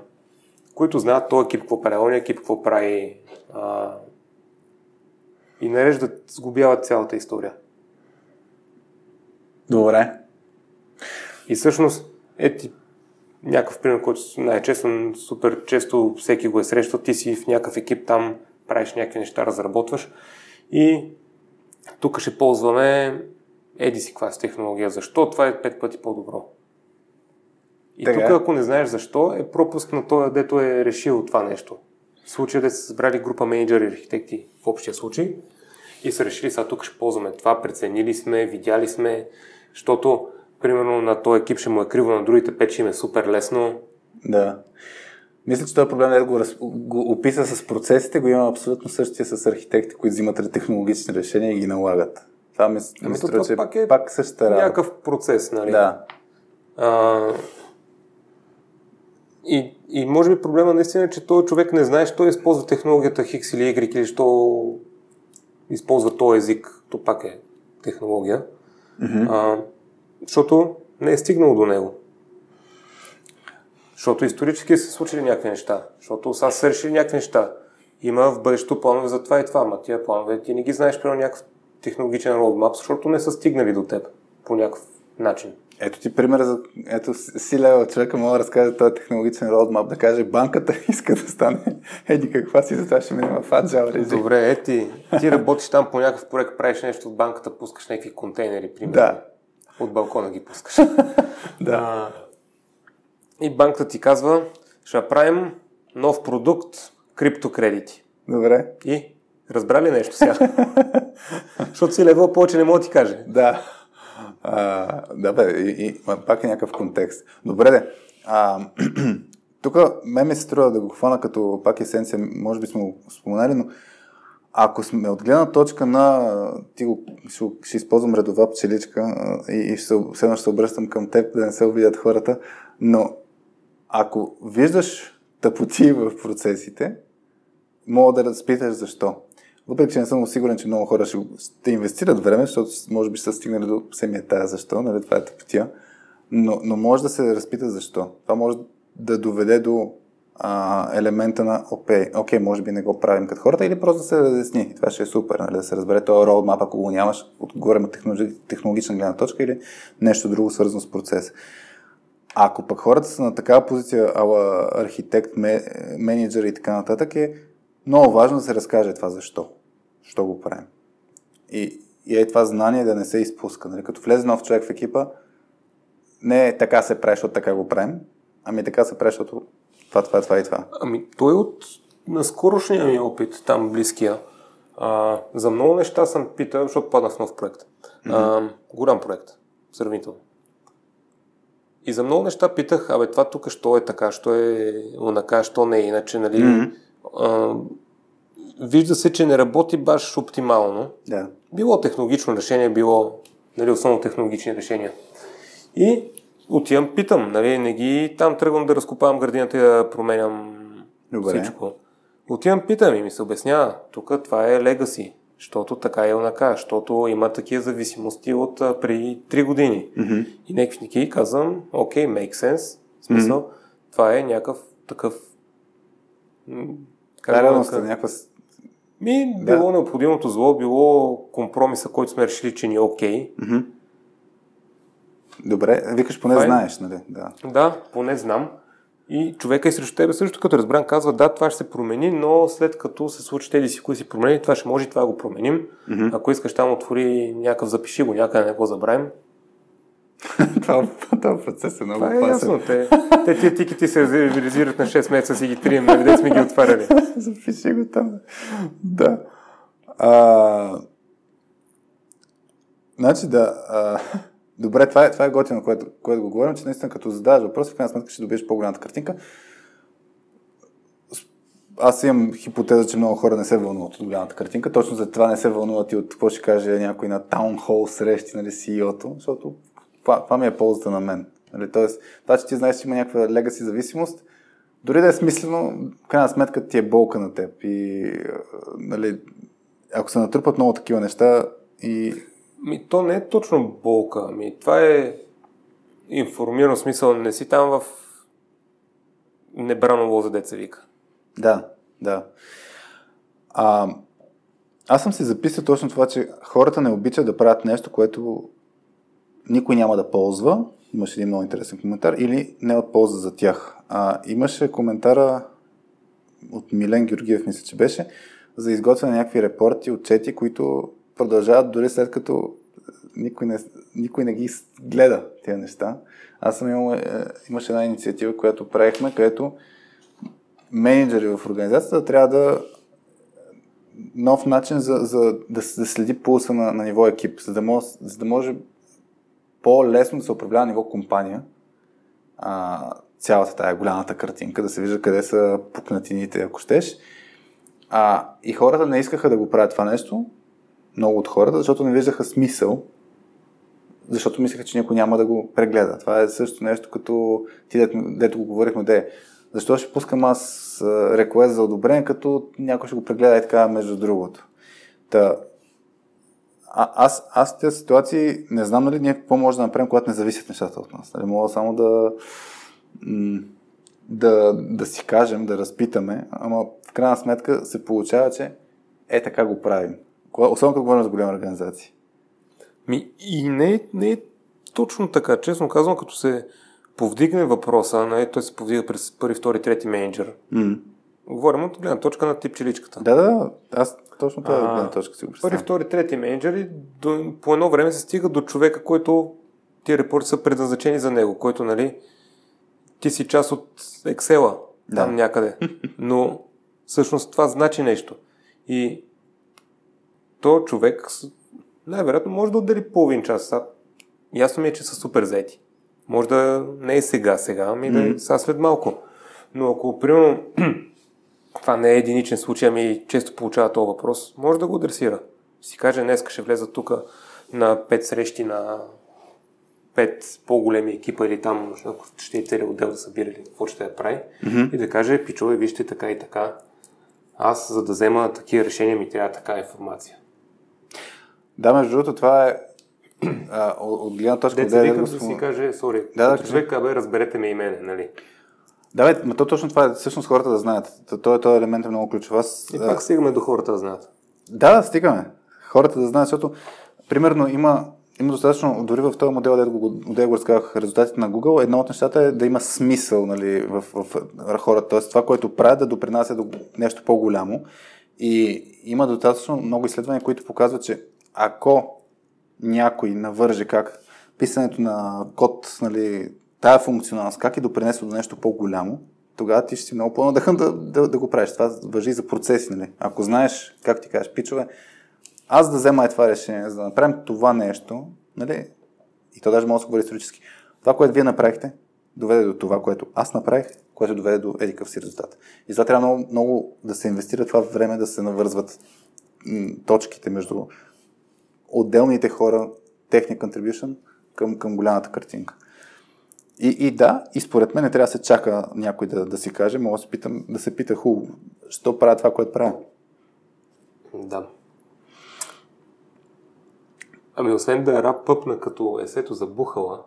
Speaker 2: които знаят този екип какво прави, ония екип какво прави а, и нареждат, сгубяват цялата история.
Speaker 1: Добре.
Speaker 2: И всъщност, ети някакъв пример, който най-често, супер често всеки го е срещал, ти си в някакъв екип там, правиш някакви неща, разработваш и тук ще ползваме еди си каква технология. Защо? Това е пет пъти по-добро. И тук, ако не знаеш защо, е пропуск на този, дето е решил това нещо. В случая да са събрали група менеджери и архитекти в общия случай и са решили, сега тук ще ползваме това, преценили сме, видяли сме, защото примерно на този екип ще му е криво, на другите пет ще им е супер лесно.
Speaker 1: Да. Мисля, че този проблем, да го, раз, го описа с процесите, го има абсолютно същия с архитекти, които взимат технологични решения и ги налагат. Това ми,
Speaker 2: Ами
Speaker 1: ми струва, че
Speaker 2: пак е
Speaker 1: пак същата работа.
Speaker 2: Някакъв процес, нали?
Speaker 1: Да.
Speaker 2: А, и, и може би проблема наистина е, че този човек не знае, що използва технологията X или Y, или що използва този език, то пак е технология,
Speaker 1: Mm-hmm.
Speaker 2: а, защото не е стигнал до него. Защото исторически са се случили някакви неща, защото са решили някакви неща. Има в бъдещето планове за това и това, ама тия планове ти не ги знаеш при някакъв технологичен roadmap, защото не са стигнали до теб по някакъв начин.
Speaker 1: Ето ти пример за... Ето си лева човека мога да разкаже този технологичен roadmap, да каже банката иска да стане еди каква си, затова ще минем в Agile режим.
Speaker 2: Добре, е ти, ти работиш там по някакъв проект, правиш нещо в банката, пускаш някакви контейнери, примерно.
Speaker 1: Да.
Speaker 2: От балкона ги пускаш.
Speaker 1: Да.
Speaker 2: И банката ти казва, ще направим нов продукт, криптокредити.
Speaker 1: Добре.
Speaker 2: И разбра ли нещо сега? Защото си левел повече не мога да ти каже.
Speaker 1: Да. А, да, бе, и, и, пак е някакъв контекст. Добре, де. А, тук ме ми се струва да го хвана като пак есенция, може би сме го споменали, но ако сме от гледна точка на, ти го, ще, ще използвам редова пчеличка и, и ще, ще се обръщам към теб, да не се обидят хората, но ако виждаш тъпоти в процесите, мога да разпиташ защо. Въпреки, че не съм сигурен, че много хора ще, инвестират време, защото може би ще стигнали до самия тая защо, нали, това е тъпотия, но, но може да се разпита защо. Това може да доведе до а, елемента на окей, окей, може би не го правим като хората или просто да се разясни. Това ще е супер, нали, да се разбере този roadmap, ако го нямаш, отговорим от технологична гледна точка или нещо друго свързано с процес. Ако пък хората са на такава позиция, ала архитект, менеджер и така нататък, е много важно да се разкаже това защо. Защо го правим. И, и е това знание да не се изпуска. Нали? Като влезе нов човек в екипа, не е така се прави, защото така го правим, ами така се прави, защото това, това, това и това.
Speaker 2: Ами той от на скорошния ми опит, там близкия, а, за много неща съм питал, защото паднах в нов проект. Mm-hmm. А, голям проект, сравнително. И за много неща питах, абе това тук що е така, що е онака, що не е иначе, нали? Mm-hmm. А, вижда се, че не работи баш оптимално.
Speaker 1: Да.
Speaker 2: Било технологично решение, било нали, основно технологични решения. И отивам, питам, нали, не ги там тръгвам да разкопавам градината и да променям Добре. всичко. Отивам, питам и ми се обяснява, тук това е легаси, защото така е онака, защото има такива зависимости от а, при 3 години.
Speaker 1: Mm-hmm.
Speaker 2: И някакви казвам, окей, okay, make sense, смисъл, mm-hmm. това е някакъв такъв
Speaker 1: как да, някаква...
Speaker 2: Ми, да. било необходимото зло, било компромиса, който сме решили, че ни е окей.
Speaker 1: Okay. Mm-hmm. Добре, викаш поне това е... знаеш, нали?
Speaker 2: Да. да, поне знам. И човека и срещу тебе също, като разбран, казва, да, това ще се промени, но след като се случи тези си, които си промени, това ще може и това го променим.
Speaker 1: Mm-hmm.
Speaker 2: Ако искаш там отвори някакъв, запиши го някъде, не го забравим.
Speaker 1: това, това процес е много
Speaker 2: Това е ясно. Те, те тия тикети се реализират на 6 месеца си ги трием, нали, да сме ги отваряли.
Speaker 1: Запиши го там. Да. А... Значи да... А... Добре, това е, това е готино, което, което го говорим, че наистина като задаваш въпрос, в крайна сметка ще добиеш по-голямата картинка. Аз имам хипотеза, че много хора не се вълнуват от голямата картинка. Точно за това не се вълнуват и от какво ще каже някой на таунхол срещи, нали, CEO-то, защото това, това ми е ползата на мен. Нали, тоест, това, че ти знаеш, че има някаква легаси зависимост, дори да е смислено, в крайна сметка ти е болка на теб. И, нали, ако се натрупат много такива неща и
Speaker 2: ми, то не е точно болка. Ми, това е информиран смисъл. Не си там в небрано лоза, деца вика.
Speaker 1: Да, да. А, аз съм си записал точно това, че хората не обичат да правят нещо, което никой няма да ползва. Имаше един много интересен коментар. Или не от полза за тях. А, имаше коментара от Милен Георгиев, мисля, че беше, за изготвяне на някакви репорти, отчети, които продължават дори след като никой не, никой не ги гледа тези неща. Аз съм имал, е, имаше една инициатива, която правихме, където менеджери в организацията трябва да нов начин за, за да, да следи пулса на, на ниво екип, за да може, за да може по-лесно да се управлява ниво компания а, цялата тая голямата картинка, да се вижда къде са пукнатините, ако щеш. А, и хората не искаха да го правят това нещо, много от хората, защото не виждаха смисъл, защото мислеха, че никой няма да го прегледа. Това е също нещо като ти, дето, дето го говорихме, де, защо ще пускам аз реквест за одобрение, като някой ще го прегледа и така между другото. Та, а, аз, аз тези ситуации не знам нали ние какво може да направим, когато не зависят нещата от нас. Нали, мога само да, да, да си кажем, да разпитаме, ама в крайна сметка се получава, че е така го правим. Особено като говорим за голяма организация.
Speaker 2: Ми, и не, не е точно така. Честно казвам, като се повдигне въпроса, не, той се повдига през първи, втори, трети менеджер.
Speaker 1: Mm.
Speaker 2: Говорим от гледна точка на тип челичката.
Speaker 1: Да, да, аз точно това е гледна точка си го
Speaker 2: Първи, втори, трети менеджери до, по едно време се стига до човека, който тия репорти са предназначени за него, който, нали, ти си част от Excel там да. някъде. Но всъщност това значи нещо. И то човек най-вероятно може да отдели половин час. Са. Ясно ми е, че са супер заети. Може да не е сега, сега, ами да е сега след малко. Но ако, примерно, това не е единичен случай, ами често получава този въпрос, може да го адресира. Си каже, днес ще влеза тук на пет срещи на пет по-големи екипа или там, ако ще и целият отдел да събира или какво ще я прави, mm-hmm. и да каже, пичове, вижте така и така. Аз, за да взема такива решения, ми трябва така информация.
Speaker 1: Да, между другото, това е а, от гледна точка...
Speaker 2: Деца да, да си каже, сори, да, да, човек, бе, разберете ме и мене, нали?
Speaker 1: Да, бе, но то точно това е всъщност хората да знаят. То, този елемент е много ключов. Аз,
Speaker 2: и пак стигаме до хората да знаят.
Speaker 1: Да, стигаме. Хората да знаят, защото, примерно, има, има достатъчно, дори в този модел, където го, го разказах резултатите на Google, едно от нещата е да има смисъл нали, в, в, в хората. Тоест, това, което правят, да допринася до нещо по-голямо. И има достатъчно много изследвания, които показват, че ако някой навърже как писането на код, нали, тая функционалност, как е допринесло до нещо по-голямо, тогава ти ще си много по-надъхан да, да, да го правиш. Това въжи за процеси. Нали? Ако знаеш, как ти кажеш, пичове, аз да взема това решение, за да направим това нещо, нали? и то даже може да се говори исторически. Това, което вие направихте, доведе до това, което аз направих, което доведе до едикъв си резултат. И затова трябва много, много да се инвестира това време да се навързват точките между отделните хора, техния contribution към, към голямата картинка. И, и да, и според мен не трябва да се чака някой да, да си каже, може да се, питам, да се пита хубаво, що правя това, което правя.
Speaker 2: Да. Ами освен да е рап пъпна като есето за бухала,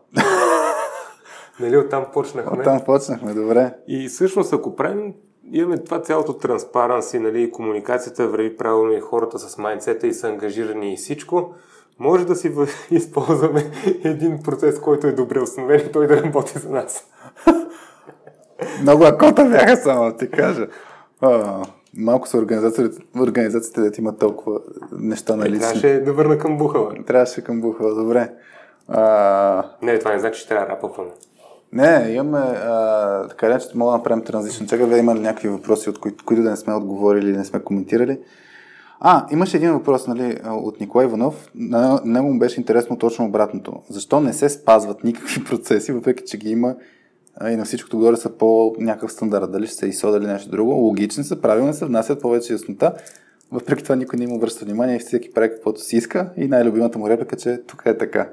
Speaker 2: нали оттам почнахме.
Speaker 1: Оттам почнахме, добре.
Speaker 2: И всъщност ако правим, имаме това цялото транспаранси, нали, комуникацията върви правилно и хората с майнцета и са ангажирани и всичко, може да си използваме един процес, който е добре установен и той да работи за нас.
Speaker 1: Много акота бяха само, ти кажа. А, малко са организациите, организациите да имат толкова неща на лични.
Speaker 2: Трябваше да върна към Бухала.
Speaker 1: Трябваше към Бухала, добре. А...
Speaker 2: Не, това не значи, че трябва да рапъваме.
Speaker 1: Не, имаме, а, така че мога да направим транзишн. Чакай, вие има ли някакви въпроси, от които, които да не сме отговорили или не сме коментирали? А, имаше един въпрос нали, от Николай Иванов. На него му беше интересно точно обратното. Защо не се спазват никакви процеси, въпреки че ги има и на всичкото горе са по някакъв стандарт. Дали ще се ISO, дали нещо друго. Логични са, правилни са, внасят повече яснота. Въпреки това никой не им обръща внимание и всеки прави каквото си иска. И най-любимата му реплика, че тук е така.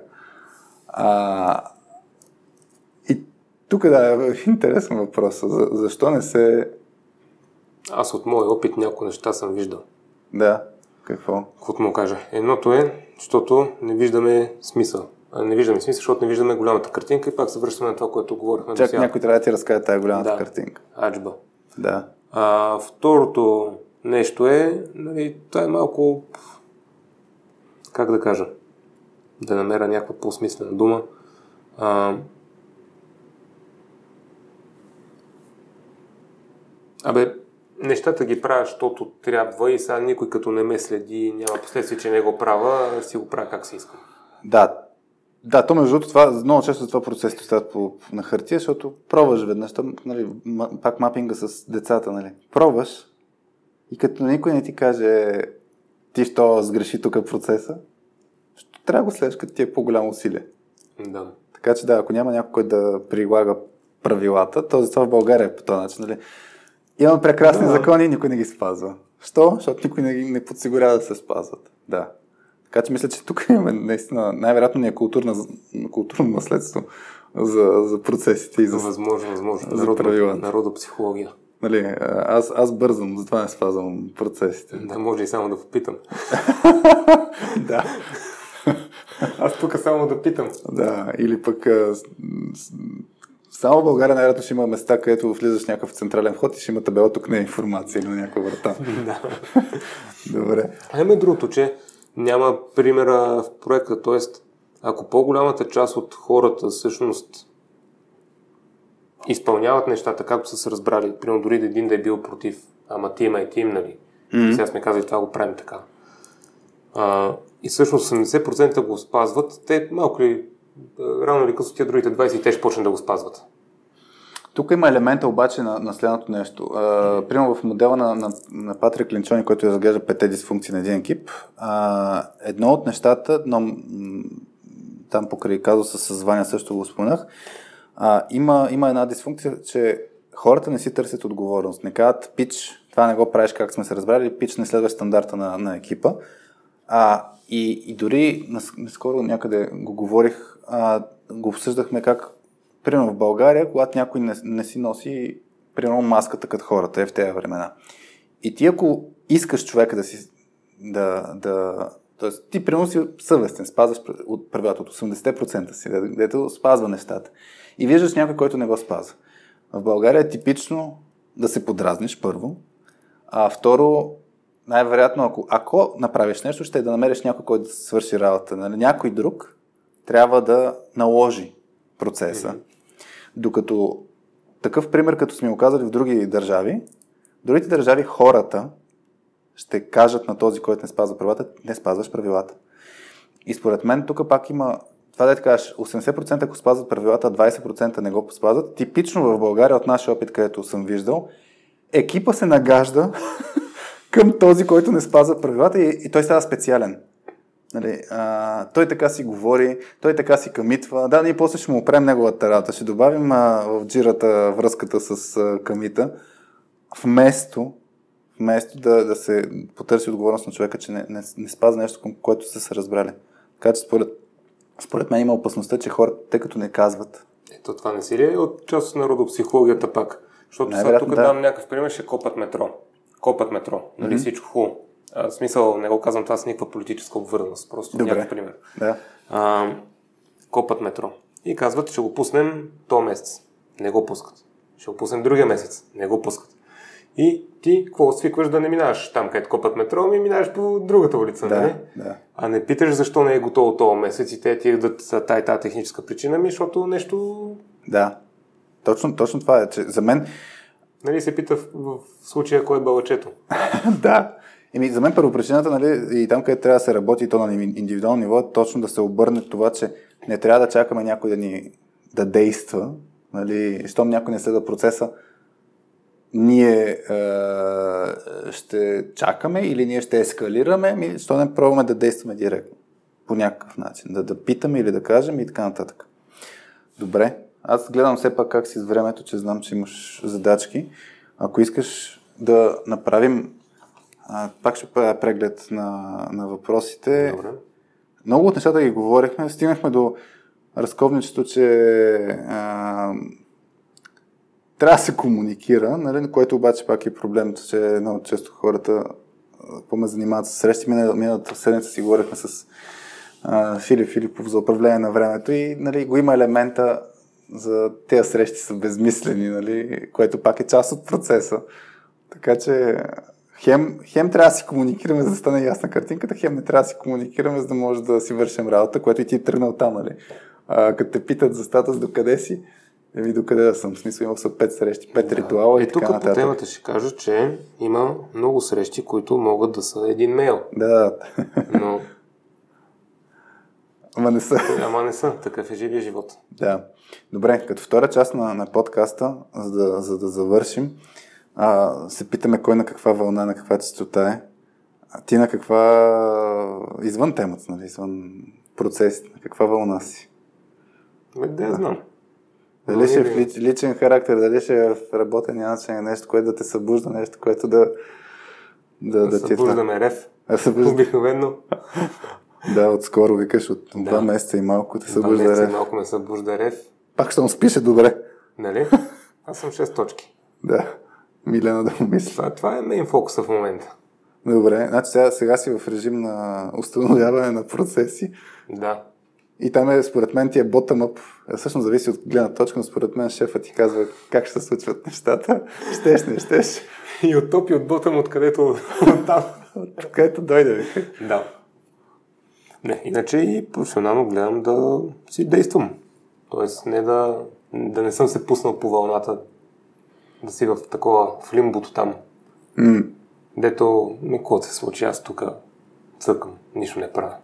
Speaker 1: А, и тук да, е интересен въпрос. За, защо не се...
Speaker 2: Аз от моя опит някои неща съм виждал.
Speaker 1: Да. Какво?
Speaker 2: Каквото му кажа. Едното е, защото не виждаме смисъл. Не виждаме смисъл, защото не виждаме голямата картинка и пак се връщаме на това, което говорихме.
Speaker 1: Чак някой трябва да ти разкаже тази голямата да. картинка.
Speaker 2: Аджба.
Speaker 1: Да.
Speaker 2: А, второто нещо е, нали, това е малко, как да кажа, да намеря някаква по-смислена дума. А, Абе, нещата ги правя, защото трябва и сега никой като не ме следи, няма последствие, че не го правя, си го правя как си искам.
Speaker 1: Да, да, то между другото, това, много често това процесите стават по, на хартия, защото пробваш веднъж, там, нали, пак мапинга с децата, нали, пробваш и като никой не ти каже ти що сгреши тук процеса, трябва да го следваш, като ти е по-голямо усилие.
Speaker 2: Да.
Speaker 1: Така че да, ако няма някой да прилага правилата, то затова в България е по този начин. Нали? Има прекрасни да. закони никой не ги спазва. Що? Защото никой не, не подсигурява да се спазват. Да. Така че мисля, че тук имаме наистина, най-вероятно ни е културна, културно наследство за, за процесите и за,
Speaker 2: възможно, възможно. за правилата. Народопсихология.
Speaker 1: Нали, аз, аз бързам, затова не спазвам процесите.
Speaker 2: Да, може и само да попитам.
Speaker 1: да.
Speaker 2: Аз тук само да питам.
Speaker 1: Да, или пък само в България най-вероятно ще има места, където влизаш в някакъв централен вход и ще има табела тук не е информация или на някаква врата.
Speaker 2: да.
Speaker 1: Добре.
Speaker 2: А има другото, че няма примера в проекта, т.е. ако по-голямата част от хората всъщност изпълняват нещата, както са се разбрали, примерно дори да един да е бил против, ама ти има и тим, нали? Mm-hmm. Сега сме казали, това го правим така. А, и всъщност 80% го спазват, те малко ли рано или късно тия другите 20 те ще почнат да го спазват.
Speaker 1: Тук има елемента обаче на, на следното нещо. А, примерно в модела на, на, на Патрик Линчони, който разглежда пете дисфункции на един екип, а, едно от нещата, но там покрай казуса с звания също го споменах, а, има, има една дисфункция, че хората не си търсят отговорност. Не казват, пич, това не го правиш как сме се разбрали, пич не следваш стандарта на, на екипа. А, и, и дори наскоро някъде го говорих, а, го обсъждахме как, примерно в България, когато някой не, не си носи, примерно маската като хората е в тези времена. И ти ако искаш човека да си, да, да Тоест, ти примерно си съвестен, спазваш от правилата от 80% си, дето спазва нещата. И виждаш някой, който не го спазва. В България е типично да се подразниш първо, а второ, най-вероятно, ако, ако направиш нещо, ще е да намериш някой, който да свърши работа. Нали? Някой друг трябва да наложи процеса. Mm-hmm. Докато такъв пример, като сме го казали в други държави, в другите държави хората ще кажат на този, който не спазва правилата, не спазваш правилата. И според мен тук пак има това да ти кажеш, 80% ако спазват правилата, 20% не го спазват. Типично в България, от нашия опит, където съм виждал, екипа се нагажда към този, който не спазва правилата и, и той става специален. Нали, а, той така си говори, той така си камитва. Да, ние после ще му опрем неговата работа. Ще добавим а, в джирата връзката с а, камита, вместо, вместо да, да се потърси отговорност на човека, че не, не, не спазва нещо, към което са се разбрали. Така че според според мен има опасността, че хората, тъй като не казват.
Speaker 2: Ето това не си ли е от част от народопсихологията пак? Защото сега тук да. дам някакъв пример, ще копат метро. Копат метро, нали mm-hmm. всичко хубаво. в смисъл, не го казвам това с никаква политическа обвързаност, просто Добре. някакъв пример.
Speaker 1: Да.
Speaker 2: А, копат метро. И казват, ще го пуснем то месец. Не го пускат. Ще го пуснем другия месец. Не го пускат. И ти какво свикваш да не минаваш там, където копат метро, ми минаваш по другата улица,
Speaker 1: да,
Speaker 2: нали?
Speaker 1: Да.
Speaker 2: А не питаш защо не е готово този месец и те ти дадат за тая, тая техническа причина, ми, защото нещо...
Speaker 1: Да, точно, точно това е, че за мен...
Speaker 2: Нали се пита в, в случая кой е балачето?
Speaker 1: да. Еми, за мен първопричината, нали, и там, където трябва да се работи, то на индивидуално ниво, е точно да се обърне това, че не трябва да чакаме някой да ни да действа, нали, щом някой не следва процеса, ние е, ще чакаме или ние ще ескалираме, ми, що не пробваме да действаме директно. По някакъв начин. Да, да питаме или да кажем и така нататък. Добре. Аз гледам все пак как си с времето, че знам, че имаш задачки. Ако искаш да направим, а, пак ще правя преглед на, на въпросите.
Speaker 2: Добре.
Speaker 1: Много от нещата ги говорихме. Стигнахме до разковничето, че а, трябва да се комуникира, нали, което обаче пак е проблем, че много често хората по-ме занимават с срещи. Миналата седмица си говорихме с а, Филип Филипов за управление на времето и нали, го има елемента за тези срещи са безмислени, нали, което пак е част от процеса. Така че хем, хем трябва да си комуникираме, за да стане ясна картинката, хем не трябва да си комуникираме, за да може да си вършим работа, което и ти е тръгнал там, нали. А, като те питат за статус до къде си, Еми, докъде да съм? В смисъл, имал са пет срещи, пет да. ритуала и, и така тук
Speaker 2: по темата ще кажа, че има много срещи, които могат да са един мейл.
Speaker 1: Да.
Speaker 2: Но...
Speaker 1: Ама не са.
Speaker 2: Ама не са. Такъв е живия живот.
Speaker 1: Да. Добре, като втора част на, на подкаста, за да, за да завършим, а, се питаме кой на каква вълна, на каква частота е. А ти на каква... Извън темата, нали? Извън процес, на каква вълна си?
Speaker 2: Не, да, знам.
Speaker 1: Дали ще е в лич, личен характер, дали ще е в работен начин, нещо, което да те събужда, нещо, което да...
Speaker 2: Да, да, събуждаме рев. А събужда... Обикновено.
Speaker 1: да, отскоро викаш, от да. два месеца и малко те събужда рев.
Speaker 2: Два месеца и малко ме събужда рев.
Speaker 1: Пак ще му спише добре.
Speaker 2: Нали? Аз съм 6 точки.
Speaker 1: да. Милена да му мисля.
Speaker 2: Това, това е мейн фокуса в момента.
Speaker 1: Добре, значи сега, сега си в режим на установяване на процеси.
Speaker 2: Да.
Speaker 1: И там е, според мен, ти е bottom-up. Е, всъщност зависи от гледна точка, но според мен шефа ти казва как ще се случват нещата. Щеш, не щеш.
Speaker 2: И от топ и от ботъм, откъдето
Speaker 1: там. Откъдето дойде.
Speaker 2: Да. Не, иначе и професионално гледам да си действам. Тоест не да, да не съм се пуснал по вълната, да си в такова, в лимбото там.
Speaker 1: Mm.
Speaker 2: Дето, ми какво се случи, аз тук цъкам, нищо не правя.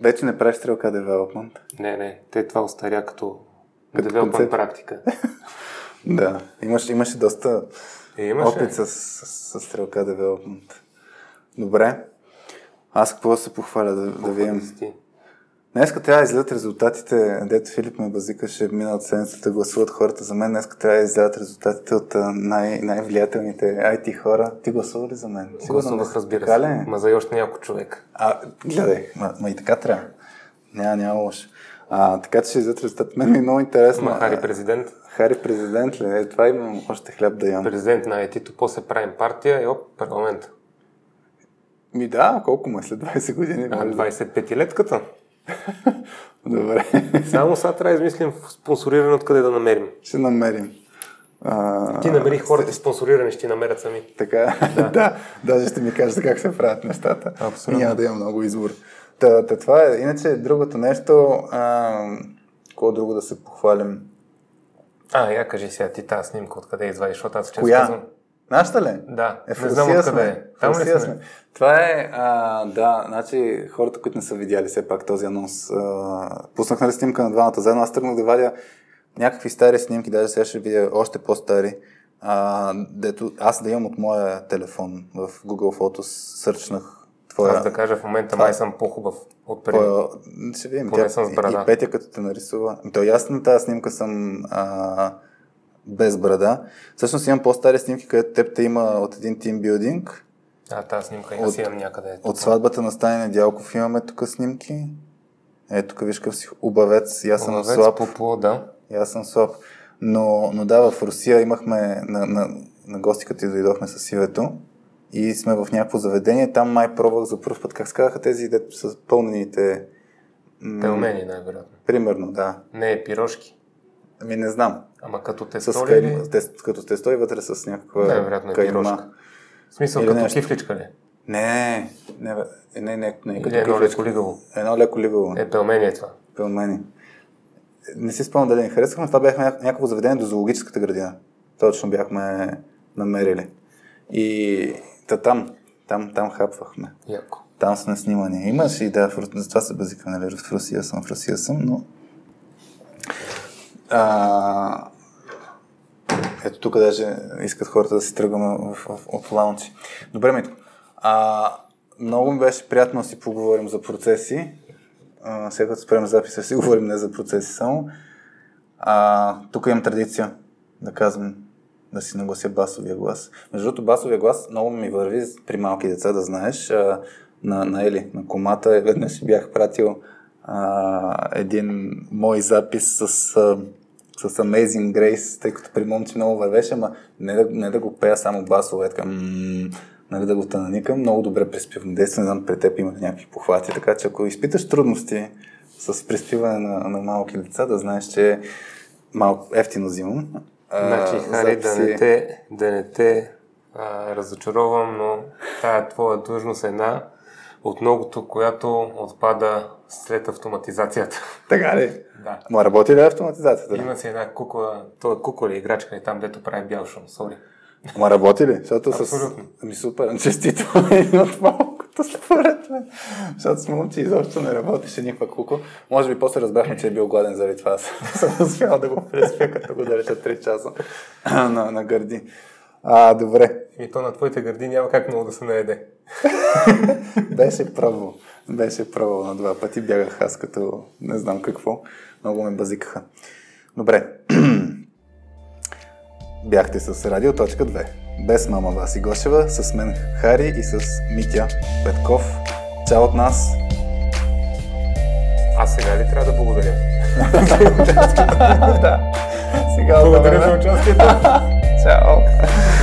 Speaker 1: Вече не правиш стрелка девелопмент?
Speaker 2: Не, не. Те това остаря като, като девелопмент практика.
Speaker 1: да. Имаш, имаше доста
Speaker 2: е, имаше.
Speaker 1: опит с, с, с, стрелка девелопмент. Добре. Аз какво да се похваля да, да видим? Днеска трябва да излезат резултатите, дето Филип ме базикаше миналата седмица да гласуват хората за мен. Днеска трябва да излезат резултатите от най- най-влиятелните IT хора. Ти гласува ли за мен?
Speaker 2: Гласувах, разбира се. Ма за още няколко човек.
Speaker 1: А, гледай, ма, ма и така трябва. Няма, няма лошо. А, така че ще излезат резултатите. Мен ми е много интересно.
Speaker 2: Ма Хари президент.
Speaker 1: Хари президент ли? Е, това имам още хляб да ям.
Speaker 2: Президент на IT-то, после правим партия и оп, парламент.
Speaker 1: Ми да, колко му е след 20 години?
Speaker 2: А, 25-летката?
Speaker 1: Добре.
Speaker 2: Само сега трябва да измислим спонсориране откъде да намерим.
Speaker 1: Ще намерим.
Speaker 2: А... Ти намери хората спонсорирани, ще ти намерят сами.
Speaker 1: Така, да. да, даже ще ми кажете как се правят нещата.
Speaker 2: Абсолютно.
Speaker 1: И няма да има много избор. Та, та това е. Иначе другото нещо, а, какво друго да се похвалим?
Speaker 2: А, я кажи сега ти тази снимка, откъде извадиш, защото аз
Speaker 1: Коя? Казвам... Нашата ли?
Speaker 2: Да,
Speaker 1: е, в
Speaker 2: не знам откъде е.
Speaker 1: Там ли сме? сме? Това е, а, да, значи хората, които не са видяли все пак този анонс, а, пуснах нали снимка на двамата заедно, аз тръгнах да вадя някакви стари снимки, даже сега ще видя още по-стари, а, дето аз да имам от моя телефон в Google Photos, сърчнах
Speaker 2: твоя... Аз да кажа, в момента май съм по-хубав от преди. Твоя...
Speaker 1: Ще видим.
Speaker 2: Поне тя, съм с брада.
Speaker 1: И, и Петя като те нарисува. То ясно на тази снимка съм а, без брада. Всъщност имам по-стари снимки, където теб те има от един тимбилдинг.
Speaker 2: А, тази снимка от, имам някъде.
Speaker 1: От сватбата на Стани Недялков имаме тук снимки. Ето тук виж какъв си убавец. И аз съм слаб.
Speaker 2: Попо, да.
Speaker 1: И аз съм слаб. Но, но да, в Русия имахме на, на, на гости, като дойдохме с Ивето и сме в някакво заведение. Там май пробвах за първ път, как се казаха тези, дето са пълнените...
Speaker 2: Пелмени, най-вероятно.
Speaker 1: Примерно, да.
Speaker 2: Не, е пирошки.
Speaker 1: Ами не знам.
Speaker 2: Ама като тесто
Speaker 1: с кайма, ли? Тест, като тесто и вътре с някаква
Speaker 2: Най-вероятно е пирошка. В смисъл Или като нещо. кифличка ли?
Speaker 1: Не, не, не, не, не, не
Speaker 2: като едно леко лигаво.
Speaker 1: Едно леко лигаво.
Speaker 2: Е, пелмени е това.
Speaker 1: Пелмени. Не си спомням дали не харесахме, това бяхме някакво заведение до зоологическата градина. Точно бяхме намерили. И та там, там, там хапвахме.
Speaker 2: Яко.
Speaker 1: Там сме снимани. Имаш и да, за това се базикам, нали, в Русия съм, в Русия съм, но... А, ето тук даже искат хората да си тръгваме в, в, от лаунчи. Добре, Митко. А, много ми беше приятно да си поговорим за процеси. А, сега като спрем записа, си говорим не за процеси само. А, тук имам традиция да казвам да си наглася басовия глас. Между другото, басовия глас много ми върви при малки деца, да знаеш. А, на, на Ели, на комата, веднъж бях пратил а, един мой запис с, с Amazing Grace, тъй като при момче много вървеше, ама не да, не да го пея само басово, е така, м- нали, да го тананикам, много добре приспивам. Действам, не знам, при теб има някакви похвати, така че ако изпиташ трудности с приспиване на, на малки деца, да знаеш, че малко ефтино взимам.
Speaker 2: Значи, Хари, записи... да не те, да не те а, разочаровам, но тая твоя длъжност е една от многото, която отпада след автоматизацията.
Speaker 1: Така ли?
Speaker 2: Да.
Speaker 1: Ма работи ли автоматизацията?
Speaker 2: Има си една кукла, това кукла ли играчка и там, дето прави бял шум, сори.
Speaker 1: Ма работи ли? Защото
Speaker 2: Абсолютно.
Speaker 1: с... Ами супер, честито е от малкото според мен. Защото с момче изобщо не работеше никаква кукла. Може би после разбрахме, че е бил гладен заради това. Съм успял да го преспя, като го държа 3 часа на, на гърди. А, добре.
Speaker 2: И то на твоите гърди няма как много да се наеде.
Speaker 1: Беше право. Беше право на два пъти. Бягах аз като не знам какво. Много ме базикаха. Добре. Бяхте с Радио.2. Без мама Васи Гошева, с мен Хари и с Митя Петков. Чао от нас.
Speaker 2: Аз сега ли трябва да благодаря?
Speaker 1: да. Сега
Speaker 2: благодаря за участието.
Speaker 1: Чао.